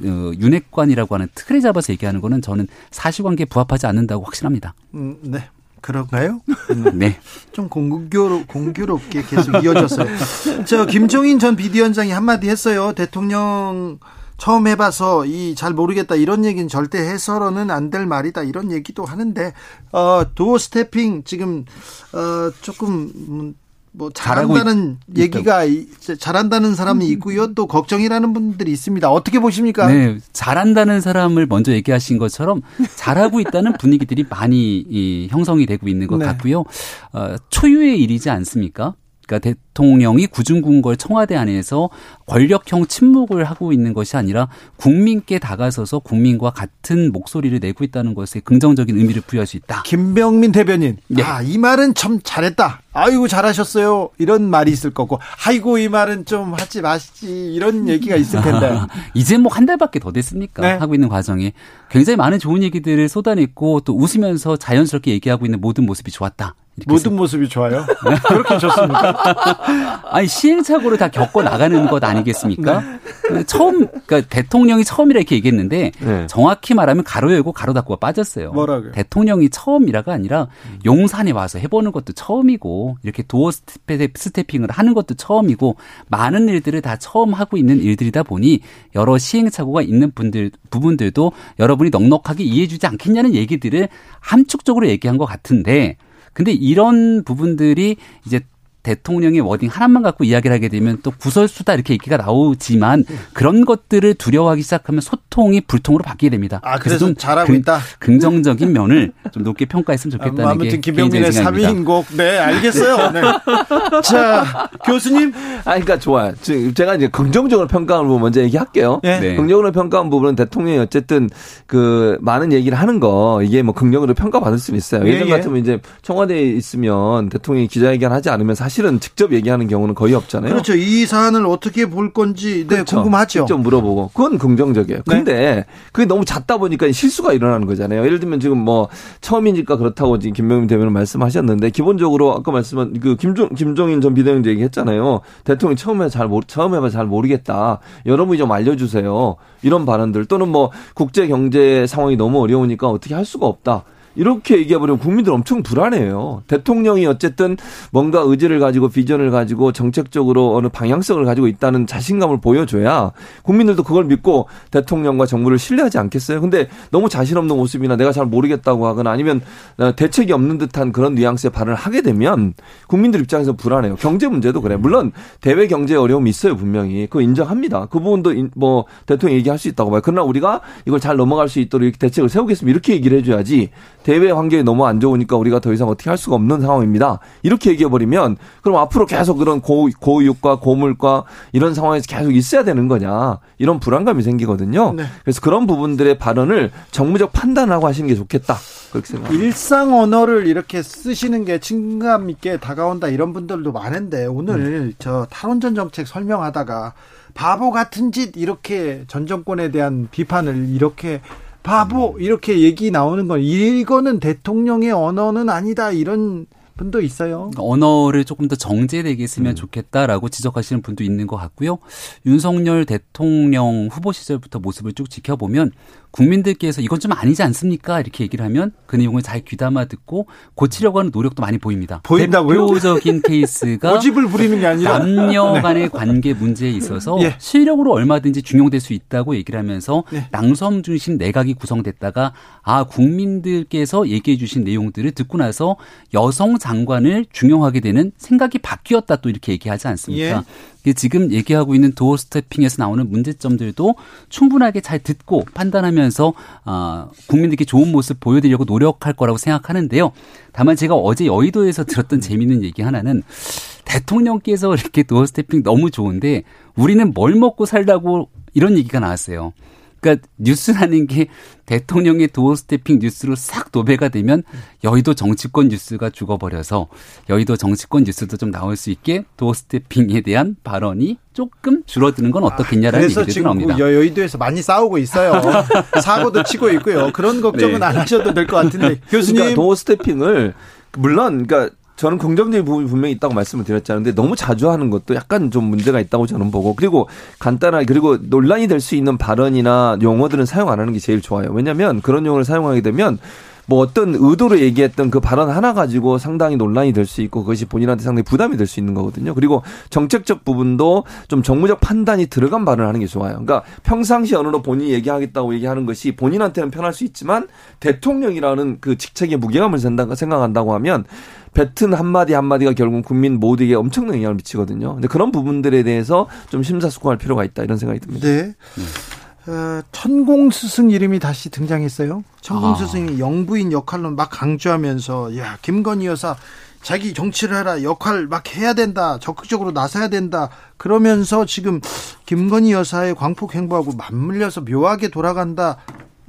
어, 윤핵관이라고 하는 틀에 잡아서 얘기하는 거는 저는 사실관계에 부합하지 않는다고 확신합니다. 음, 네. 그런가요? [LAUGHS] 네. 좀 공교로, 공교롭게 계속 이어졌어요. 저, 김종인 전 비대위원장이 한마디 했어요. 대통령 처음 해봐서 이 잘 모르겠다 이런 얘기는 절대 해서는 안 될 말이다 이런 얘기도 하는데 어 도어 스태핑 지금 어 조금 음, 뭐 잘한다는 얘기가 이- 잘한다는 사람이 있고요 또 걱정이라는 분들이 있습니다 어떻게 보십니까? 네, 잘한다는 사람을 먼저 얘기하신 것처럼 잘하고 있다는 분위기들이 많이 이, 형성이 되고 있는 것 네. 같고요. 어, 초유의 일이지 않습니까? 그러니까 대통령이 구중궁궐 청와대 안에서 권력형 침묵을 하고 있는 것이 아니라 국민께 다가서서 국민과 같은 목소리를 내고 있다는 것에 긍정적인 의미를 부여할 수 있다. 김병민 대변인 네. 아이 말은 참 잘했다 아이고 잘하셨어요 이런 말이 있을 거고 아이고 이 말은 좀 하지 마시지 이런 얘기가 있을 텐데 [LAUGHS] 이제 뭐 한 달밖에 더 됐습니까? 네. 하고 있는 과정에 굉장히 많은 좋은 얘기들을 쏟아냈고 또 웃으면서 자연스럽게 얘기하고 있는 모든 모습이 좋았다. 모든 모습이 좋아요 그렇게 좋습니까? [LAUGHS] 아니 시행착오를 다 겪어 나가는 것 아니겠습니까? 처음 그러니까 대통령이 처음이라 이렇게 얘기했는데 네. 정확히 말하면 가로 열고 가로 닫고가 빠졌어요. 뭐라고요? 대통령이 처음이라가 아니라 용산에 와서 해보는 것도 처음이고 이렇게 도어 스태- 스태핑을 하는 것도 처음이고 많은 일들을 다 처음 하고 있는 일들이다 보니 여러 시행착오가 있는 분들 부분들도 여러분이 넉넉하게 이해해주지 않겠냐는 얘기들을 함축적으로 얘기한 것 같은데 근데 이런 부분들이 이제 대통령의 워딩 하나만 갖고 이야기를 하게 되면 또 구설수다 이렇게 얘기가 나오지만 그런 것들을 두려워하기 시작하면 소통이 불통으로 바뀌게 됩니다. 아, 그래서 좀 잘하고 긍- 있다? 긍정적인 면을 좀 높게 평가했으면 좋겠다는 게 아무튼 김병민의 생각입니다. 3인곡 네 알겠어요 [LAUGHS] 네. 자 교수님 아, 그러니까 좋아요. 제가 이제 긍정적으로 평가하는 부분 먼저 얘기할게요. 예. 네. 긍정적으로 평가한 부분은 대통령이 어쨌든 그 많은 얘기를 하는 거 이게 뭐 긍정으로 평가받을 수는 있어요. 예, 예전 예. 같으면 이제 청와대에 있으면 대통령이 기자회견 하지 않으면 사실 은 직접 얘기하는 경우는 거의 없잖아요. 그렇죠 이 사안을 어떻게 볼 건지 네 그렇죠. 궁금하죠 직접 물어보고 그건 긍정적이에요. 네. 근데 그게 너무 잦다 보니까 실수가 일어나는 거잖아요. 예를 들면 지금 뭐 처음이니까 그렇다고 지금 김명민 대변인 말씀하셨는데 기본적으로 아까 말씀한 그 김종 김종인 전 비대위원장 얘기했잖아요. 대통령 처음에 잘 모르 처음 해봐 잘 모르겠다. 여러분이 좀 알려주세요. 이런 발언들 또는 뭐 국제 경제 상황이 너무 어려우니까 어떻게 할 수가 없다. 이렇게 얘기해버리면 국민들 엄청 불안해요. 대통령이 어쨌든 뭔가 의지를 가지고 비전을 가지고 정책적으로 어느 방향성을 가지고 있다는 자신감을 보여줘야 국민들도 그걸 믿고 대통령과 정부를 신뢰하지 않겠어요? 근데 너무 자신 없는 모습이나 내가 잘 모르겠다고 하거나 아니면 어, 대책이 없는 듯한 그런 뉘앙스의 발언을 하게 되면 국민들 입장에서 불안해요. 경제 문제도 그래. 물론 대외 경제 어려움이 있어요, 분명히. 그거 인정합니다. 그 부분도 인- 뭐 대통령 얘기할 수 있다고 봐요. 그러나 우리가 이걸 잘 넘어갈 수 있도록 이렇게 대책을 세우겠습니다. 이렇게 얘기를 해줘야지 대외 환경이 너무 안 좋으니까 우리가 더 이상 어떻게 할 수가 없는 상황입니다. 이렇게 얘기해버리면 그럼 앞으로 계속 그런 고, 고육과 고물과 이런 상황에서 계속 있어야 되는 거냐. 이런 불안감이 생기거든요. 네. 그래서 그런 부분들의 발언을 정무적 판단하고 하시는 게 좋겠다. 그렇게 생각합니다. 일상 언어를 이렇게 쓰시는 게 친감 있게 다가온다 이런 분들도 많은데 오늘 음. 저 탈원전 정책 설명하다가 바보 같은 짓 이렇게 전 정권에 대한 비판을 이렇게 바보 이렇게 얘기 나오는 건 이거는 대통령의 언어는 아니다 이런 분도 있어요. 그러니까 언어를 조금 더 정제되게 음. 쓰면 좋겠다라고 지적하시는 분도 있는 것 같고요. 윤석열 대통령 후보 시절부터 모습을 쭉 지켜보면 국민들께서 이건 좀 아니지 않습니까? 이렇게 얘기를 하면 그 내용을 잘 귀담아 듣고 고치려고 하는 노력도 많이 보입니다. 보인다고요? 대표적인 [LAUGHS] 케이스가 고집을 부리는 게 아니라 남녀 네. 간의 관계 문제에 있어서 예. 실력으로 얼마든지 중용될 수 있다고 얘기를 하면서 네. 낭섬 중심 내각이 구성됐다가 아 국민들께서 얘기해 주신 내용들을 듣고 나서 여성 장관을 중용하게 되는 생각이 바뀌었다 또 이렇게 얘기하지 않습니까? 예. 지금 얘기하고 있는 도어 스태핑에서 나오는 문제점들도 충분하게 잘 듣고 판단하면서 아, 국민들께 좋은 모습 보여드리려고 노력할 거라고 생각하는데요. 다만 제가 어제 여의도에서 들었던 재미있는 얘기 하나는 대통령께서 이렇게 도어 스태핑 너무 좋은데 우리는 뭘 먹고 살라고 이런 얘기가 나왔어요. 그러니까 뉴스라는 게 대통령의 doorstepping 뉴스로 싹 도배가 되면 여의도 정치권 뉴스가 죽어버려서 여의도 정치권 뉴스도 좀 나올 수 있게 doorstepping에 대한 발언이 조금 줄어드는 건 어떻겠냐라는 그래서 얘기도 지금 나옵니다. 여- 여의도에서 많이 싸우고 있어요. [LAUGHS] 사고도 치고 있고요. 그런 걱정은 네. 안 하셔도 될 것 같은데 [LAUGHS] 교수님 그러니까 도어 스태핑을 물론 그러니까 저는 긍정적인 부분이 분명히 있다고 말씀을 드렸잖아요. 근데 너무 자주 하는 것도 약간 좀 문제가 있다고 저는 보고 그리고 간단하게 그리고 논란이 될 수 있는 발언이나 용어들은 사용 안 하는 게 제일 좋아요. 왜냐하면 그런 용어를 사용하게 되면 뭐 어떤 의도로 얘기했던 그 발언 하나 가지고 상당히 논란이 될 수 있고 그것이 본인한테 상당히 부담이 될 수 있는 거거든요. 그리고 정책적 부분도 좀 정무적 판단이 들어간 발언을 하는 게 좋아요. 그러니까 평상시 언어로 본인이 얘기하겠다고 얘기하는 것이 본인한테는 편할 수 있지만 대통령이라는 그 직책에 무게감을 생각- 생각한다고 하면 뱉은 한마디 한마디가 결국 국민 모두에게 엄청난 영향을 미치거든요. 근데 그런 부분들에 대해서 좀 심사숙고할 필요가 있다 이런 생각이 듭니다. 네. 어, 천공 스승 이름이 다시 등장했어요. 천공 아. 스승이 영부인 역할로 막 강조하면서 야 김건희 여사 자기 정치를 해라 역할 막 해야 된다 적극적으로 나서야 된다 그러면서 지금 김건희 여사의 광폭 행보하고 맞물려서 묘하게 돌아간다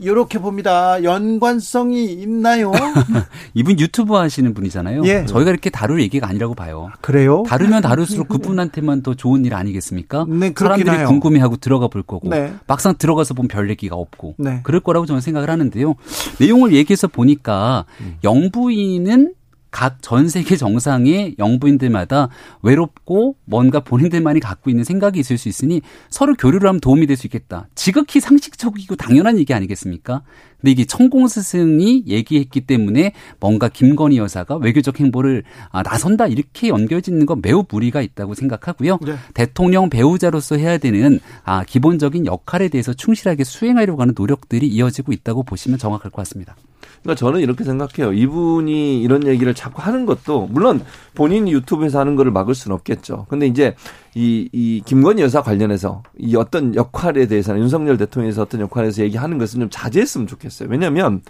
이렇게 봅니다. 연관성이 있나요? [LAUGHS] 이분 유튜브 하시는 분이잖아요. 예. 저희가 이렇게 다룰 얘기가 아니라고 봐요. 그래요? 다루면 다룰수록 [LAUGHS] 그분한테만 더 좋은 일 아니겠습니까? 네, 사람들이 해요. 궁금해하고 들어가 볼 거고 네. 막상 들어가서 보면 별 얘기가 없고 네. 그럴 거라고 저는 생각을 하는데요. 내용을 얘기해서 보니까 음. 영부인은 각 전 세계 정상의 영부인들마다 외롭고 뭔가 본인들만이 갖고 있는 생각이 있을 수 있으니 서로 교류를 하면 도움이 될 수 있겠다. 지극히 상식적이고 당연한 얘기 아니겠습니까? 근데 이게 천공 스승이 얘기했기 때문에 뭔가 김건희 여사가 외교적 행보를 아, 나선다 이렇게 연결짓는 건 매우 무리가 있다고 생각하고요. 네. 대통령 배우자로서 해야 되는 아, 기본적인 역할에 대해서 충실하게 수행하려고 하는 노력들이 이어지고 있다고 보시면 정확할 것 같습니다. 그러니까 저는 이렇게 생각해요. 이분이 이런 얘기를 자꾸 하는 것도 물론 본인이 유튜브에서 하는 거를 막을 수는 없겠죠. 근데 이제 이, 이 김건희 여사 관련해서 이 어떤 역할에 대해서는 윤석열 대통령에서 어떤 역할에 대해서 얘기하는 것은 좀 자제했으면 좋겠어요. 왜냐하면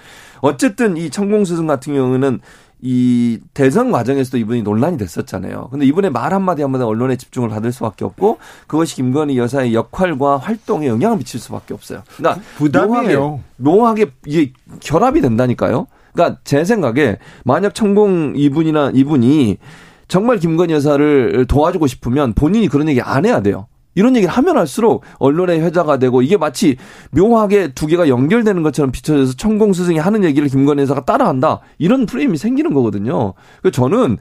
어쨌든 이 천공스승 같은 경우는 이 대선 과정에서도 이분이 논란이 됐었잖아요. 근데 이분의 말 한마디 한마디 언론에 집중을 받을 수밖에 없고 그것이 김건희 여사의 역할과 활동에 영향을 미칠 수밖에 없어요. 그러니까 부담이에요. 묘하게, 묘하게 이게 결합이 된다니까요. 그러니까 제 생각에 만약 천공 이분이나 이분이 정말 김건희 여사를 도와주고 싶으면 본인이 그런 얘기 안 해야 돼요. 이런 얘기를 하면 할수록 언론의 회자가 되고 이게 마치 묘하게 두 개가 연결되는 것처럼 비춰져서 천공 스승이 하는 얘기를 김건희 여사가 따라한다. 이런 프레임이 생기는 거거든요. 그래서 저는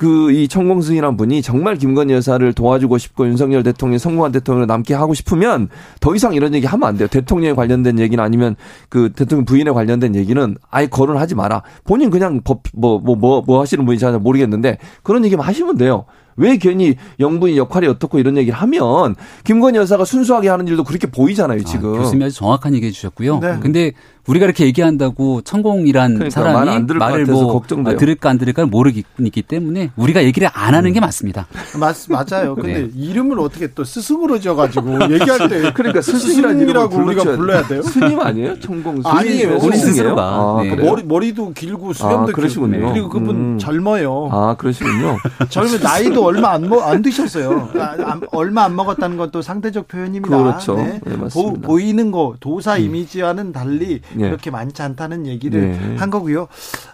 그이 천공승이란 분이 정말 김건희 여사를 도와주고 싶고 윤석열 대통령 성공한 대통령을 남게 하고 싶으면 더 이상 이런 얘기 하면 안 돼요. 대통령에 관련된 얘기는 아니면 그 대통령 부인에 관련된 얘기는 아예 거론하지 마라. 본인 그냥 법 뭐 뭐 뭐 뭐 하시는 분인지 잘 모르겠는데 그런 얘기만 하시면 돼요. 왜 괜히 영부인 역할이 어떻고 이런 얘기를 하면 김건희 여사가 순수하게 하는 일도 그렇게 보이잖아요 지금. 아, 교수님이 아주 정확한 얘기 해주셨고요. 네. 근데 우리가 이렇게 얘기한다고 천공이란 그러니까 사람이 말을 뭐 걱정돼요. 아, 들을까 안 들을까 모르기 때문에 우리가 얘기를 안 하는 게 맞습니다. 맞, 맞아요. 근데 네. 이름을 어떻게 또 스승으로 지어가지고 [LAUGHS] 얘기할 때 그러니까 스승이라는 스승이라고 우리가 불러야 돼요? 스님 아니에요? 천공 스님. 아니에요. 본인 스승이에요? 스스로가. 아, 네. 머리 머리도 길고 수염도 아, 그러시군요. 길고 그리고 그분 음. 젊어요. 아 그러시군요. [LAUGHS] 젊은 나이도 얼마 안, 먹, 안 드셨어요. 아, 안- 얼마 안 먹었다는 것도 상대적 표현입니다. 그렇죠. 네, 맞습니다. 보, 이는거 도사 이미지와는 달리 네. 그렇게 많지 않다는 얘기를 네. 한 거고요.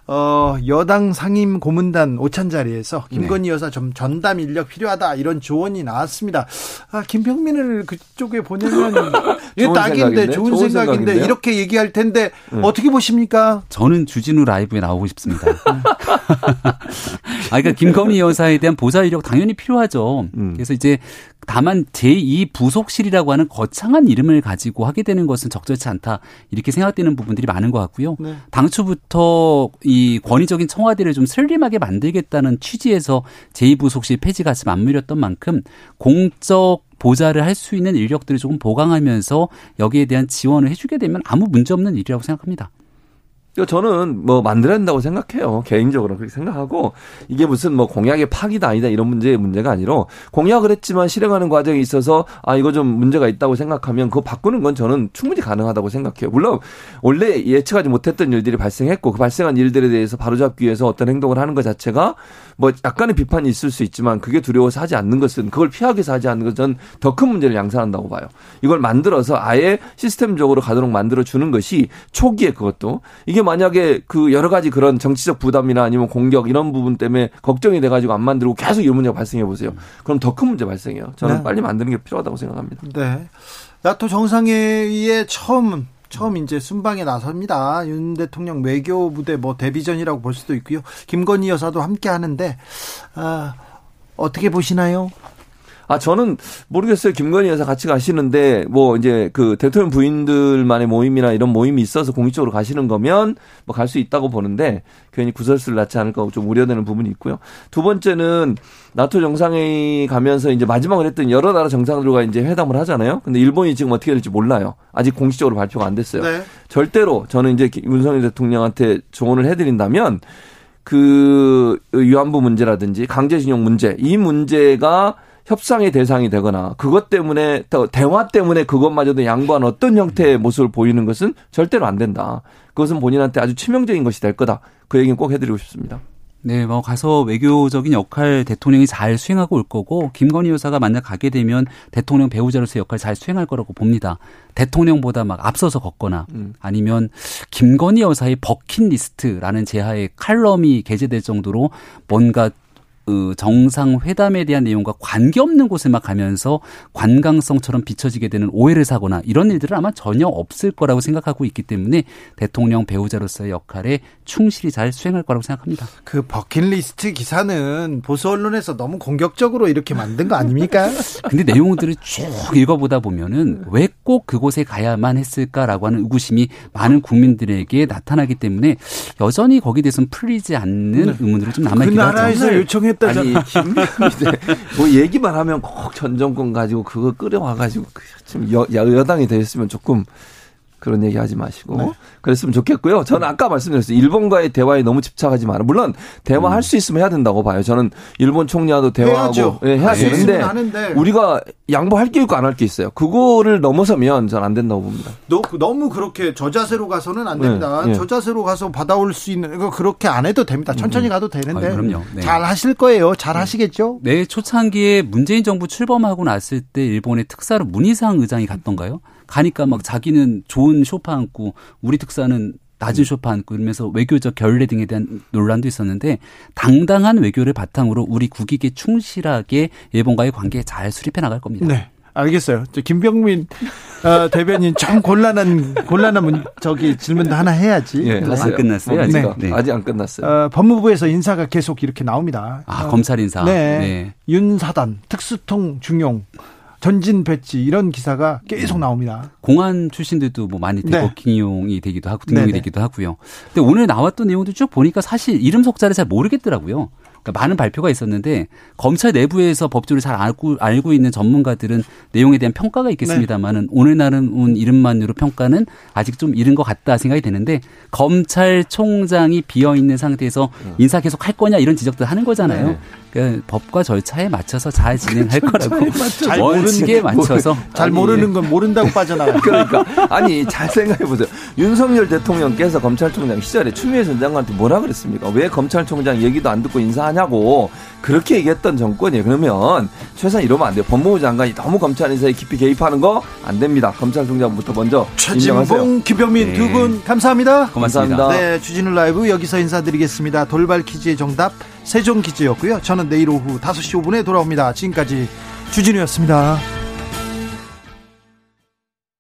어, 여당 상임 고문단 오찬 자리에서 김건희 여사 좀 전담 인력 필요하다 이런 조언이 나왔습니다. 아, 김병민을 그쪽에 보내면 [LAUGHS] 이게 좋은 딱인데? 좋은, 좋은 생각인데 생각인데요? 이렇게 얘기할 텐데 네. 어떻게 보십니까? 저는 주진우 라이브에 나오고 싶습니다. [LAUGHS] 아, 그러니까 김건희 여사에 대한 보좌 인력 당연히 필요하죠. 음. 그래서 이제 다만 제2 부속실이라고 하는 거창한 이름을 가지고 하게 되는 것은 적절치 않다 이렇게 생각되는 부분들이 많은 것 같고요. 네. 당초부터 이 권위적인 청와대를 좀 슬림하게 만들겠다는 취지에서 제2부속실 폐지가 같이 맞물렸던 만큼 공적 보좌를 할 수 있는 인력들을 조금 보강하면서 여기에 대한 지원을 해주게 되면 아무 문제 없는 일이라고 생각합니다. 저는 뭐 만들어야 된다고 생각해요. 개인적으로 그렇게 생각하고 이게 무슨 뭐 공약의 파기다 아니다 이런 문제의 문제가 아니라 공약을 했지만 실행하는 과정에 있어서 아 이거 좀 문제가 있다고 생각하면 그거 바꾸는 건 저는 충분히 가능하다고 생각해요. 물론 원래 예측하지 못했던 일들이 발생했고 그 발생한 일들에 대해서 바로잡기 위해서 어떤 행동을 하는 것 자체가 뭐 약간의 비판이 있을 수 있지만 그게 두려워서 하지 않는 것은 그걸 피하기 위해서 하지 않는 것은 더 큰 문제를 양산한다고 봐요. 이걸 만들어서 아예 시스템적으로 가도록 만들어 주는 것이 초기에 그것도 이게 만약에 그 여러 가지 그런 정치적 부담이나 아니면 공격 이런 부분 때문에 걱정이 돼가지고 안 만들고 계속 이런 문제가 발생해 보세요. 그럼 더 큰 문제 발생해요. 저는 네. 빨리 만드는 게 필요하다고 생각합니다. 네. 나토 정상회의에 처음 처음 이제 순방에 나섭니다. 윤 대통령 외교 무대 뭐 데뷔전이라고 볼 수도 있고요. 김건희 여사도 함께 하는데 아, 어떻게 보시나요? 아, 저는 모르겠어요. 김건희 여사 같이 가시는데, 뭐, 이제 그 대통령 부인들만의 모임이나 이런 모임이 있어서 공식적으로 가시는 거면 뭐 갈 수 있다고 보는데, 괜히 구설수를 낳지 않을까 좀 우려되는 부분이 있고요. 두 번째는 나토 정상회의 가면서 이제 마지막으로 했던 여러 나라 정상들과 이제 회담을 하잖아요. 근데 일본이 지금 어떻게 될지 몰라요. 아직 공식적으로 발표가 안 됐어요. 네. 절대로 저는 이제 윤석열 대통령한테 조언을 해드린다면, 그 위안부 문제라든지 강제징용 문제 이 문제가 협상의 대상이 되거나 그것 때문에 또 대화 때문에 그것마저도 양보한 어떤 형태의 모습을 보이는 것은 절대로 안 된다. 그것은 본인한테 아주 치명적인 것이 될 거다. 그 얘기는 꼭 해드리고 싶습니다. 네, 뭐 가서 외교적인 역할 대통령이 잘 수행하고 올 거고 김건희 여사가 만약 가게 되면 대통령 배우자로서의 역할 잘 수행할 거라고 봅니다. 대통령보다 막 앞서서 걷거나 음. 아니면 김건희 여사의 버킷리스트라는 제하의 칼럼이 게재될 정도로 뭔가 어, 정상회담에 대한 내용과 관계없는 곳에 막 가면서 관광성처럼 비춰지게 되는 오해를 사거나 이런 일들은 아마 전혀 없을 거라고 생각하고 있기 때문에 대통령 배우자로서의 역할에 충실히 잘 수행할 거라고 생각합니다. 그 버킷리스트 기사는 보수 언론에서 너무 공격적으로 이렇게 만든 거 아닙니까? [LAUGHS] 근데 내용들을 쭉 읽어보다 보면은 왜 꼭 그곳에 가야만 했을까라고 하는 의구심이 많은 국민들에게 나타나기 때문에 여전히 거기에 대해서는 풀리지 않는 의문들이 좀그 남아있기도 하죠. 나라에서 요청 했다잖아. 아니 [LAUGHS] 김병민데 뭐 얘기만 하면 꼭 전 정권 가지고 그거 끌어와가지고 그좀 여, 야- 여당이 됐으면 조금 그런 얘기 하지 마시고 네. 그랬으면 좋겠고요. 저는 아까 말씀드렸어요. 일본과의 대화에 너무 집착하지 마라. 물론 대화할 수 있으면 해야 된다고 봐요. 저는 일본 총리와도 대화하고 해야죠. 예, 해야 되는데. 우리가 양보할 게 있고 안 할 게 있어요. 그거를 넘어서면 전 안 된다고 봅니다. 너, 너무 그렇게 저자세로 가서는 안 됩니다. 네, 네. 저자세로 가서 받아올 수 있는 이거 그렇게 안 해도 됩니다. 천천히 가도 되는데 아, 그럼요. 네. 잘 하실 거예요. 잘 하시겠죠? 네, 초창기에 문재인 정부 출범하고 났을 때 일본의 특사로 문희상 의장이 갔던가요? 가니까 막 자기는 좋은 쇼파 앉고 우리 특사는 낮은 쇼파 앉고 이러면서 외교적 결례 등에 대한 논란도 있었는데 당당한 외교를 바탕으로 우리 국익에 충실하게 일본과의 관계 잘 수립해 나갈 겁니다. 네. 알겠어요. 저 김병민 어, 대변인 좀 곤란한 곤란한 문, 저기 질문도 하나 해야지. 예, 네. 안 끝났어요, 뭡니까? 아직? 네. 아직 안 끝났어요. 어, 법무부에서 인사가 계속 이렇게 나옵니다. 아, 어, 검찰 인사. 네. 네. 윤사단, 특수통 중용, 전진 배치 이런 기사가 계속 나옵니다. 공안 출신들도 뭐 많이 네. 대거 기용이 되기도 하고 등용이 네네. 되기도 하고요. 근데 오늘 나왔던 내용도 쭉 보니까 사실 이름 속자를 잘 모르겠더라고요. 그러니까 많은 발표가 있었는데 검찰 내부에서 법조를 잘 알고 알고 있는 전문가들은 내용에 대한 평가가 있겠습니다만은 오늘 나온 이름만으로 평가는 아직 좀 이른 것 같다 생각이 되는데 검찰총장이 비어 있는 상태에서 인사 계속 할 거냐 이런 지적들 하는 거잖아요. 네. 그러니까 법과 절차에 맞춰서 잘 진행할 [LAUGHS] 거라고 잘 모르는- 맞춰서 잘 모르는 건 모른다고 빠져나가요. [LAUGHS] 그러니까 아니 잘 생각해 보세요. 윤석열 대통령께서 검찰총장 시절에 추미애 전 장관한테 뭐라 그랬습니까? 왜 검찰총장 얘기도 안 듣고 인사하냐 고 그렇게 얘기했던 정권이에요. 그러면 최소한 이러면 안 돼요. 법무부 장관이 너무 검찰 인사에 깊이 개입하는 거 안 됩니다. 검찰 총장부터 먼저 인정하세요. 최진봉, 김병민 네. 두분 감사합니다. 고맙습니다. 감사합니다. 네, 주진우 라이브 여기서 인사드리겠습니다. 돌발 퀴즈의 정답 세종 퀴즈였고요. 저는 내일 오후 5시 5분에 돌아옵니다. 지금까지 주진우였습니다.